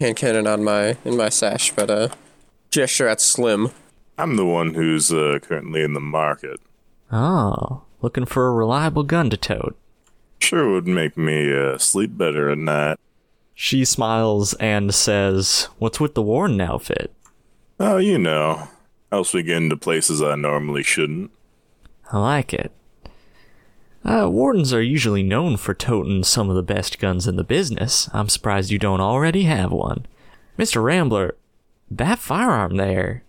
hand cannon on my in my sash, but uh, gesture at Slim. I'm the one who's uh, currently in the market. Oh, looking for a reliable gun to tote. Sure would make me uh, sleep better at night. She smiles and says, "What's with the Warden outfit?" Oh, you know. Else we get into places I normally shouldn't. I like it. Uh, wardens are usually known for toting some of the best guns in the business. I'm surprised you don't already have one. Mr. Rambler, that firearm there.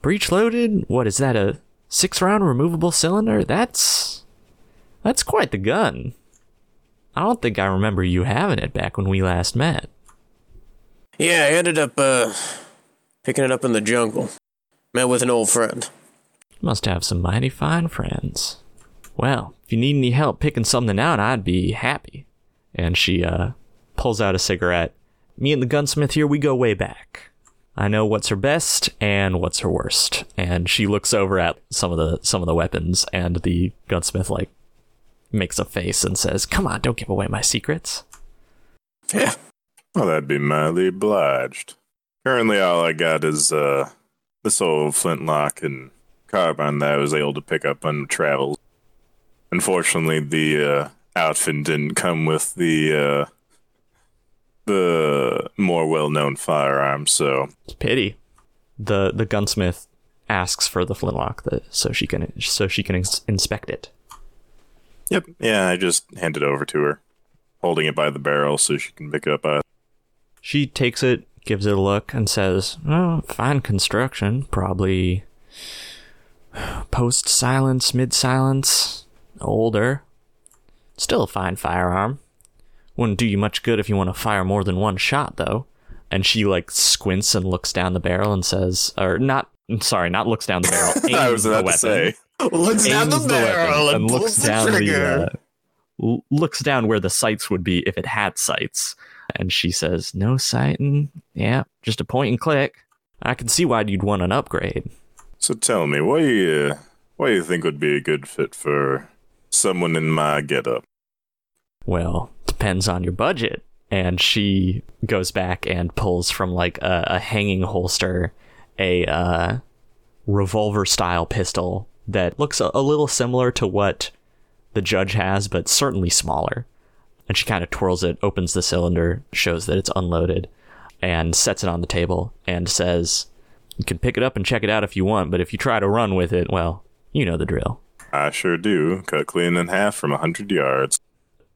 Breech loaded? What is that, a six round removable cylinder? That's. That's quite the gun. I don't think I remember you having it back when we last met. Yeah, I ended up uh picking it up in the jungle. Met with an old friend. Must have some mighty fine friends. Well, if you need any help picking something out, I'd be happy. And she uh pulls out a cigarette. Me and the gunsmith here, we go way back. I know what's her best and what's her worst. And she looks over at some of the some of the weapons and the gunsmith like makes a face and says, "Come on, don't give away my secrets." Yeah. Well, that'd be mildly obliged. Currently, all I got is uh, this old flintlock and carbine that I was able to pick up on travels. Unfortunately, the uh, outfit didn't come with the uh, the more well-known firearm, so It's a pity. The the gunsmith asks for the flintlock that, so she can so she can ins- inspect it. yep, yeah, I just handed it over to her, holding it by the barrel so she can pick it up. Uh, She takes it, gives it a look, and says, "Oh, fine construction. Probably post silence, mid silence, older. Still a fine firearm. Wouldn't do you much good if you want to fire more than one shot, though." And she like squints and looks down the barrel and says, or not, sorry, not looks down the barrel. I aims was the about to weapon say. Looks down the barrel weapon and looks pulls the down trigger. uh, looks down where the sights would be if it had sights. And she says, "No sighting. Yeah, just a point and click. I can see why you'd want an upgrade." So tell me, what do you what do you think would be a good fit for someone in my getup? Well, depends on your budget. And she goes back and pulls from like a, a hanging holster a uh, revolver style pistol that looks a, a little similar to what the judge has, but certainly smaller. And she kind of twirls it, opens the cylinder, shows that it's unloaded, and sets it on the table and says, You can pick it up and check it out if you want, but if you try to run with it, well, you know the drill. I sure do. Cut clean in half from a hundred yards.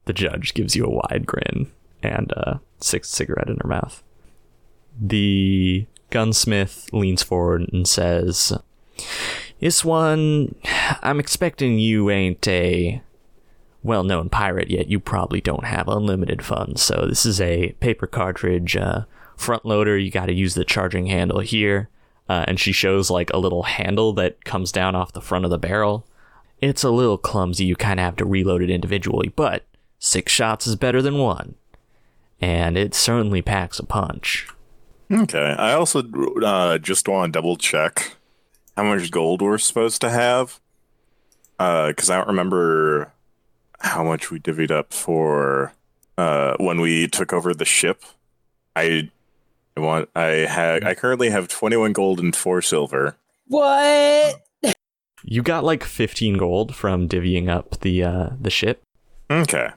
The judge gives you a wide grin and uh, a sixth cigarette in her mouth. The gunsmith leans forward and says, This one, I'm expecting you ain't a well known pirate yet. You probably don't have unlimited funds. So, this is a paper cartridge uh, front loader. You got to use the charging handle here. Uh, and she shows like a little handle that comes down off the front of the barrel. It's a little clumsy. You kind of have to reload it individually, but six shots is better than one. And it certainly packs a punch. Okay. I also uh, just want to double check how much gold we're supposed to have. Because I don't remember how much we divvied up for uh, when we took over the ship. I I want. I had. I currently have twenty-one gold and four silver. What? You got like 15 gold from divvying up the uh, the ship. Okay.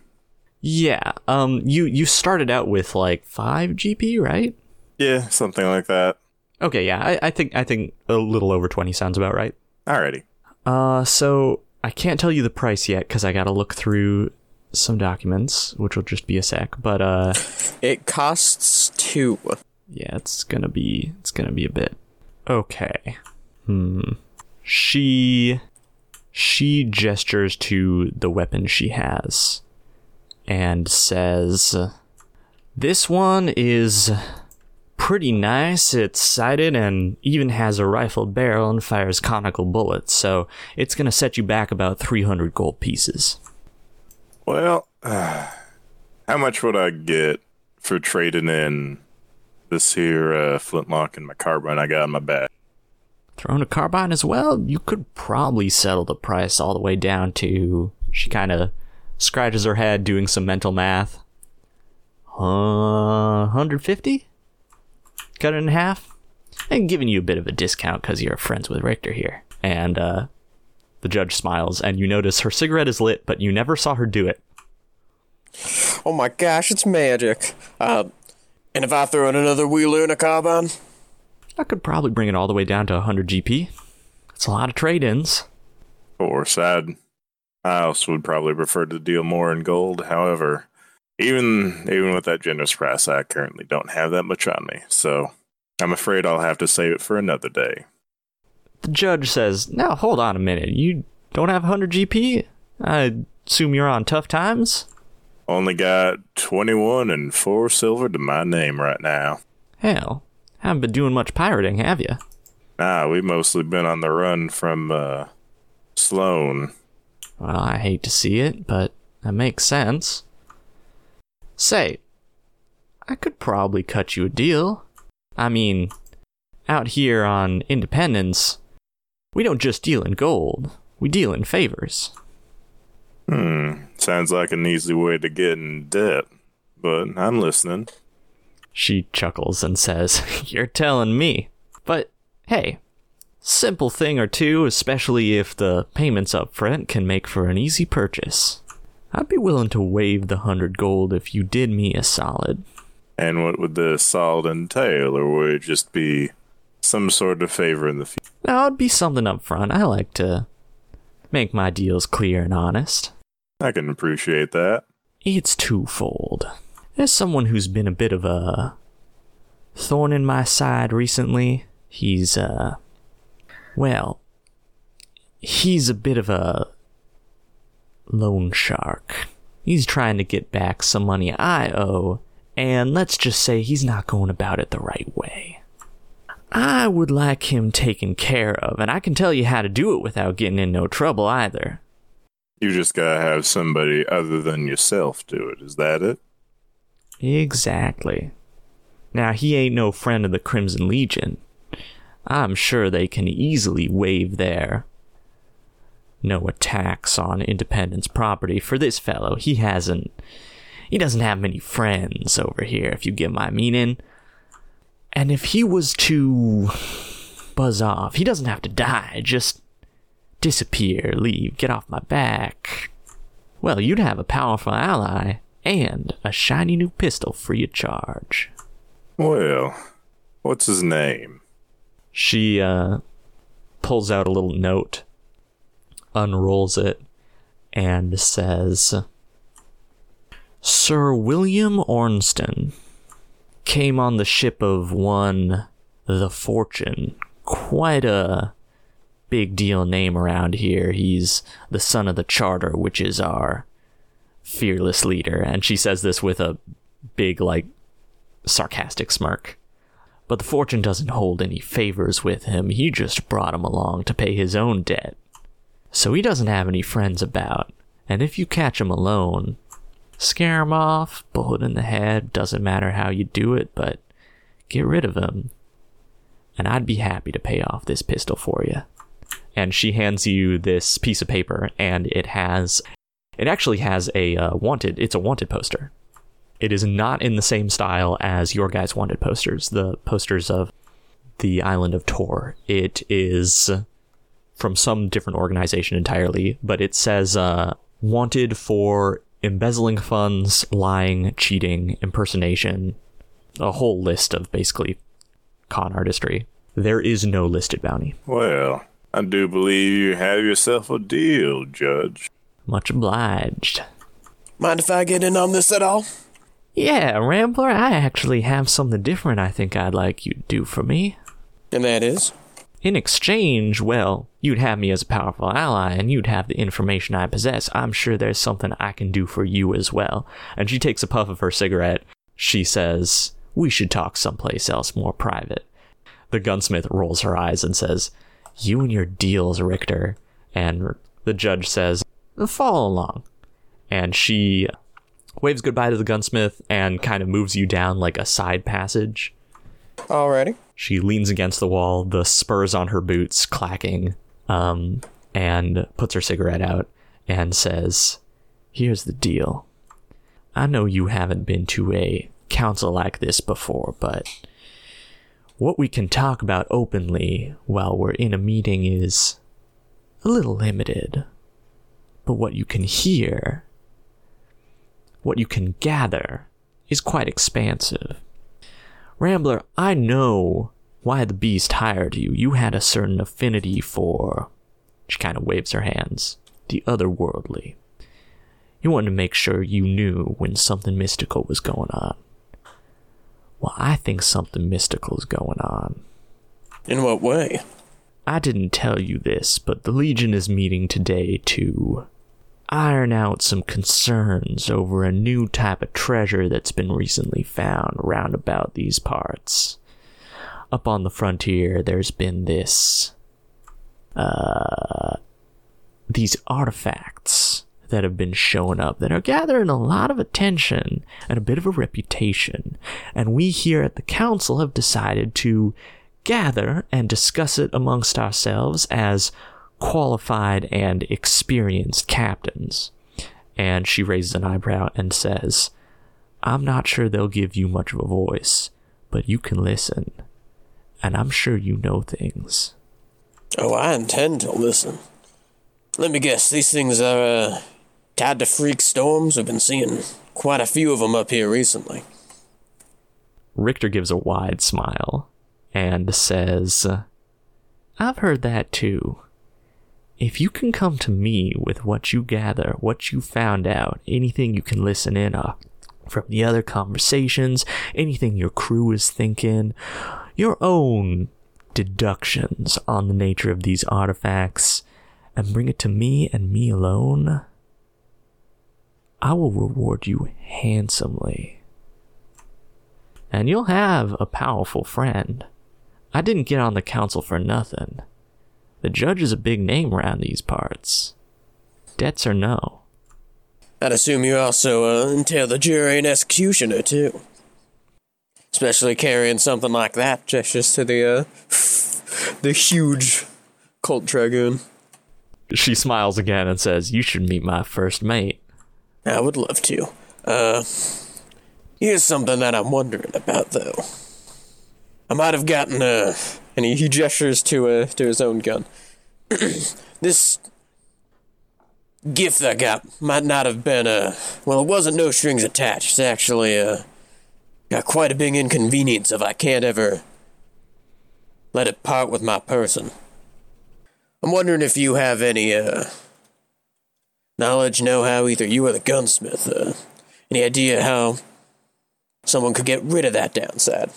Yeah. Um. You you started out with like five GP, right? Yeah, something like that. Okay. Yeah. I, I think I think a little over 20 sounds about right. Alrighty. Uh. So I can't tell you the price yet because I got to look through some documents, which will just be a sec. But uh. It costs two. Yeah, it's gonna be it's gonna be a bit. Okay. Hmm. She she gestures to the weapon she has and says this one is pretty nice. It's sighted and even has a rifled barrel and fires conical bullets, so it's gonna set you back about 300 gold pieces. Well, how much would I get for trading in this here uh, flintlock and my carbine I got in my bag? Throwing a carbine as well, you could probably settle the price all the way down to. She kind of scratches her head, doing some mental math. Uh, 150? Cut it in half? And giving you a bit of a discount because you're friends with Richter here. And, uh, the judge smiles, and you notice her cigarette is lit, but you never saw her do it. Oh my gosh, it's magic. Uh, and if I throw in another wheeler and a carbine? I could probably bring it all the way down to 100 GP. It's a lot of trade ins. Or sad. I also would probably prefer to deal more in gold. However, even even with that generous price, I currently don't have that much on me. So I'm afraid I'll have to save it for another day. The judge says, Now, hold on a minute. You don't have 100 GP? I assume you're on tough times? Only got 21 and 4 silver to my name right now. Hell, haven't been doing much pirating, have you? Nah, we've mostly been on the run from uh, Sloan. Well, I hate to see it, but that makes sense. Say, I could probably cut you a deal. I mean, out here on Independence, we don't just deal in gold, we deal in favors. Hmm, sounds like an easy way to get in debt, but I'm listening. She chuckles and says, You're telling me. But hey, simple thing or two, especially if the payments up front can make for an easy purchase. I'd be willing to waive the hundred gold if you did me a solid. And what would the solid entail, or would it just be some sort of favor in the future? Now, it'd be something up front. I like to make my deals clear and honest. I can appreciate that. It's twofold. As someone who's been a bit of a thorn in my side recently. He's, uh, well, he's a bit of a loan shark. He's trying to get back some money I owe, and let's just say he's not going about it the right way. I would like him taken care of, and I can tell you how to do it without getting in no trouble either. You just gotta have somebody other than yourself do it. Is that it? Exactly. Now, he ain't no friend of the Crimson Legion. I'm sure they can easily waive their no attacks on Independence property for this fellow. He hasn't. He doesn't have many friends over here, if you get my meaning. And if he was to buzz off, he doesn't have to die, just disappear, leave, get off my back. Well, you'd have a powerful ally and a shiny new pistol free of charge. Well, what's his name? She uh, pulls out a little note, unrolls it, and says Sir William Ornston came on the ship of one the Fortune. Quite a big deal name around here. He's the son of the Charter, which is our fearless leader. And she says this with a big, like, sarcastic smirk. But the Fortune doesn't hold any favors with him. He just brought him along to pay his own debt. So he doesn't have any friends about. And if you catch him alone, scare him off, bullet in the head, doesn't matter how you do it, but get rid of him. And I'd be happy to pay off this pistol for you. And she hands you this piece of paper, and it has, it actually has a uh, wanted, it's a wanted poster. It is not in the same style as your guys' wanted posters, the posters of the island of Tor. It is from some different organization entirely, but it says uh, wanted for embezzling funds, lying, cheating, impersonation, a whole list of basically con artistry. There is no listed bounty. Well, I do believe you have yourself a deal, Judge. Much obliged. Mind if I get in on this at all? Yeah, Rambler, I actually have something different I think I'd like you to do for me. And that is? In exchange, well, you'd have me as a powerful ally and you'd have the information I possess. I'm sure there's something I can do for you as well. And she takes a puff of her cigarette. She says, We should talk someplace else more private. The gunsmith rolls her eyes and says, You and your deals, Richter. And the judge says, Follow along. And she waves goodbye to the gunsmith and kind of moves you down like a side passage. Alrighty. She leans against the wall, the spurs on her boots clacking, um, and puts her cigarette out and says, Here's the deal. I know you haven't been to a council like this before, but what we can talk about openly while we're in a meeting is a little limited. But what you can hear, what you can gather, is quite expansive. Rambler, I know why the beast hired you. You had a certain affinity for. She kind of waves her hands. The otherworldly. You wanted to make sure you knew when something mystical was going on. Well, I think something mystical is going on. In what way? I didn't tell you this, but the Legion is meeting today to iron out some concerns over a new type of treasure that's been recently found round about these parts. Up on the frontier, there's been this, uh, these artifacts that have been showing up that are gathering a lot of attention and a bit of a reputation. And we here at the council have decided to gather and discuss it amongst ourselves as qualified and experienced captains. And she raises an eyebrow and says, I'm not sure they'll give you much of a voice, but you can listen. And I'm sure you know things. Oh, I intend to listen. Let me guess, these things are uh, tied to freak storms. We've been seeing quite a few of them up here recently. Richter gives a wide smile and says, I've heard that too. If you can come to me with what you gather, what you found out, anything you can listen in uh, from the other conversations, anything your crew is thinking, your own deductions on the nature of these artifacts, and bring it to me and me alone, I will reward you handsomely. And you'll have a powerful friend. I didn't get on the council for nothing. The judge is a big name around these parts. Debts or no. I'd assume you also uh, entail the jury and executioner, too. Especially carrying something like that, gestures to the, uh, the huge Colt Dragoon. She smiles again and says, You should meet my first mate. I would love to. Uh, here's something that I'm wondering about, though. I might have gotten a, and he, he gestures to uh, to his own gun. this gift I got might not have been a well, it wasn't no strings attached. It's actually uh, got quite a big inconvenience if I can't ever let it part with my person. I'm wondering if you have any uh knowledge, know how either you or the gunsmith, uh, any idea how someone could get rid of that downside?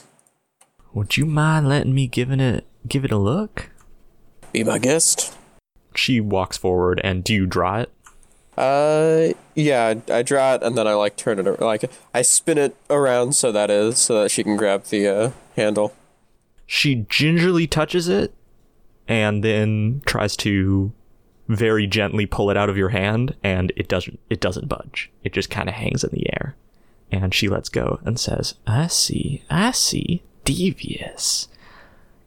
Would you mind letting me giving it give it a look? Be my guest. She walks forward and do you draw it? Uh, yeah, I, draw it and then I like turn it like I spin it around so that is so that she can grab the uh, handle. She gingerly touches it and then tries to very gently pull it out of your hand and it doesn't it doesn't budge. It just kind of hangs in the air. And she lets go and says, "I see. I see. Devious.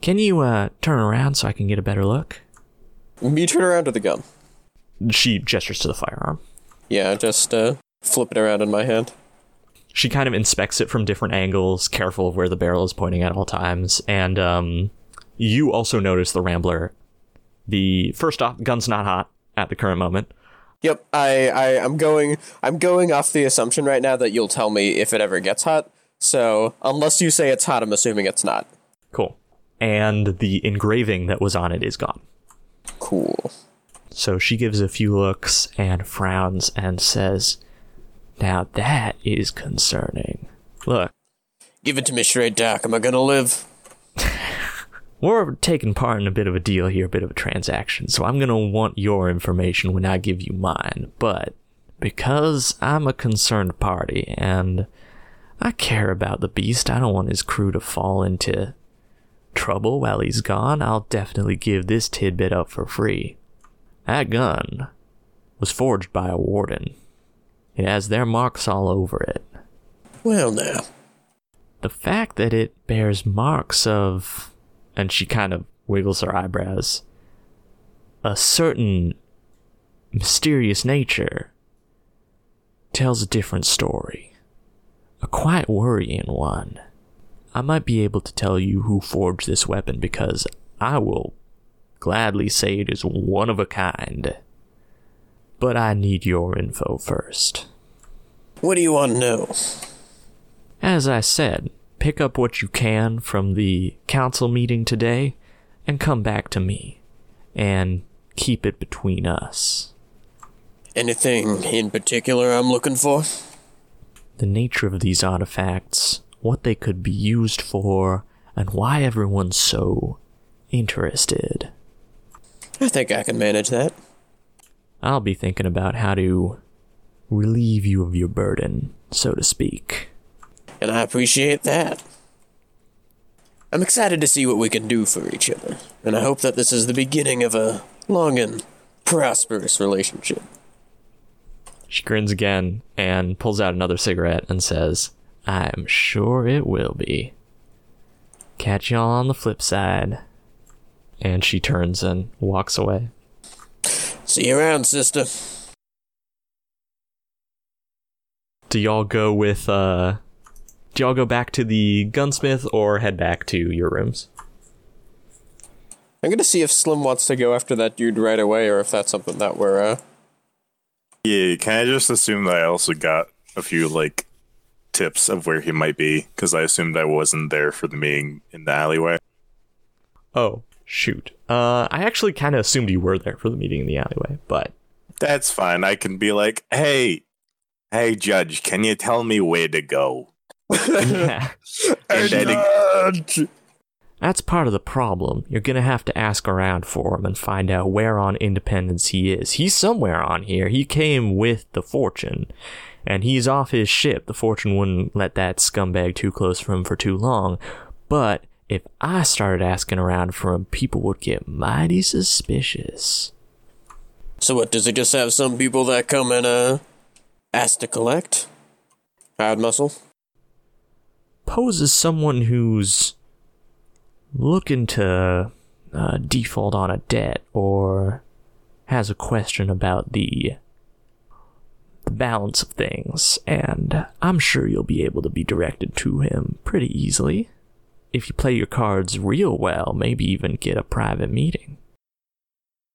Can you uh turn around so I can get a better look?" You turn around to the gun. She gestures to the firearm. Yeah, just uh, flip it around in my hand. she kind of inspects it from different angles, careful of where the barrel is pointing at all times. And um, you also notice the Rambler. The first off, gun's not hot at the current moment. Yep, I, I I'm going I'm going off the assumption right now that you'll tell me if it ever gets hot. So unless you say it's hot, I'm assuming it's not. Cool. And the engraving that was on it is gone. Cool. So she gives a few looks and frowns and says, Now that is concerning. Look, Give it to me straight, Doc. Am I gonna live? we're taking part in a bit of a deal here, a bit of a transaction, so I'm gonna want your information when I give you mine. But because I'm a concerned party and I care about the beast, I don't want his crew to fall into trouble while he's gone. I'll definitely give this tidbit up for free. That gun was forged by a warden. It has their marks all over it. Well, now. the fact that it bears marks of and she kind of wiggles her eyebrows a certain mysterious nature tells a different story a quite worrying one i might be able to tell you who forged this weapon because i will gladly say it is one of a kind but i need your info first What do you want to know? As I said, pick up what you can from the council meeting today and come back to me and keep it between us. Anything in particular I'm looking for? The nature of these artifacts, what they could be used for, and why everyone's so interested. I think I can manage that. I'll be thinking about how to relieve you of your burden, so to speak. And I appreciate that. I'm excited to see what we can do for each other, and I hope that this is the beginning of a long and prosperous relationship. She grins again and pulls out another cigarette and says, I'm sure it will be. Catch y'all on the flip side. And she turns and walks away. See you around, sister. Do y'all go with, uh, do y'all go back to the gunsmith or head back to your rooms? I'm gonna see if Slim wants to go after that dude right away, or if that's something that we're, uh, Yeah, can I just assume that I also got a few like tips of where he might be because I assumed I wasn't there for the meeting in the alleyway. Oh, shoot. Uh, I actually kind of assumed you were there for the meeting in the alleyway, but That's fine. I can be like, "Hey, Hey, Judge, can you tell me where to go? Yeah. And then it- That's part of the problem. You're gonna have to ask around for him and find out where on Independence he is. He's somewhere on here. He came with the Fortune, and he's off his ship. The Fortune wouldn't let that scumbag too close for him for too long. But if I started asking around for him, people would get mighty suspicious. So what? Does it just have some people that come and uh ask to collect? Hide muscle. Poses someone who's looking to uh, default on a debt or has a question about the the balance of things, and I'm sure you'll be able to be directed to him pretty easily. If you play your cards real well, maybe even get a private meeting.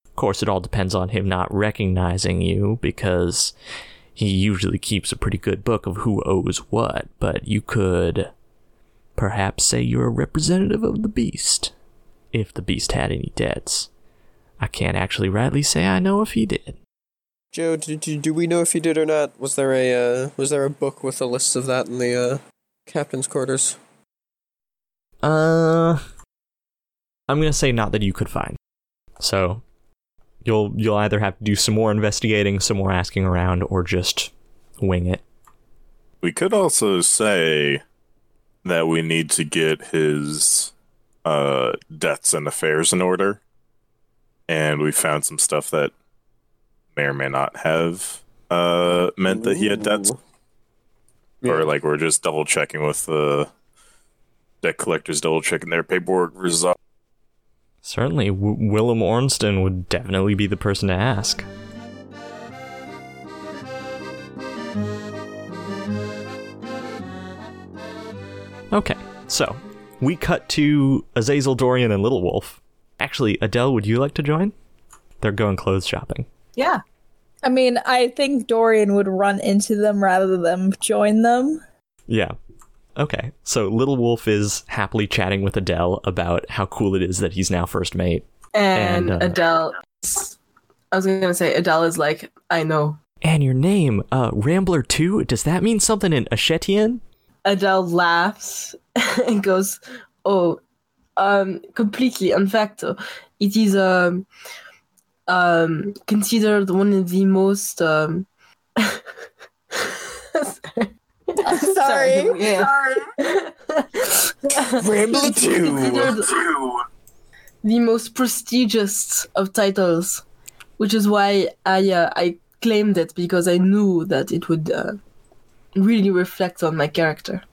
Of course, it all depends on him not recognizing you because he usually keeps a pretty good book of who owes what, but you could perhaps say you're a representative of the beast, if the beast had any debts. I can't actually rightly say I know if he did. Joe, did you, do we know if he did or not? Was there a uh, was there a book with a list of that in the uh, captain's quarters? Uh, I'm gonna say not that you could find. So, you'll you'll either have to do some more investigating, some more asking around, or just wing it. we could also say that we need to get his uh, debts and affairs in order. And we found some stuff that may or may not have uh, meant that he had debts. Or like we're just double checking with the debt collectors, double checking their paperwork results. Certainly, w- Willem Ornston would definitely be the person to ask. Okay, so we cut to Azazel, Dorian, and Little Wolf. Actually, Adele, would you like to join? They're going clothes shopping. Yeah. I mean, I think Dorian would run into them rather than join them. Yeah. Okay, so Little Wolf is happily chatting with Adele about how cool it is that he's now first mate. And, And, uh, Adele. is- I was gonna say Adele is like, I know. And your name, uh, Rambler 2, does that mean something in Ashetian? Adele laughs and goes, "Oh, um, completely. In fact, it is um, um, considered one of the most um." Sorry. yeah. Rambler It's considered the most prestigious of titles, which is why I uh, I claimed it because I knew that it would uh, really reflects on my character.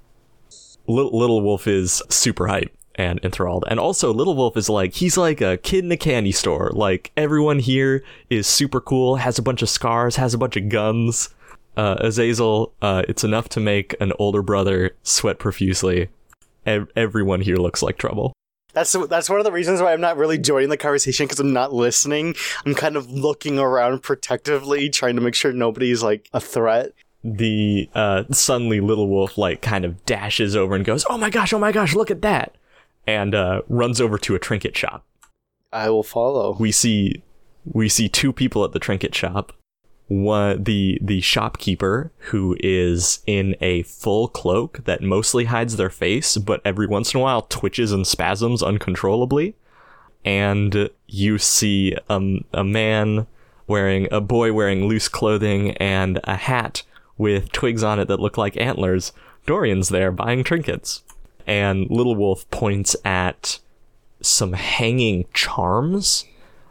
Little, Little Wolf is super hype and enthralled. And also, Little Wolf is like, he's like a kid in a candy store. Like, everyone here is super cool, has a bunch of scars, has a bunch of guns. Uh, Azazel, uh, it's enough to make an older brother sweat profusely. Ev- everyone here looks like trouble. That's that's one of the reasons why I'm not really joining the conversation because I'm not listening. I'm kind of looking around protectively, trying to make sure nobody's like a threat. The uh, suddenly Little Wolf like kind of dashes over and goes, "Oh my gosh! Oh my gosh! Look at that!" and uh, runs over to a trinket shop. I will follow. we see we see two people at the trinket shop. One the the shopkeeper who is in a full cloak that mostly hides their face, but every once in a while twitches and spasms uncontrollably. And you see um, a man wearing a boy wearing loose clothing and a hat with twigs on it that look like antlers. Dorian's there buying trinkets. And Little Wolf points at some hanging charms.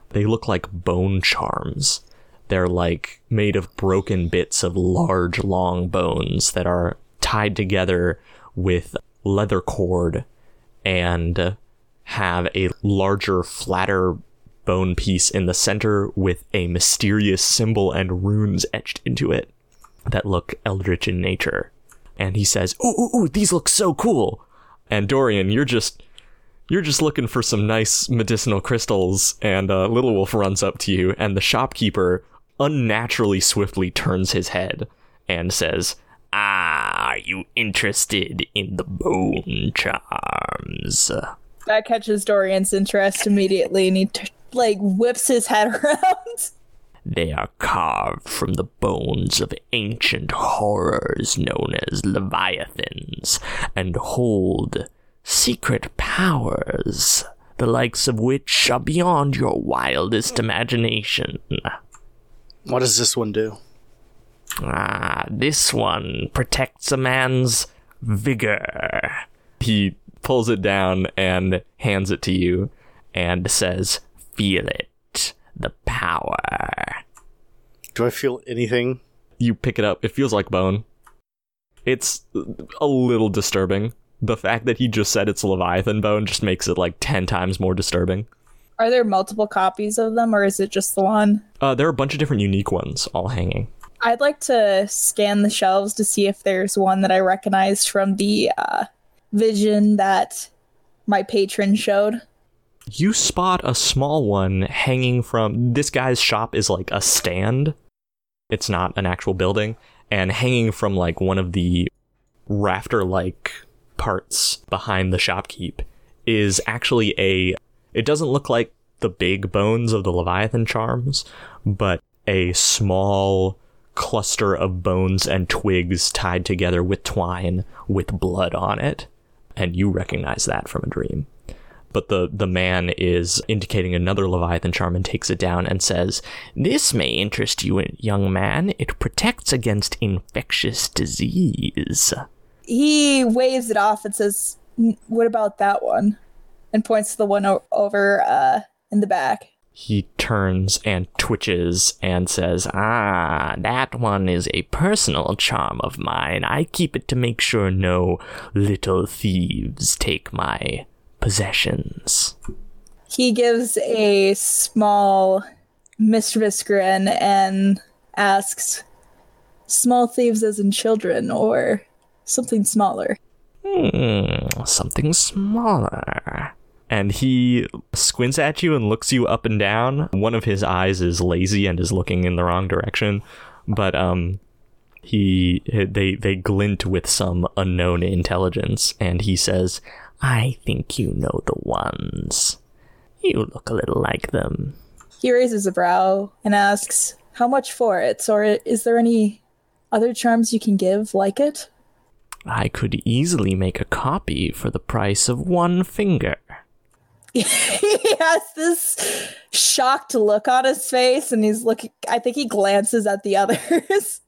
They look like bone charms. They're like made of broken bits of large, long bones that are tied together with leather cord and have a larger, flatter bone piece in the center with a mysterious symbol and runes etched into it that look eldritch in nature. And he says, "Ooh, ooh, ooh, these look so cool." And Dorian, you're just you're just looking for some nice medicinal crystals, and uh, Little Wolf runs up to you, and the shopkeeper unnaturally swiftly turns his head and says, Ah, are you interested in the bone charms? That catches Dorian's interest immediately, and he t- like whips his head around. They are carved from the bones of ancient horrors known as Leviathans and hold secret powers, the likes of which are beyond your wildest imagination. What does this one do? Ah, this one protects a man's vigor. He pulls it down and hands it to you and says, Feel it. The power. Do I feel anything? You pick it up. It feels like bone. It's a little disturbing. The fact that he just said it's Leviathan bone just makes it like 10 times more disturbing. Are there multiple copies of them, or is it just the one? Uh, there are a bunch of different unique ones all hanging. I'd like to scan the shelves to see if there's one that I recognized from the uh, vision that my patron showed. You spot a small one hanging from this guy's shop is like a stand. It's not an actual building. And hanging from like one of the rafter like parts behind the shopkeep is actually a it doesn't look like the big bones of the leviathan charms but a small cluster of bones and twigs tied together with twine with blood on it. And you recognize that from a dream but the the man is indicating another leviathan charm and takes it down and says this may interest you young man it protects against infectious disease He waves it off and says, "What about that one?" and points to the one o- over uh, in the back. he turns and twitches and says ah that one is a personal charm of mine i keep it to make sure no little thieves take my possessions He gives a small, mischievous grin and asks, "Small thieves as in children, or something smaller?" Hmm, something smaller. And he squints at you and looks you up and down. One of his eyes is lazy and is looking in the wrong direction, but um he they they glint with some unknown intelligence and he says, "I think you know the ones. You look a little like them." He raises a brow and asks, "How much for it? Or is there any other charms you can give like it?" I could easily make a copy for the price of one finger. he has this shocked look on his face, and he's looking. I think he glances at the others.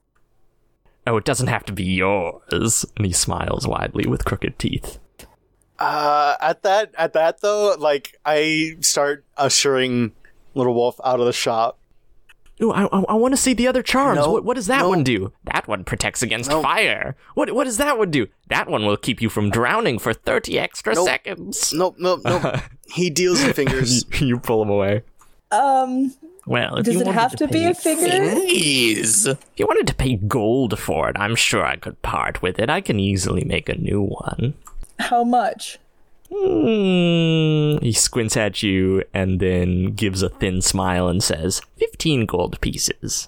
Oh, it doesn't have to be yours. And he smiles widely with crooked teeth. Uh, at that, at that though, like I start ushering Little Wolf out of the shop. Ooh, I, I, I want to see the other charms. No, what, what does that no. one do? That one protects against No. fire. What what does that one do? That one will keep you from drowning for 30 extra Nope. seconds. Nope, nope, nope. he deals in fingers. you, you pull him away. Um, Well, if does you it have to be a figure? fees, if you wanted to pay gold for it, I'm sure I could part with it. I can easily make a new one. How much? Hmm. He squints at you and then gives a thin smile and says, 15 gold pieces.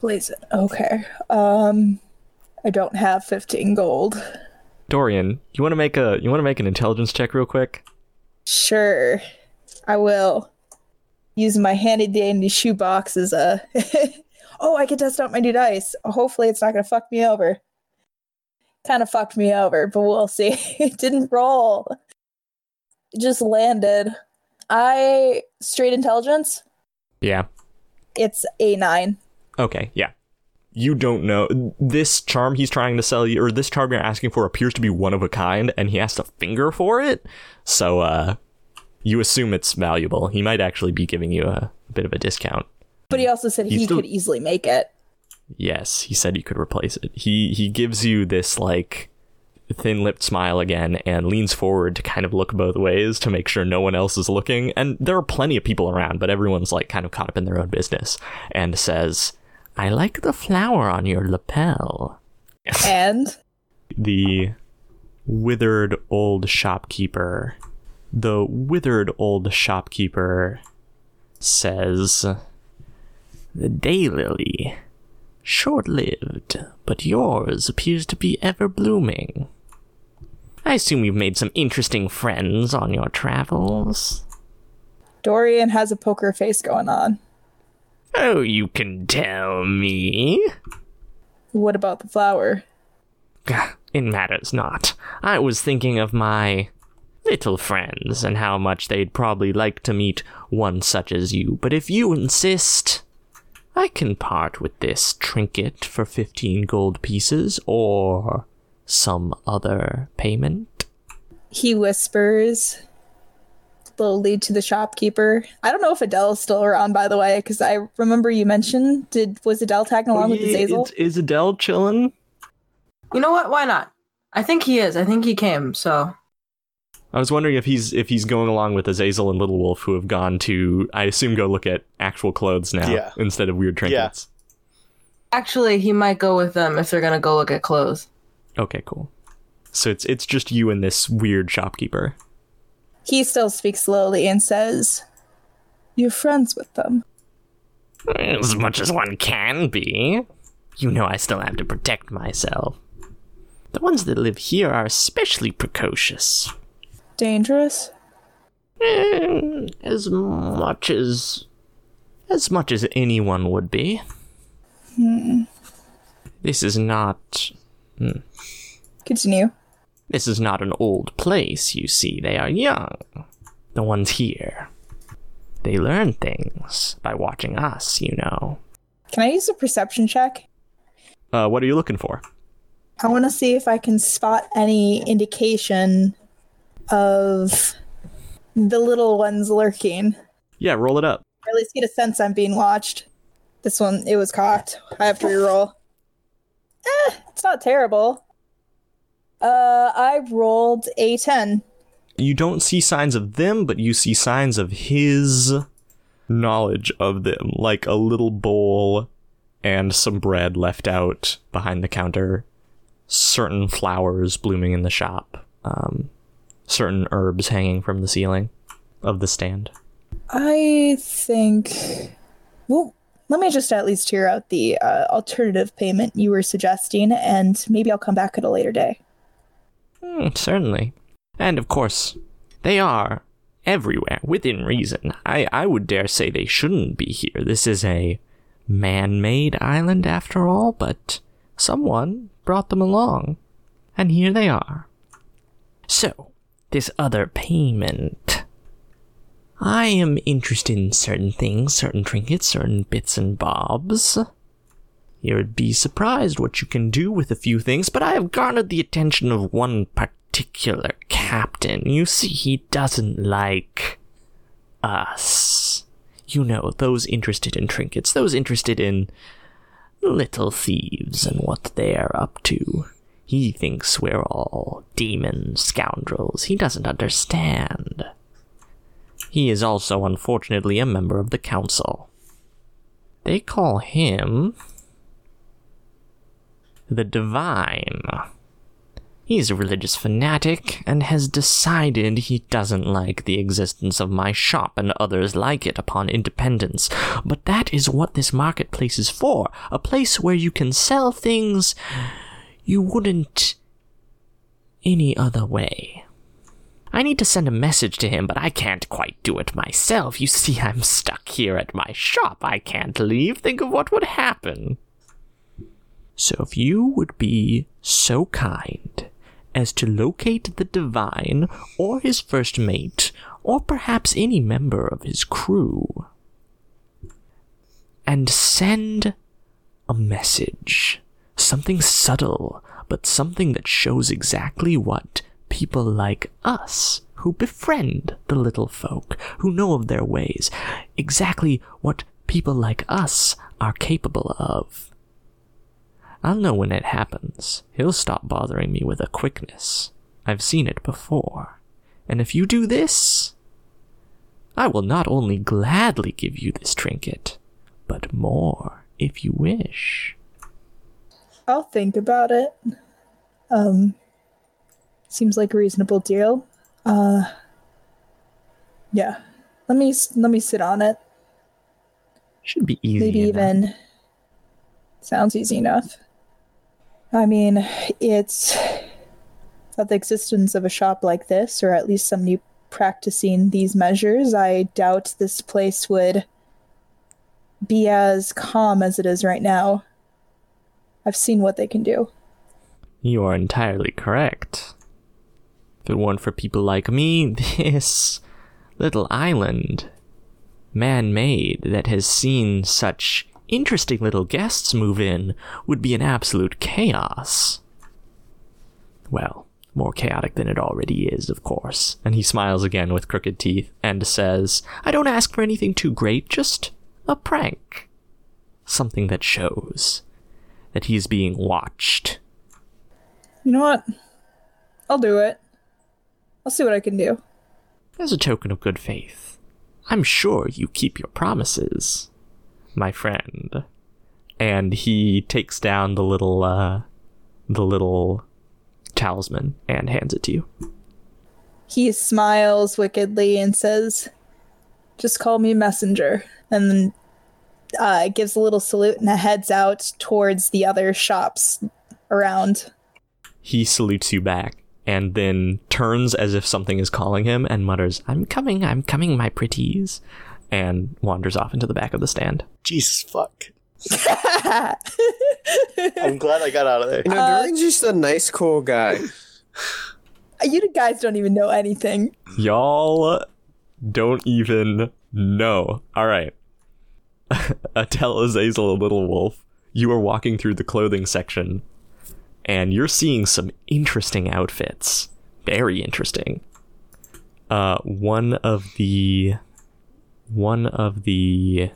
Please. Okay. Um, I don't have fifteen gold. Dorian, you want to make a you want to make an intelligence check real quick? Sure, I will. Use my handy dandy shoebox as a. oh, I can test out my new dice. Hopefully, it's not gonna fuck me over. Kind of fucked me over, but we'll see. it didn't roll. It just landed. I straight intelligence. Yeah. It's a nine. Okay, yeah. You don't know this charm he's trying to sell you or this charm you're asking for appears to be one of a kind and he has to finger for it. So uh you assume it's valuable. He might actually be giving you a, bit of a discount. But he also said He's he still- could easily make it. Yes, he said he could replace it. He he gives you this like thin-lipped smile again and leans forward to kind of look both ways to make sure no one else is looking. And there are plenty of people around, but everyone's like kind of caught up in their own business and says, "I like the flower on your lapel." And the withered old shopkeeper. The withered old shopkeeper says, The daylily. Short lived, but yours appears to be ever blooming. I assume you've made some interesting friends on your travels. Dorian has a poker face going on. Oh, you can tell me. What about the flower? It matters not. I was thinking of my little friends and how much they'd probably like to meet one such as you. But if you insist, I can part with this trinket for 15 gold pieces or some other payment. He whispers slowly to the shopkeeper. I don't know if Adele's still around, by the way, because I remember you mentioned did was Adele tagging along with Azazel? Is, is Adele chilling? You know what? Why not? I think he is. I think he came. So I was wondering if he's if he's going along with Azazel and Little Wolf, who have gone to, I assume, go look at actual clothes now Yeah. instead of weird trinkets. actually, he might go with them if they're gonna go look at clothes. Okay, cool. So it's it's just you and this weird shopkeeper. He still speaks slowly and says, You're friends with them. As much as one can be. You know I still have to protect myself. The ones that live here are especially precocious. Dangerous? As much as as much as anyone would be. This is not Mm. Continue. This is not an old place, you see. They are young. The ones here. They learn things by watching us, you know. Can I use a perception check? Uh, what are you looking for? I want to see if I can spot any indication of the little ones lurking. Yeah, roll it up. Or at least get a sense I'm being watched. This one, it was cocked. I have to reroll. Eh, it's not terrible. Uh, I rolled a 10. You don't see signs of them, but you see signs of his knowledge of them, like a little bowl and some bread left out behind the counter, certain flowers blooming in the shop, um, certain herbs hanging from the ceiling of the stand. I think. Well, let me just at least hear out the uh, alternative payment you were suggesting, and maybe I'll come back at a later day. Hmm, certainly. And of course, they are everywhere within reason. I, I would dare say they shouldn't be here. This is a man made island after all, but someone brought them along. And here they are. So, this other payment. I am interested in certain things, certain trinkets, certain bits and bobs. You would be surprised what you can do with a few things, but I have garnered the attention of one particular captain. You see, he doesn't like us. You know, those interested in trinkets, those interested in little thieves and what they're up to. He thinks we're all demon scoundrels. He doesn't understand. He is also, unfortunately, a member of the council. They call him the Divine. He's a religious fanatic and has decided he doesn't like the existence of my shop and others like it upon independence. But that is what this marketplace is for a place where you can sell things you wouldn't any other way. I need to send a message to him, but I can't quite do it myself. You see, I'm stuck here at my shop. I can't leave. Think of what would happen. So if you would be so kind as to locate the divine or his first mate, or perhaps any member of his crew, and send a message. Something subtle, but something that shows exactly what people like us, who befriend the little folk, who know of their ways, exactly what people like us are capable of. I'll know when it happens. He'll stop bothering me with a quickness. I've seen it before. And if you do this, I will not only gladly give you this trinket, but more if you wish. I'll think about it. Um, seems like a reasonable deal. Uh, yeah. Let me let me sit on it. Should be easy. Maybe enough. even sounds easy enough. I mean, it's that the existence of a shop like this, or at least somebody practicing these measures, I doubt this place would be as calm as it is right now. I've seen what they can do. You are entirely correct. If it weren't for people like me, this little island, man made, that has seen such interesting little guests move in, would be an absolute chaos. Well, more chaotic than it already is, of course. And he smiles again with crooked teeth and says, I don't ask for anything too great, just a prank. Something that shows that he is being watched. You know what? I'll do it. I'll see what I can do. As a token of good faith, I'm sure you keep your promises, my friend. And he takes down the little, uh, the little talisman and hands it to you. He smiles wickedly and says, Just call me messenger. And then uh, gives a little salute and heads out towards the other shops around. He salutes you back and then turns as if something is calling him and mutters, I'm coming, I'm coming, my pretties, and wanders off into the back of the stand. Jesus fuck. I'm glad I got out of there. You know, Dorian's just a nice, cool guy. You guys don't even know anything. Y'all don't even know. All right. Atel Azazel, little wolf, you are walking through the clothing section and you're seeing some interesting outfits. Very interesting. Uh, one of the one of the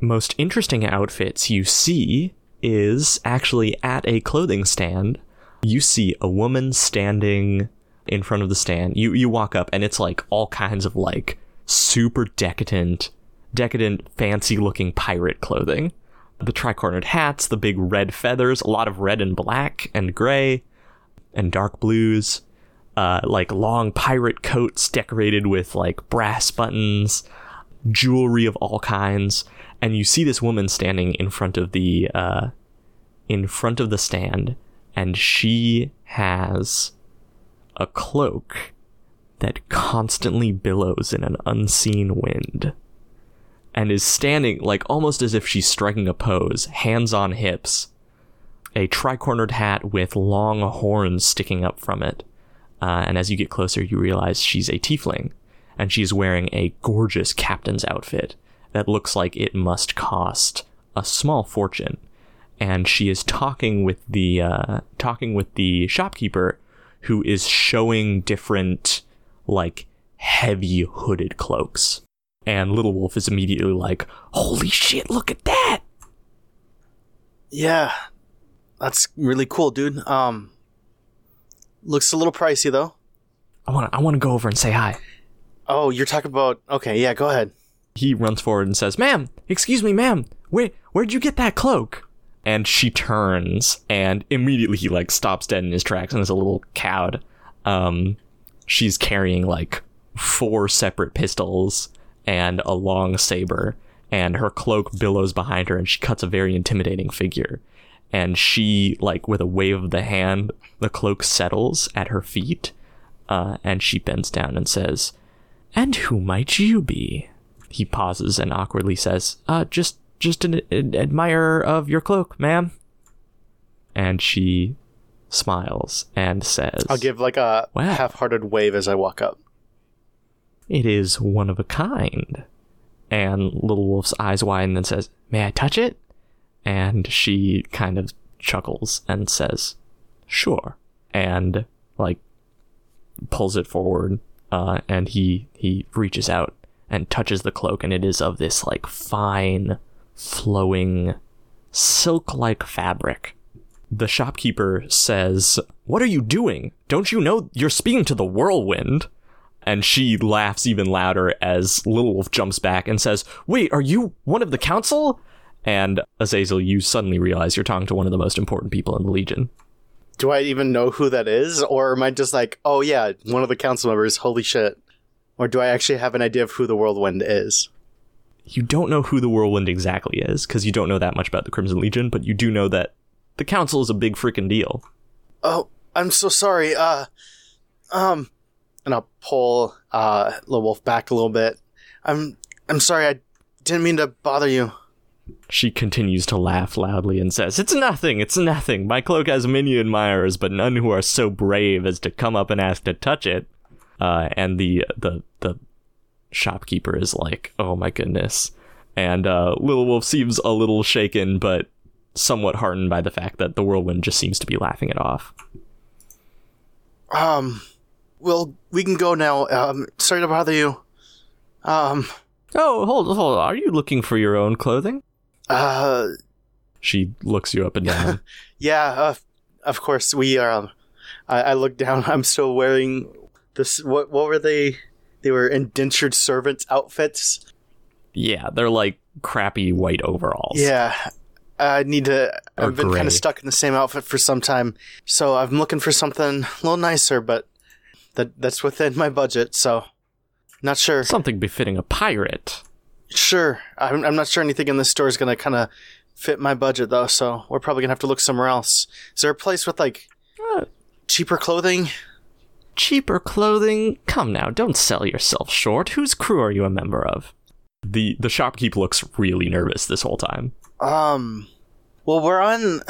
most interesting outfits you see is actually at a clothing stand. You see a woman standing in front of the stand. You you walk up and it's like all kinds of like super decadent decadent fancy looking pirate clothing. The tricornered hats, the big red feathers, a lot of red and black and gray and dark blues. Uh, like long pirate coats decorated with like brass buttons, jewelry of all kinds and you see this woman standing in front of the uh, in front of the stand, and she has a cloak that constantly billows in an unseen wind, and is standing like almost as if she's striking a pose, hands on hips, a tricornered hat with long horns sticking up from it. Uh, and as you get closer, you realize she's a tiefling, and she's wearing a gorgeous captain's outfit that looks like it must cost a small fortune. And she is talking with the uh, talking with the shopkeeper, who is showing different like heavy hooded cloaks. And Little Wolf is immediately like, "Holy shit! Look at that!" Yeah, that's really cool, dude. Um, looks a little pricey though. I want to I want to go over and say hi. Oh, you're talking about? Okay, yeah, go ahead. he runs forward and says, "Ma'am, excuse me, ma'am. Where where'd you get that cloak?" And she turns, and immediately he like stops dead in his tracks and is a little cowed. Um, she's carrying like four separate pistols and a long saber, and her cloak billows behind her, and she cuts a very intimidating figure. And she, like, with a wave of the hand, the cloak settles at her feet, uh, and she bends down and says, "And who might you be?" he pauses and awkwardly says, "Uh, just just an, an admirer of your cloak, ma'am." And she smiles and says, I'll give like a Wow. half-hearted wave as I walk up. "It is one of a kind." And Little Wolf's eyes widen and says, "May I touch it?" And she kind of chuckles and says, "Sure." And like pulls it forward, uh, and he he reaches out and touches the cloak, and it is of this like fine, flowing, silk-like fabric. The shopkeeper says, "What are you doing? Don't you know you're speaking to the whirlwind?" And she laughs even louder as Little Wolf jumps back and says, "Wait, are you one of the council?" And Azazel, you suddenly realize you're talking to one of the most important people in the Legion. Do I even know who that is, or am I just like, oh yeah, one of the council members? Holy shit! Or do I actually have an idea of who the whirlwind is? you don't know who the whirlwind exactly is because you don't know that much about the Crimson Legion, but you do know that the council is a big freaking deal. Oh, I'm so sorry. Uh, um, and I'll pull uh Little Wolf back a little bit. I'm I'm sorry. I didn't mean to bother you. She continues to laugh loudly and says, It's nothing, it's nothing. My cloak has many admirers, but none who are so brave as to come up and ask to touch it. Uh, and the, the, the shopkeeper is like, Oh my goodness. And uh, Little Wolf seems a little shaken, but somewhat heartened by the fact that the whirlwind just seems to be laughing it off. Um, well, we can go now. Um, sorry to bother you. Um, Oh, hold, hold. Are you looking for your own clothing? uh, She looks you up and down. yeah, uh, of course we are. Um, I, I look down. I'm still wearing this. What? What were they? They were indentured servants outfits. yeah, they're like crappy white overalls. Yeah. I need to. Or I've been kind of stuck in the same outfit for some time, so I'm looking for something a little nicer, but that that's within my budget. So, not sure. Something befitting a pirate. Sure, I'm, I'm not sure anything in this store is gonna kind of fit my budget though. So we're probably gonna have to look somewhere else. Is there a place with like Uh, cheaper clothing? cheaper clothing? Come now, don't sell yourself short. Whose crew are you a member of? The the shopkeep looks really nervous this whole time. Um, well, we're on,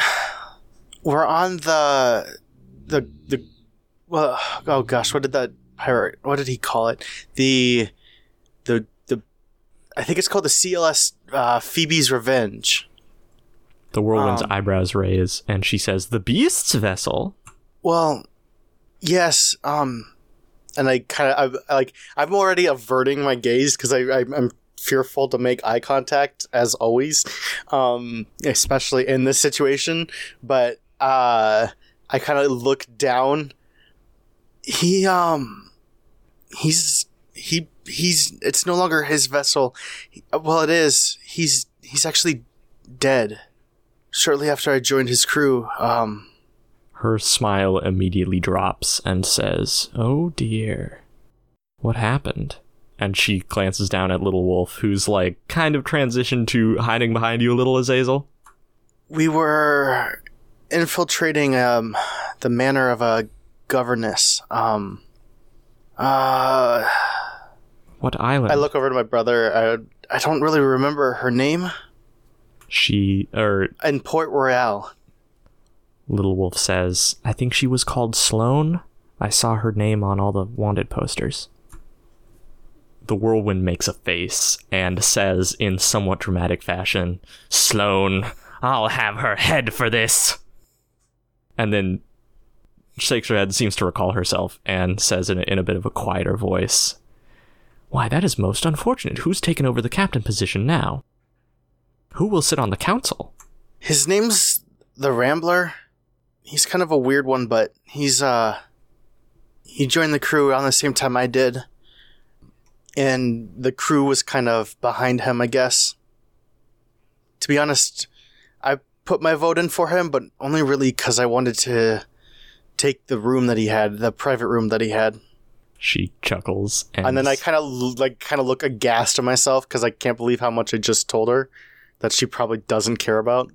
we're on the, the the, well, oh gosh, what did that pirate? What did he call it? The, the the, I think it's called the CLS uh, Phoebe's Revenge. The whirlwind's Um, eyebrows raise, and she says, "The beast's vessel." Well, yes. Um, and I kind of I, like I'm already averting my gaze because I, I I'm fearful to make eye contact as always, um, especially in this situation. But uh, I kind of look down. He um, he's he he's it's no longer his vessel. He- well, it is. He's he's actually dead. Shortly after I joined his crew, um. Her smile immediately drops and says, "Oh dear, what happened?" And she glances down at Little Wolf, who's like kind of transitioned to hiding behind you a little, Azazel. we were infiltrating um, the manor of a governess. Um, uh, What island? I look over to my brother. I, I don't really remember her name. she or In Port Royal. Little Wolf says, I think she was called Sloane. I saw her name on all the wanted posters. The whirlwind makes a face and says in somewhat dramatic fashion, Sloane, I'll have her head for this. And then shakes her head, seems to recall herself, and says in a, in a bit of a quieter voice, Why, that is most unfortunate. Who's taken over the captain position now? Who will sit on the council? His name's the Rambler. He's kind of a weird one, but he's uh he joined the crew around the same time I did. And the crew was kind of behind him, I guess. To be honest, I put my vote in for him, but only really cuz I wanted to take the room that he had, the private room that he had. She chuckles, and, And then I kind of like kind of look aghast at myself cuz I can't believe how much I just told her that she probably doesn't care about.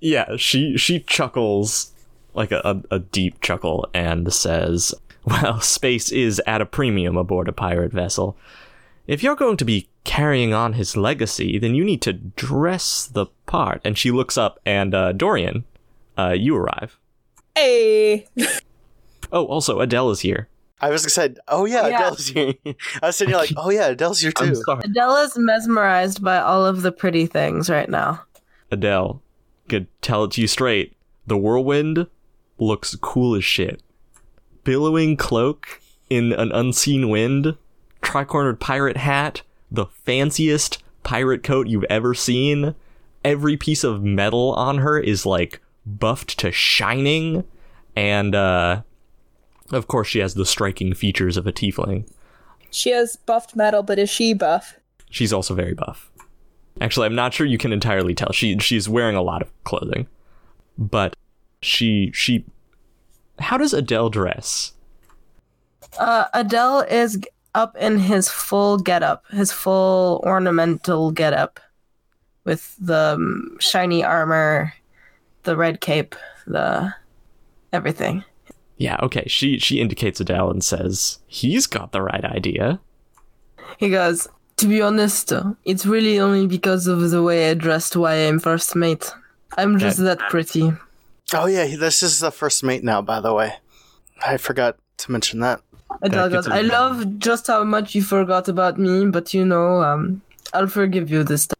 yeah, she she chuckles like a, a, a deep chuckle and says, "Well, space is at a premium aboard a pirate vessel. If you're going to be carrying on his legacy, then you need to dress the part." And she looks up, and uh, Dorian, uh, you arrive. Hey, Oh, also Adele is here. I was excited. Oh yeah, Yeah. Adele's here. I was sitting here like, oh yeah, Adele's here too. I'm sorry, Adela's mesmerized by all of the pretty things right now. Adele. Could tell it to you straight. The whirlwind looks cool as shit. Billowing cloak in an unseen wind, tricornered pirate hat, the fanciest pirate coat you've ever seen. Every piece of metal on her is like buffed to shining, and uh, of course she has the striking features of a tiefling. she has buffed metal, but is she buff? She's also very buff. Actually, I'm not sure you can entirely tell. She she's wearing a lot of clothing. But she she How does Adele dress? Uh, Adele is up in his full getup, his full ornamental getup, with the um, shiny armor, the red cape, the everything. Yeah, okay. She she indicates Adele and says, "He's got the right idea." He goes, To be honest, it's really only because of the way I dressed why I'm first mate. I'm just that pretty. Oh yeah, this is the first mate now. By the way, I forgot to mention that. Adele goes, I love just how much you forgot about me, but you know, um, I'll forgive you this time.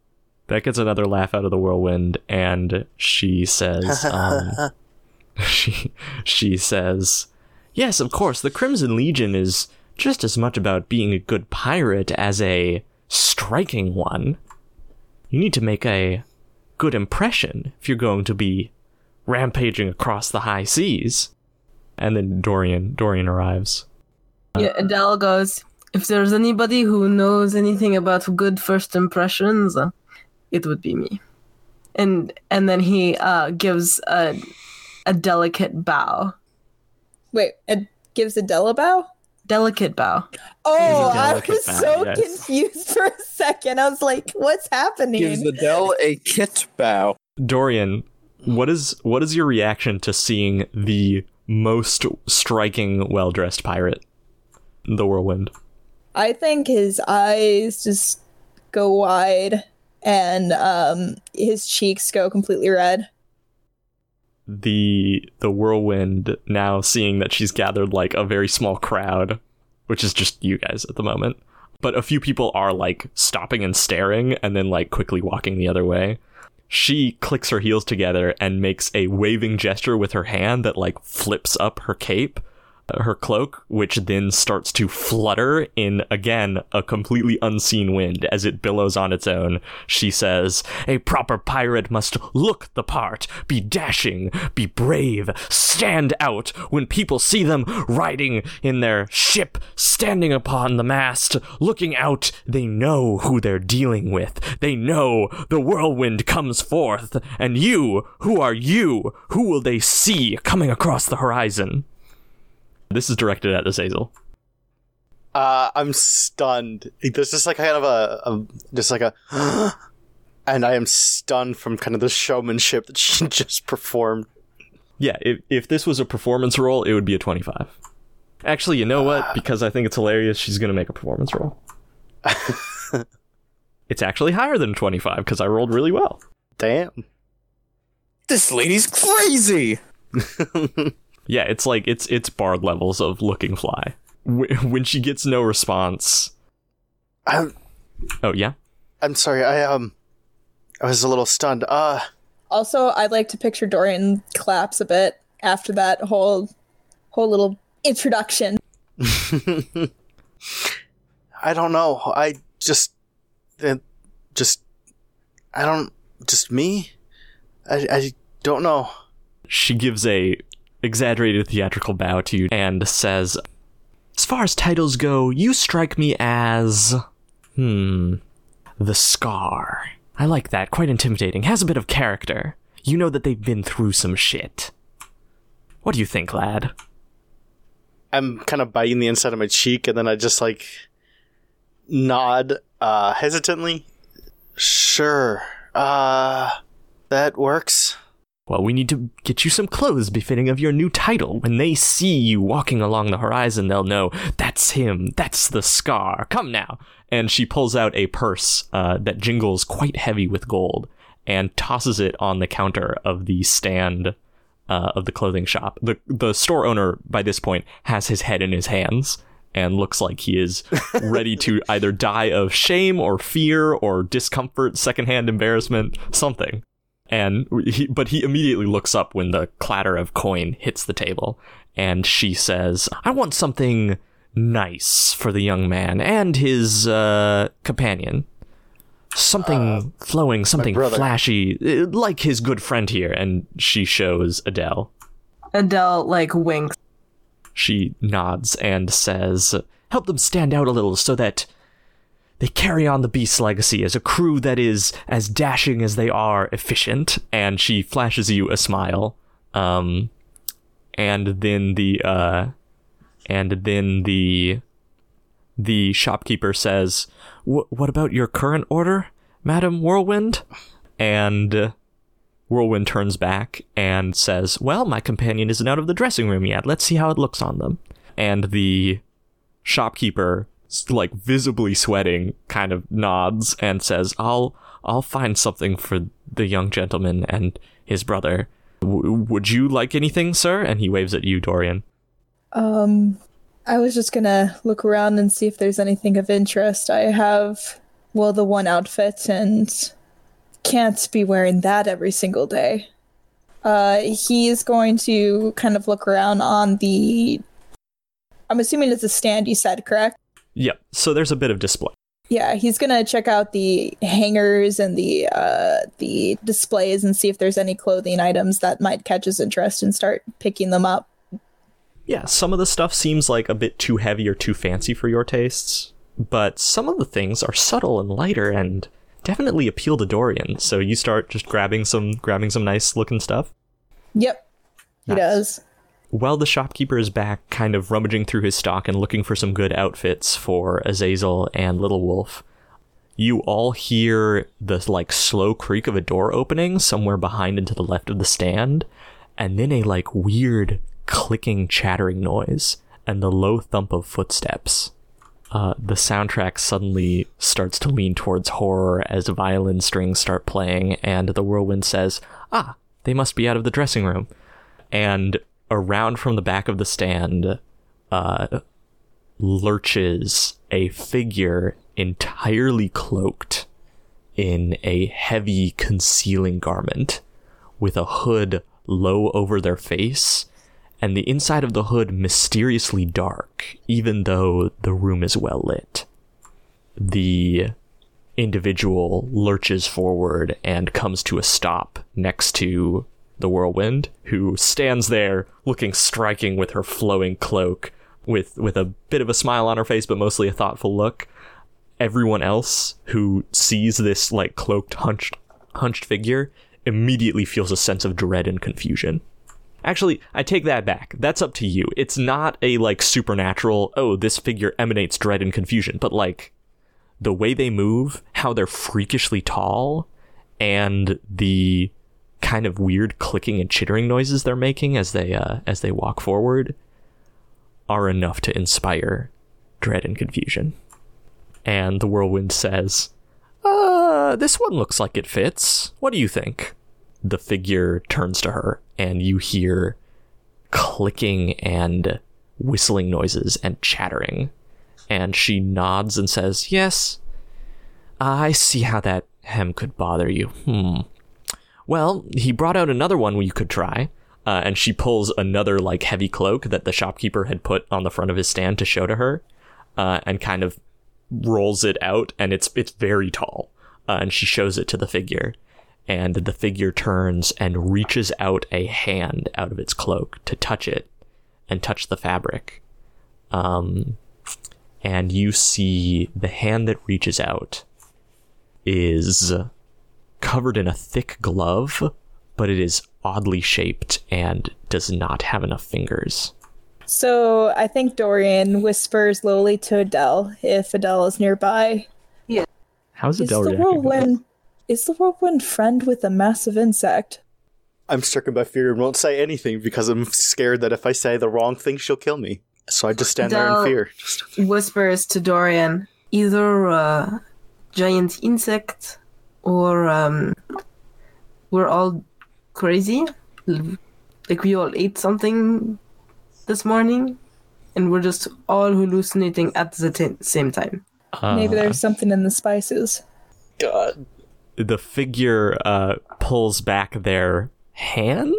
That gets another laugh out of the whirlwind, and she says, um, she she says, "Yes, of course. The Crimson Legion is just as much about being a good pirate as a striking one. You need to make a good impression if you're going to be rampaging across the high seas." And then Dorian Dorian arrives. Yeah, Adele goes, if there's anybody who knows anything about good first impressions, uh, it would be me. And and then he uh, gives a a delicate bow. Wait, it gives Adele a bow? Delicate bow. Oh, I was bow, so yes. confused for a second. I was like, what's happening? Gives Adele a kit bow. Dorian, what is what is your reaction to seeing the most striking well dressed pirate? The whirlwind. I think his eyes just go wide and um his cheeks go completely red. The the whirlwind now seeing that she's gathered like a very small crowd, which is just you guys at the moment. But a few people are like stopping and staring and then like quickly walking the other way. She clicks her heels together and makes a waving gesture with her hand that like flips up her cape, Uh, her cloak, which then starts to flutter in again a completely unseen wind as it billows on its own. She says, A proper pirate must look the part, be dashing, be brave, stand out when people see them riding in their ship, standing upon the mast, looking out. They know who they're dealing with. They know the whirlwind comes forth. And you, who are you? Who will they see coming across the horizon? This is directed at Azazel. Uh, I'm stunned. There's just like kind of a, a just like a, and I am stunned from kind of the showmanship that she just performed. Yeah, if, if this was a performance role, it would be a 25. Actually, you know what? Because I think it's hilarious, she's going to make a performance roll. it's actually higher than 25 because I rolled really well. Damn. This lady's crazy. Yeah, it's like it's it's bard levels of looking fly. When she gets no response. I'm Oh yeah. I'm sorry. I um, I was a little stunned. Uh, Also, I'd like to picture Dorian collapse a bit after that whole whole little introduction. I don't know. I just, it just, I don't, just me. I I don't know. She gives a exaggerated theatrical bow to you and says, "As far as titles go, you strike me as hmm, the Scar. I like that. Quite intimidating. Has a bit of character. You know that they've been through some shit. What do you think, lad?" I'm kind of biting the inside of my cheek, and then I just like nod uh, hesitantly. Sure. Uh, that works. Well, we need to get you some clothes befitting of your new title. When they see you walking along the horizon, they'll know that's him. That's the scar. Come now. And she pulls out a purse uh, that jingles quite heavy with gold and tosses it on the counter of the stand uh, of the clothing shop. The the store owner by this point has his head in his hands and looks like he is ready to either die of shame or fear or discomfort, secondhand embarrassment, something and he, but he immediately looks up when the clatter of coin hits the table. And she says i want something nice for the young man and his uh, companion. Something flowing something flashy uh, like his good friend here. And she shows adele. Adele like winks. she nods and says, Help them stand out a little so that they carry on the Beast's legacy as a crew that is as dashing as they are efficient. And she flashes you a smile. Um, and then the, uh, and then the, the shopkeeper says, What about your current order, Madam Whirlwind? And uh, Whirlwind turns back and says, Well, my companion isn't out of the dressing room yet. Let's see how it looks on them. And the shopkeeper like visibly sweating, kind of nods and says, "I'll I'll find something for the young gentleman and his brother. W- would you like anything, sir?" And he waves at you, Dorian. Um, I was just gonna look around and see if there's anything of interest. I have, well, the one outfit and can't be wearing that every single day. Uh, he's going to kind of look around on the. I'm assuming it's a stand you said, correct? Yep. So there's a bit of display. Yeah, he's gonna check out the hangers and the uh, the displays and see if there's any clothing items that might catch his interest and start picking them up. Yeah, some of the stuff seems like a bit too heavy or too fancy for your tastes, but some of the things are subtle and lighter and definitely appeal to Dorian. So you start just grabbing some grabbing some nice looking stuff. Yep, he does. While the shopkeeper is back, kind of rummaging through his stock and looking for some good outfits for Azazel and Little Wolf, you all hear the like slow creak of a door opening somewhere behind and to the left of the stand, and then a like weird clicking, chattering noise and the low thump of footsteps. Uh, the soundtrack suddenly starts to lean towards horror as violin strings start playing, and the whirlwind says, "Ah, they must be out of the dressing room." and around from the back of the stand uh, lurches a figure entirely cloaked in a heavy concealing garment with a hood low over their face and the inside of the hood mysteriously dark even though the room is well lit. The individual lurches forward and comes to a stop next to the whirlwind, who stands there looking striking with her flowing cloak, with with a bit of a smile on her face, but mostly a thoughtful look. Everyone else who sees this like cloaked, hunched, hunched figure immediately feels a sense of dread and confusion. Actually, I take that back. That's up to you. It's not a like supernatural, oh, this figure emanates dread and confusion, but like the way they move, how they're freakishly tall, and the kind of weird clicking and chittering noises they're making as they uh, as they walk forward are enough to inspire dread and confusion. And the whirlwind says, "Uh, this one looks like it fits. What do you think?" The figure turns to her, and you hear clicking and whistling noises and chattering. And she nods and says, Yes, I see how that hem could bother you. Hmm. Well, he brought out another one you could try. Uh, and she pulls another like heavy cloak that the shopkeeper had put on the front of his stand to show to her, uh, and kind of rolls it out, and it's it's very tall. Uh, and she shows it to the figure, and the figure turns and reaches out a hand out of its cloak to touch it, and touch the fabric. Um, and you see the hand that reaches out is covered in a thick glove, but it is oddly shaped and does not have enough fingers. So I think Dorian whispers lowly to Adele if Adele is nearby. Yeah. How's Is Adele the reacting? to that? whirlwind is the whirlwind friend with a massive insect? I'm stricken by fear and won't say anything because I'm scared that if I say the wrong thing, she'll kill me. So I just stand there in fear. whispers to Dorian, either a giant insect or um, we're all crazy. Like we all ate something this morning and we're just all hallucinating at the t- same time. Maybe Uh, there's something in the spices. God. the figure uh, pulls back their hand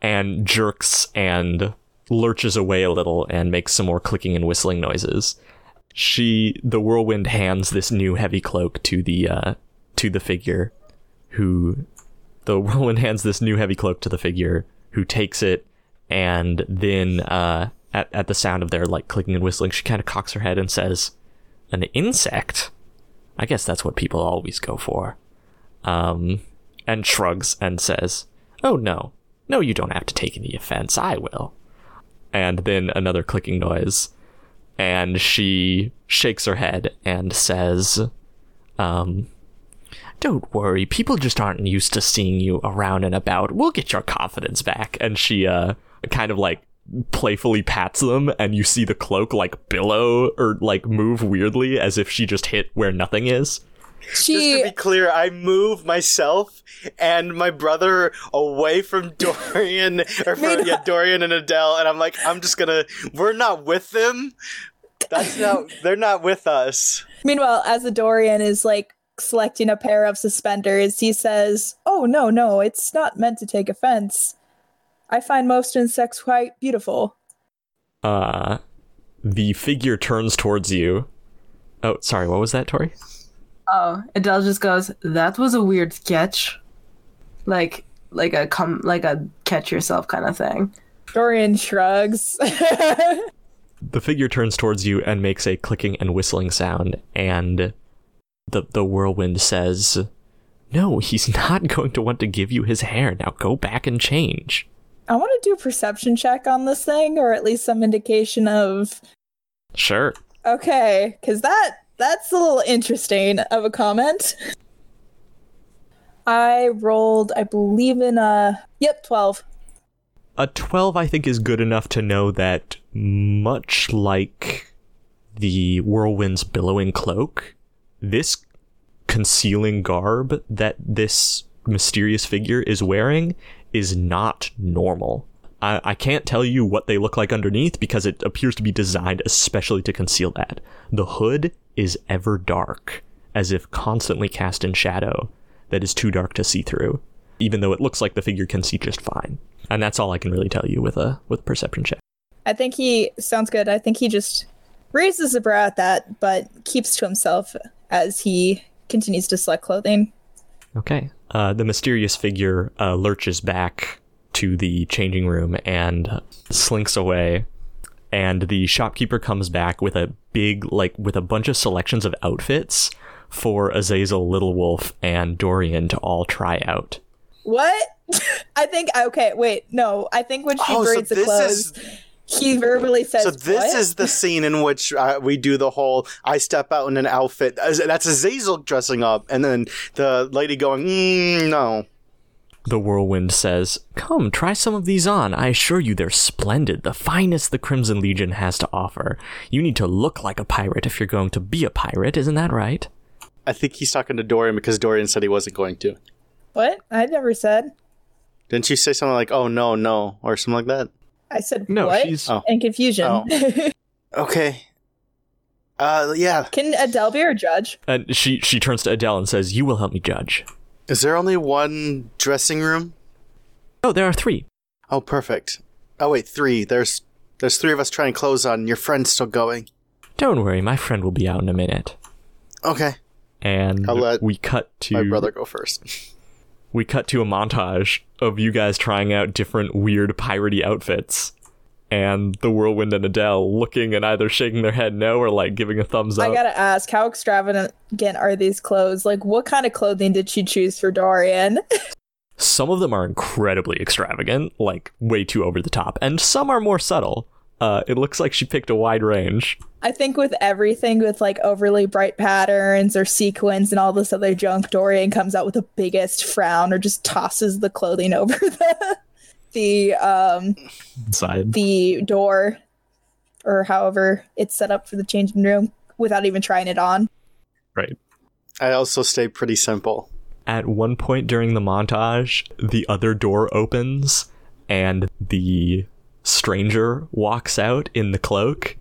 and jerks and lurches away a little and makes some more clicking and whistling noises. She, the whirlwind, hands this new heavy cloak to the uh, to the figure, who the whirlwind hands this new heavy cloak to the figure, who takes it, and then uh, at at the sound of their like clicking and whistling, she kind of cocks her head and says, "An insect." I guess that's what people always go for. Um, and shrugs and says, Oh, no. No, you don't have to take any offense. I will. And then another clicking noise. And she shakes her head and says, um, Don't worry. People just aren't used to seeing you around and about. We'll get your confidence back. And she, uh, kind of like playfully pats them and you see the cloak like billow or like move weirdly as if she just hit where nothing is. Just She to be clear, I move myself and my brother away from Dorian, or from, yeah, Dorian and Adele, and I'm like, I'm just gonna. We're not with them. That's not. They're not with us. Meanwhile, as the Dorian is like selecting a pair of suspenders, he says, Oh, no, no, it's not meant to take offense. I find most insects quite beautiful. Uh the figure turns towards you. Oh, sorry, what was that, Tori? Oh, Adele just goes, "That was a weird sketch," like like a come like a catch yourself kind of thing. Dorian shrugs. the figure turns towards you and makes a clicking and whistling sound and the the whirlwind says no he's not going to want to give you his hair now go back and change I want to do a perception check on this thing, or at least some indication of sure okay, because that that's a little interesting of a comment. I rolled, I believe in a yep, twelve. a 12 i think is good enough to know that much like the whirlwind's billowing cloak this concealing garb that this mysterious figure is wearing is not normal I, I can't tell you what they look like underneath because it appears to be designed especially to conceal that the hood is ever dark as if constantly cast in shadow that is too dark to see through even though it looks like the figure can see just fine and that's all I can really tell you with a with perception check. I think he sounds good. I think he just raises a brow at that, but keeps to himself as he continues to select clothing. Okay. Uh, the mysterious figure uh, lurches back to the changing room and slinks away. And the shopkeeper comes back with a big, like, with a bunch of selections of outfits for Azazel, Little Wolf, and Dorian to all try out. What? I think okay, wait, no. I think when she Oh, so the this clothes, is- he verbally says, So this "What?" is the scene in which uh, we do the whole "I step out in an outfit." As- That's Azazel dressing up, and then the lady going, mm, "No." The whirlwind says, Come, try some of these on. I assure you they're splendid, the finest the Crimson Legion has to offer. You need to look like a pirate if you're going to be a pirate, isn't that right? I think he's talking to Dorian because Dorian said he wasn't going to. What? I never said. Didn't you say something like, "Oh no, no," or something like that? I said No, what? she's. Oh. In confusion. Oh. Okay. Uh, yeah. Can Adele be our judge? And she, she turns to Adele and says, You will help me judge. Is there only one dressing room? Oh, there are three. Oh, perfect. Oh wait, three. There's there's three of us trying clothes on. Your friend's still going. Don't worry, my friend will be out in a minute. Okay, And I'll let we cut to my brother go first. we cut to a montage of you guys trying out different weird piratey outfits. And the whirlwind and Adele looking and either shaking their head no or like giving a thumbs up. I gotta ask, how extravagant are these clothes? Like, what kind of clothing did she choose for Dorian? Some of them are incredibly extravagant, like way too over the top, and some are more subtle. Uh, it looks like she picked a wide range. I think with everything with like overly bright patterns or sequins and all this other junk, Dorian comes out with the biggest frown or just tosses the clothing over the the um Side. the door or however it's set up for the changing room without even trying it on. Right. I also stay pretty simple. At one point during the montage, the other door opens and the stranger walks out in the cloak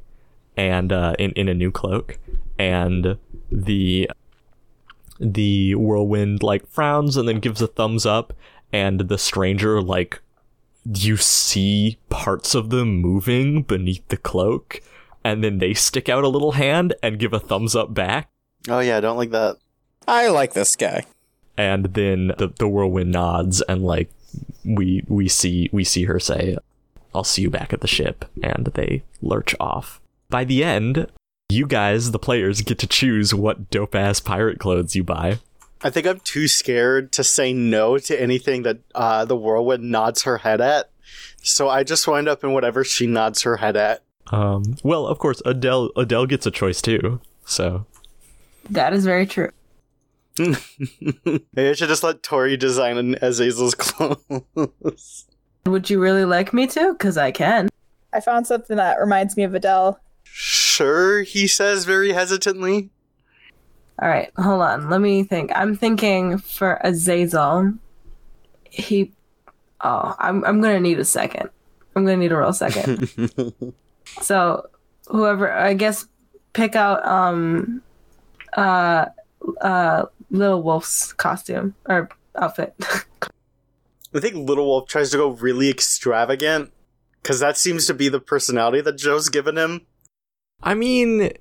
and uh, in in a new cloak, and the the whirlwind like frowns and then gives a thumbs up, and the stranger like you see parts of them moving beneath the cloak, and then they stick out a little hand and give a thumbs up back. Oh yeah, I don't like that. I like this guy. and then the, the whirlwind nods and like we we see we see her say i'll see you back at the ship and they lurch off by the end you guys the players get to choose what dope ass pirate clothes you buy I think I'm too scared to say no to anything that uh, the whirlwind nods her head at. So I just wind up in whatever she nods her head at. um well of course adele adele gets a choice too so That is very true. Maybe I should just let Tori design an Azazel's clothes. Would you really like me to? Because I can. I found something that reminds me of Adele. Sure, he says very hesitantly. All right, hold on. Let me think. I'm thinking for Azazel. He. Oh, I'm I'm gonna need a second. I'm gonna need a real second. so, whoever, I guess, pick out um, uh, uh, Little Wolf's costume or outfit. I think Little Wolf tries to go really extravagant because that seems to be the personality that Joe's given him, I mean,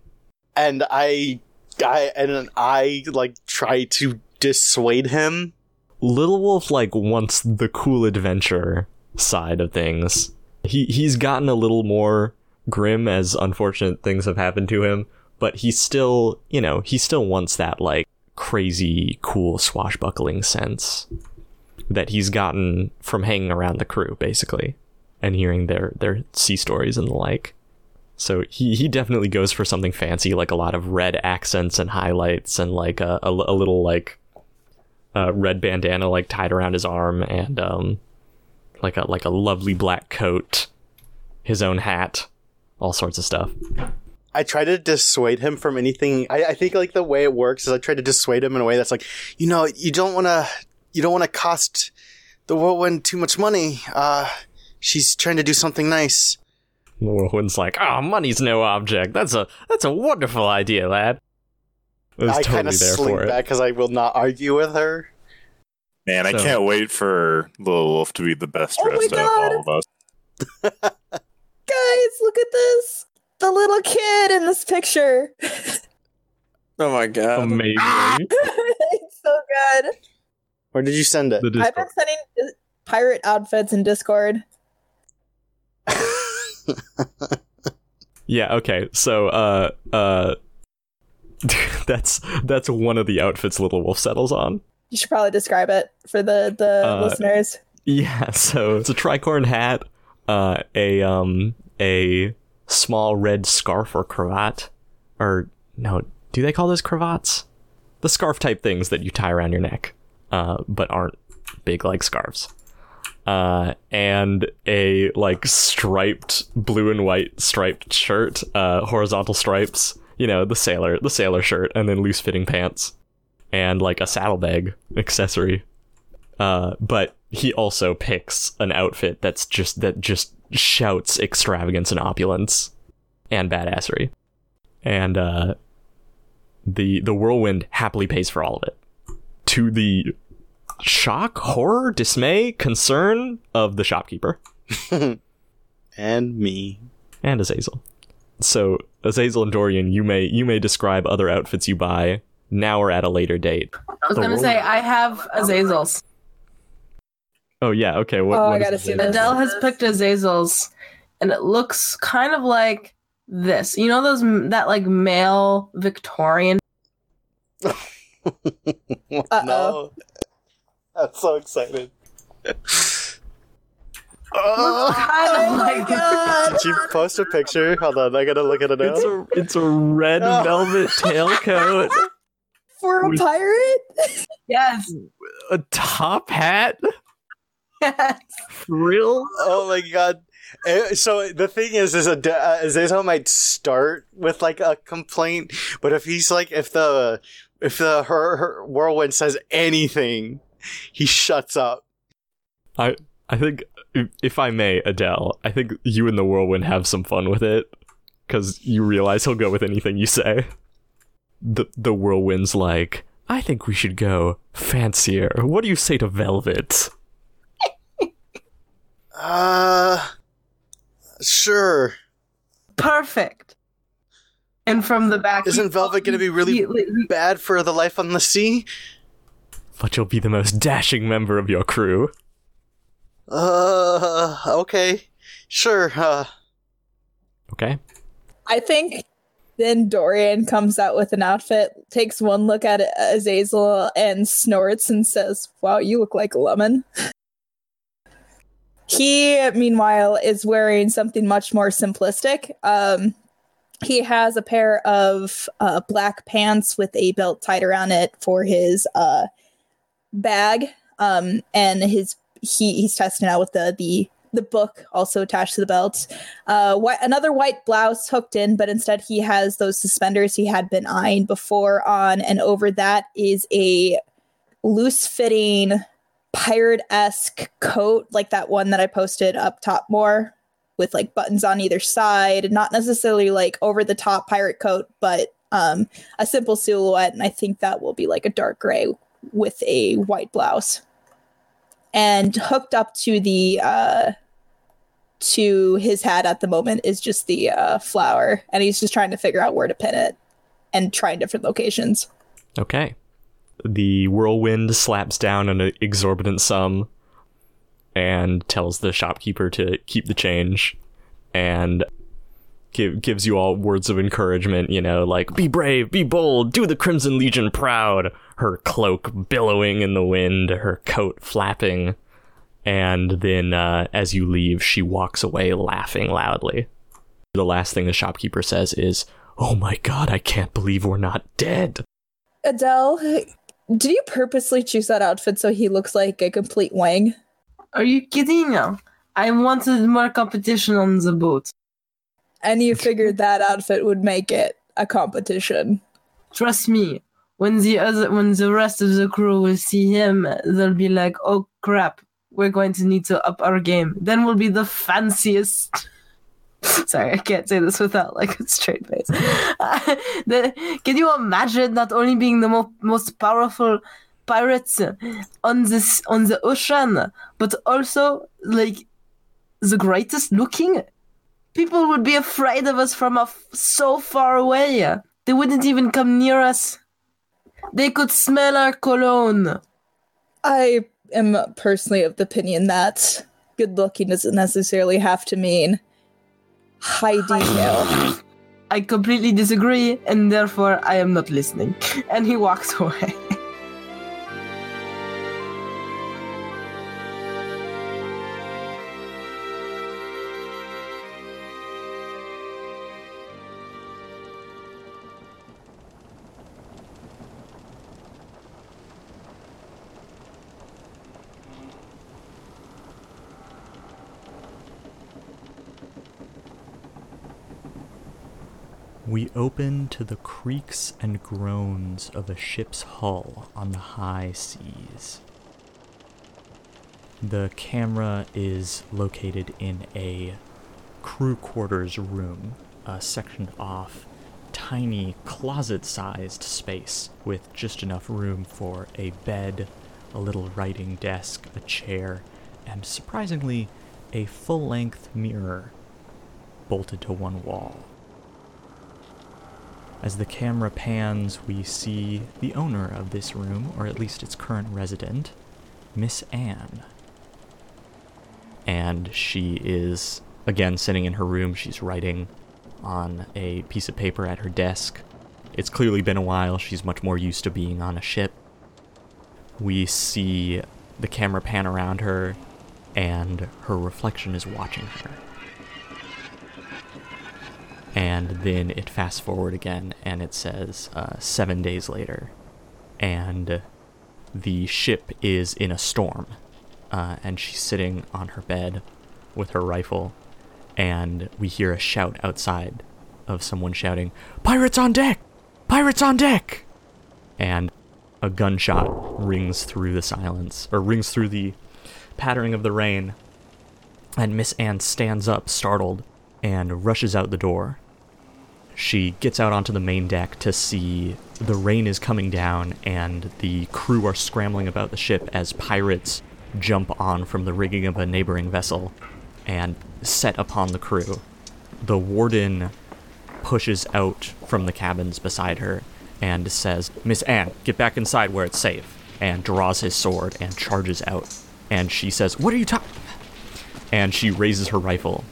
and I, I, and I like try to dissuade him. Little Wolf like wants the cool adventure side of things. He he's gotten a little more grim as unfortunate things have happened to him, but he still, you know, he still wants that like crazy cool swashbuckling sense that he's gotten from hanging around the crew basically and hearing their their sea stories and the like. So he he definitely goes for something fancy like a lot of red accents and highlights and like a a, a little like uh, red bandana like tied around his arm and um like a like a lovely black coat, his own hat, all sorts of stuff. I try to dissuade him from anything. I, I think like the way it works is I try to dissuade him in a way that's like, you know, you don't want to, you don't want to cost the whirlwind too much money. Uh, she's trying to do something nice. The whirlwind's like, "Ah, money's no object. That's a that's a wonderful idea, lad." I was I kind totally of there slink for back because I will not argue with her. Man, I can't wait for Little Wolf to be the best Oh dressed out of all of us. Guys, look at this. The little kid in this picture. Oh my god. Amazing. it's so good. Where did you send it? I've been sending uh, pirate outfits in Discord. Yeah. Okay. So, uh, uh, that's that's one of the outfits Little Wolf settles on. You should probably describe it for the the Uh, listeners. Yeah, so it's a tricorn hat, uh, a um, a small red scarf or cravat, or no, do they call those cravats? The scarf type things that you tie around your neck, uh, but aren't big like scarves. Uh, and a like striped blue and white striped shirt, uh, horizontal stripes. You know, the sailor, the sailor shirt, and then loose fitting pants, and like a saddlebag accessory uh, but he also picks an outfit that's just that just shouts extravagance and opulence and badassery and uh, the the whirlwind happily pays for all of it to the shock horror dismay concern of the shopkeeper and me. and azazel so azazel and dorian you may you may describe other outfits you buy now or at a later date I was gonna say I have Azazel's. oh yeah okay what, Oh, I gotta see Azazel's? this. Adele has picked Azazel's, and it looks kind of like this. You know those that like male Victorian. No. I'm so excited. Looks kind of Oh my god! Did you post a picture? Hold on, I gotta look at it now. It's a it's a red Oh. velvet tailcoat, For a pirate? yes, a top hat, yes. frill. Oh my god. Eh, So the thing is, is a uh, Azazel might start with like a complaint, but if he's like, if the if the her, her whirlwind says anything, he shuts up. I I think if- if I may, Adele, I think you and the whirlwind have some fun with it because you realize he'll go with anything you say. The the whirlwind's like, I think we should go fancier. What do you say to velvet? Uh, sure. perfect. And from the back, Isn't Velvet gonna be really he- he- bad for the life on the sea? But you'll be the most dashing member of your crew. Uh, okay, sure. Uh, Okay. I think then Dorian comes out with an outfit, takes one look at Azazel, and snorts and says, Wow, you look like a lemon. He, meanwhile, is wearing something much more simplistic. Um, he has a pair of uh, black pants with a belt tied around it for his uh, bag, um, and his he he's testing out with the the the book also attached to the belt. Uh, whi- another white blouse hooked in, but instead he has those suspenders he had been eyeing before on, and over that is a loose fitting pirate esque coat, like that one that I posted up top more, with like buttons on either side. Not necessarily like over the top pirate coat, but um, a simple silhouette. And I think that will be like a dark gray with a white blouse. And hooked up to the uh, to his hat at the moment is just the uh, flower, and he's just trying to figure out where to pin it and trying different locations. Okay. The whirlwind slaps down an exorbitant sum and tells the shopkeeper to keep the change and give, gives you all words of encouragement, you know, like be brave, be bold, do the Crimson Legion proud. Her cloak billowing in the wind, her coat flapping. And then uh, as you leave, she walks away laughing loudly. The last thing the shopkeeper says is, Oh my god, I can't believe we're not dead. Adele, did you purposely choose that outfit so he looks like a complete wang? Are you kidding? I wanted more competition on the boat. And you figured that outfit would make it a competition. Trust me. When the other, when the rest of the crew will see him, they'll be like, "Oh crap, we're going to need to up our game." Then we'll be the fanciest. Sorry, I can't say this without like a straight face. the, can you imagine not only being the mo- most powerful pirates on this on the ocean, but also like the greatest looking? People would be afraid of us from so far away. They wouldn't even come near us. They could smell our cologne. I am personally of the opinion that good looking doesn't necessarily have to mean high detail. I completely disagree, and therefore I am not listening. And he walks away. We open to the creaks and groans of a ship's hull on the high seas. The camera is located in a crew quarters room, a sectioned off, tiny closet sized space with just enough room for a bed, a little writing desk, a chair, and surprisingly, a full length mirror bolted to one wall. As the camera pans, we see the owner of this room, or at least its current resident, Miss Anne. And she is, again, sitting in her room. She's writing on a piece of paper at her desk. It's clearly been a while. She's much more used to being on a ship. We see the camera pan around her, and her reflection is watching her and then it fast forward again and it says uh, seven days later. And the ship is in a storm. Uh, and she's sitting on her bed with her rifle. And we hear a shout outside of someone shouting pirates on deck! Pirates on deck! And a gunshot rings through the silence or rings through the pattering of the rain. And miss anne stands up startled and rushes out the door. She gets out onto the main deck to see the rain is coming down and the crew are scrambling about the ship as pirates jump on from the rigging of a neighboring vessel and set upon the crew. The warden pushes out from the cabins beside her and says, Miss Anne, get back inside where it's safe, and draws his sword and charges out. And she says, What are you talking? And she raises her rifle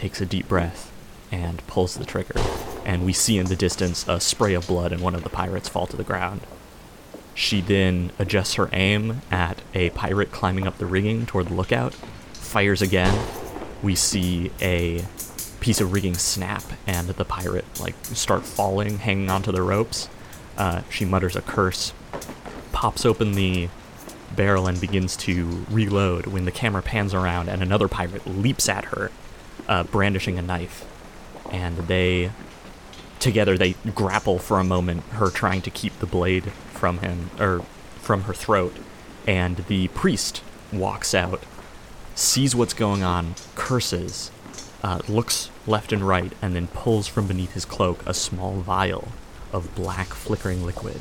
takes a deep breath and pulls the trigger, and we see in the distance a spray of blood and one of the pirates fall to the ground. She then adjusts her aim at a pirate climbing up the rigging toward the lookout, fires again. We see a piece of rigging snap and the pirate like start falling, hanging onto the ropes. Uh, she mutters a curse, pops open the barrel and begins to reload when the camera pans around and another pirate leaps at her, uh, brandishing a knife. And they, together, they grapple for a moment, her trying to keep the blade from him, or from her throat. And the priest walks out, sees what's going on, curses, uh, looks left and right, and then pulls from beneath his cloak a small vial of black flickering liquid,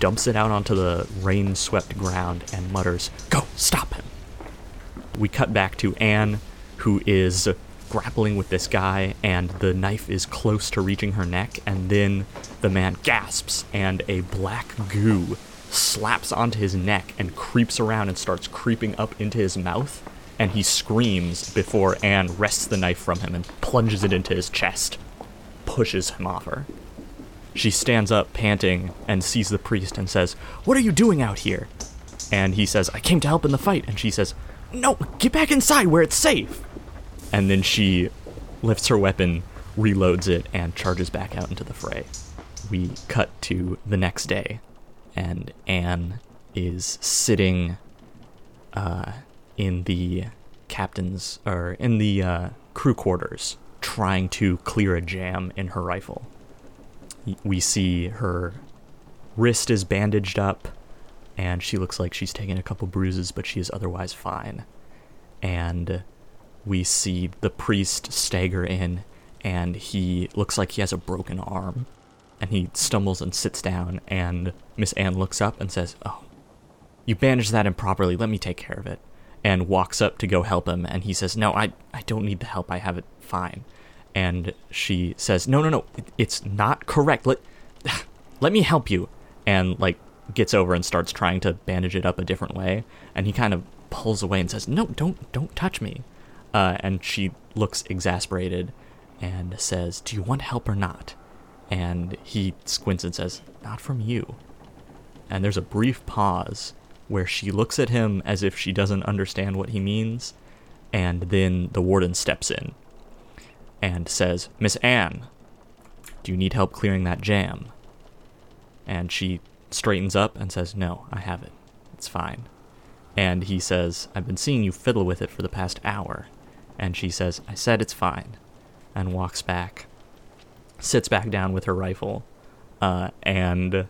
dumps it out onto the rain swept ground, and mutters, Go, stop him! We cut back to Anne, who is grappling with this guy, and the knife is close to reaching her neck, and then the man gasps, and a black goo slaps onto his neck and creeps around and starts creeping up into his mouth and he screams before Anne wrests the knife from him and plunges it into his chest, pushes him off her. She stands up, panting, and sees the priest and says, What are you doing out here? And he says, I came to help in the fight. And she says, No, get back inside where it's safe. And then she lifts her weapon, reloads it, and charges back out into the fray. We cut to the next day, and Anne is sitting uh, in the captain's or in the uh, crew quarters trying to clear a jam in her rifle. We see her wrist is bandaged up and she looks like she's taken a couple bruises, but she is otherwise fine. And we see the priest stagger in and he looks like he has a broken arm. And he stumbles and sits down, and Miss Anne looks up and says, Oh, you bandaged that improperly. Let me take care of it. And walks up to go help him. And he says, No, I, I don't need the help. I have it fine. And she says, No, no, no. it- It's not correct. Let, let me help you. And, like, gets over and starts trying to bandage it up a different way. And he kind of pulls away and says, No, don't, don't touch me. Uh, and she looks exasperated and says, Do you want help or not? And he squints and says, Not from you and there's a brief pause where she looks at him as if she doesn't understand what he means, and then the warden steps in and says, Miss Anne, do you need help clearing that jam? And she straightens up and says, No, I have it. It's fine. And he says, I've been seeing you fiddle with it for the past hour. And she says, I said it's fine. And walks back, sits back down with her rifle, uh, and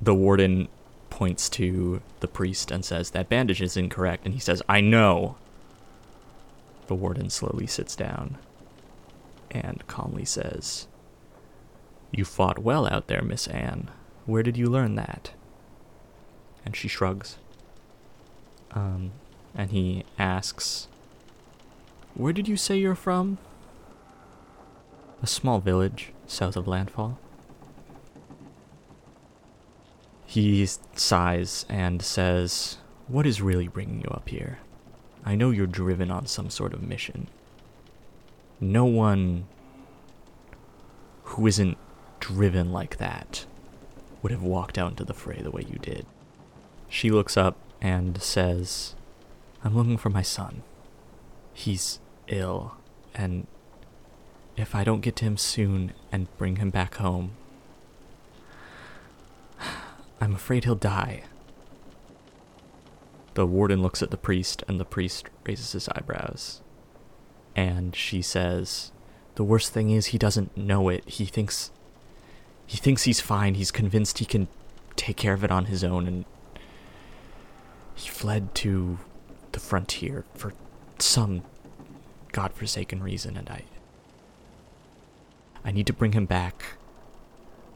the warden points to the priest and says that bandage is incorrect and he says i know the warden slowly sits down and calmly says you fought well out there miss anne where did you learn that and she shrugs um, and he asks where did you say you're from a small village south of landfall He sighs and says, What is really bringing you up here? I know you're driven on some sort of mission. No one who isn't driven like that would have walked out into the fray the way you did. She looks up and says, I'm looking for my son. He's ill, and if I don't get to him soon and bring him back home, I'm afraid he'll die. The warden looks at the priest, and the priest raises his eyebrows. And she says, The worst thing is he doesn't know it. He thinks. He thinks he's fine. He's convinced he can take care of it on his own, and. He fled to the frontier for some godforsaken reason, and I. I need to bring him back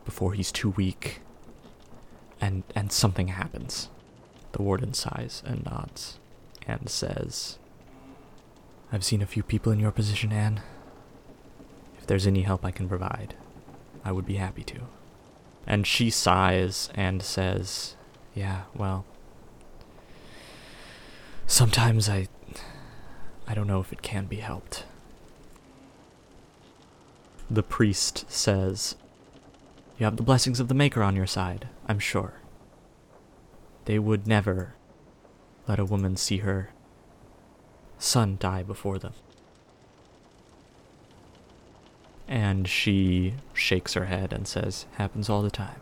before he's too weak and and something happens. The warden sighs and nods and says, I've seen a few people in your position, Anne. If there's any help I can provide, I would be happy to. And she sighs and says, Yeah, well, sometimes I. I don't know if it can be helped. The priest says, You have the blessings of the Maker on your side, I'm sure. They would never let a woman see her son die before them. And she shakes her head and says, Happens all the time.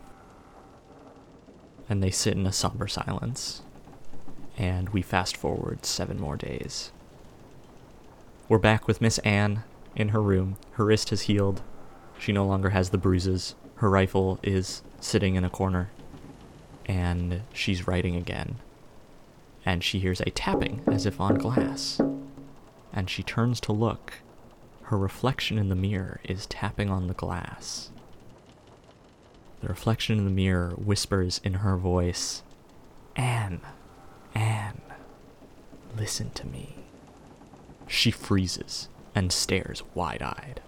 And they sit in a somber silence and we fast forward seven more days. We're back with Miss Anne in her room. Her wrist has healed. She no longer has the bruises. Her rifle is sitting in a corner, and she's writing again. And she hears a tapping as if on glass. And she turns to look. Her reflection in the mirror is tapping on the glass. The reflection in the mirror whispers in her voice, Anne, Anne, listen to me. She freezes and stares wide eyed.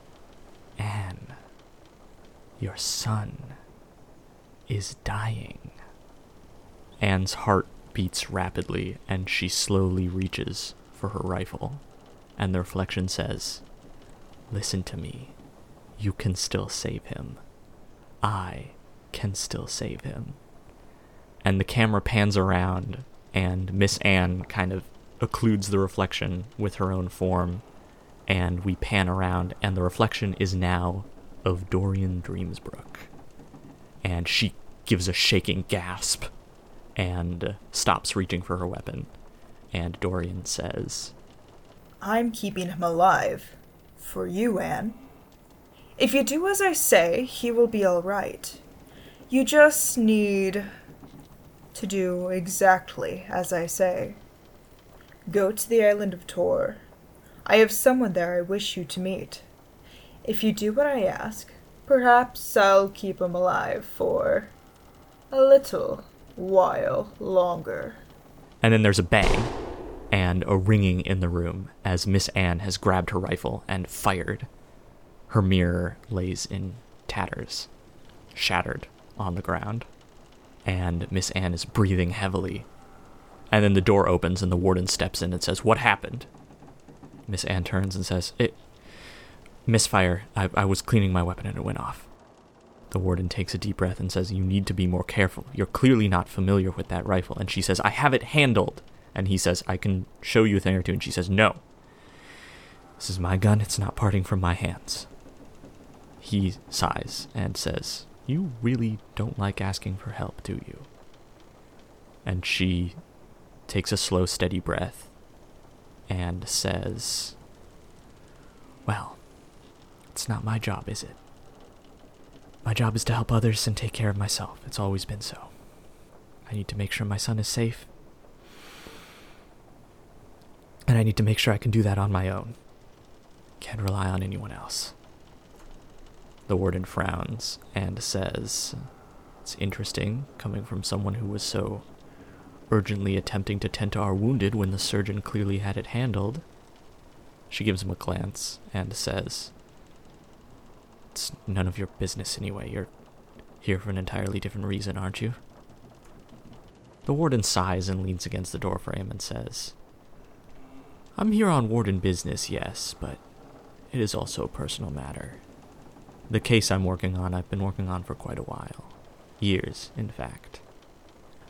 Anne, your son is dying. Anne's heart beats rapidly and she slowly reaches for her rifle. And the reflection says, Listen to me. You can still save him. I can still save him. And the camera pans around, and Miss Anne kind of occludes the reflection with her own form, and we pan around, and the reflection is now of Dorian Dreamsbrook. And she gives a shaking gasp and stops reaching for her weapon. And Dorian says, I'm keeping him alive. For you, Anne. If you do as I say, he will be alright. You just need to do exactly as I say. Go to the island of Tor. I have someone there I wish you to meet. If you do what I ask, perhaps I'll keep him alive for a little while longer. And then there's a bang and a ringing in the room as Miss Anne has grabbed her rifle and fired. Her mirror lays in tatters, shattered on the ground, and Miss Anne is breathing heavily. And then the door opens and the warden steps in and says, What happened? Miss Anne turns and says, It. Misfire. I, I was cleaning my weapon and it went off. The warden takes a deep breath and says, You need to be more careful. You're clearly not familiar with that rifle. And she says, I have it handled. And he says, I can show you a thing or two. And she says, No. This is my gun. It's not parting from my hands. He sighs and says, You really don't like asking for help, do you? And she takes a slow, steady breath and says, Well, it's not my job, is it? My job is to help others and take care of myself. It's always been so. I need to make sure my son is safe. And I need to make sure I can do that on my own. Can't rely on anyone else. The warden frowns and says, It's interesting coming from someone who was so urgently attempting to tend to our wounded when the surgeon clearly had it handled. She gives him a glance and says, It's none of your business anyway. You're here for an entirely different reason, aren't you? The warden sighs and leans against the doorframe and says, I'm here on warden business, yes, but it is also a personal matter. The case I'm working on, I've been working on for quite a while. Years, in fact.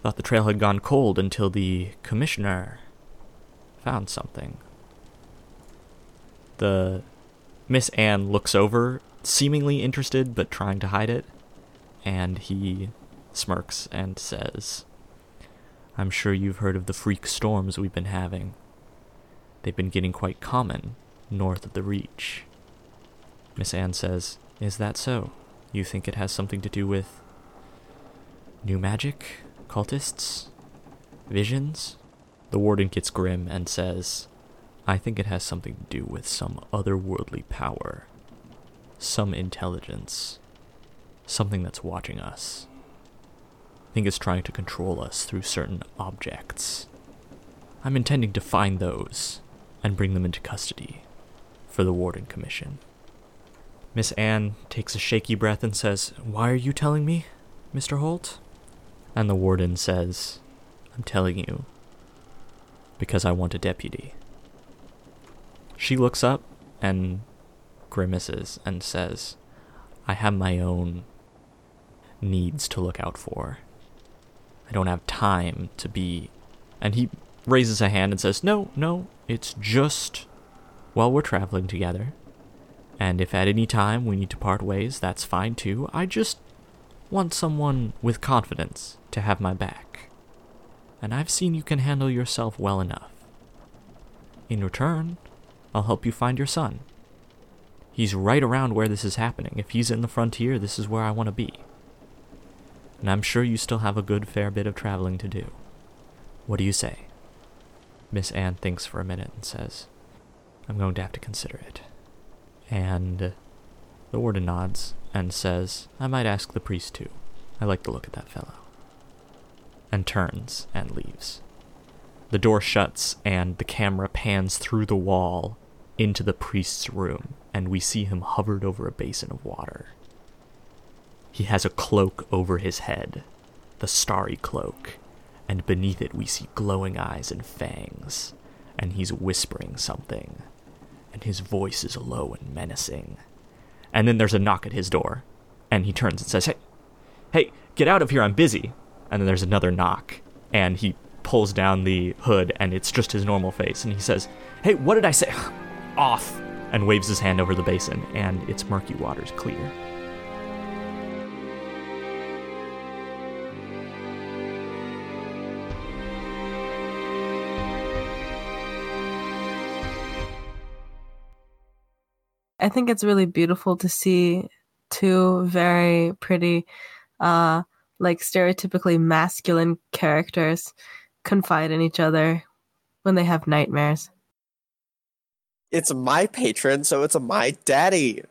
Thought the trail had gone cold until the commissioner found something. The Miss Anne looks over, seemingly interested but trying to hide it, and he smirks and says, I'm sure you've heard of the freak storms we've been having. They've been getting quite common north of the Reach. Miss Anne says, Is that so? You think it has something to do with new magic? Cultists? Visions? The warden gets grim and says, I think it has something to do with some otherworldly power. Some intelligence. Something that's watching us. I think it's trying to control us through certain objects. I'm intending to find those and bring them into custody for the Warden Commission. Miss Anne takes a shaky breath and says, Why are you telling me, Mr. Holt? And the warden says, I'm telling you because I want a deputy. She looks up and grimaces and says, I have my own needs to look out for. I don't have time to be. And he raises a hand and says, No, no, it's just while we're traveling together. And if at any time we need to part ways, that's fine too. I just want someone with confidence to have my back. and I've seen you can handle yourself well enough. In return, I'll help you find your son. He's right around where this is happening. If he's in the frontier, this is where I want to be. And I'm sure you still have a good fair bit of traveling to do. What do you say? Miss Anne thinks for a minute and says, I'm going to have to consider it. And the warden nods and says, I might ask the priest too. I like the look of that fellow. And turns and leaves. The door shuts and the camera pans through the wall into the priest's room, and we see him hovered over a basin of water. He has a cloak over his head, the starry cloak, and beneath it we see glowing eyes and fangs, and he's whispering something, and his voice is low and menacing. And then there's a knock at his door, and he turns and says, Hey, hey, get out of here, I'm busy. And then there's another knock, and he pulls down the hood, and it's just his normal face, and he says, Hey, what did I say? Off! And waves his hand over the basin, and its murky waters clear. I think it's really beautiful to see two very pretty, uh, like stereotypically masculine characters confide in each other when they have nightmares. It's my patron, so it's my daddy.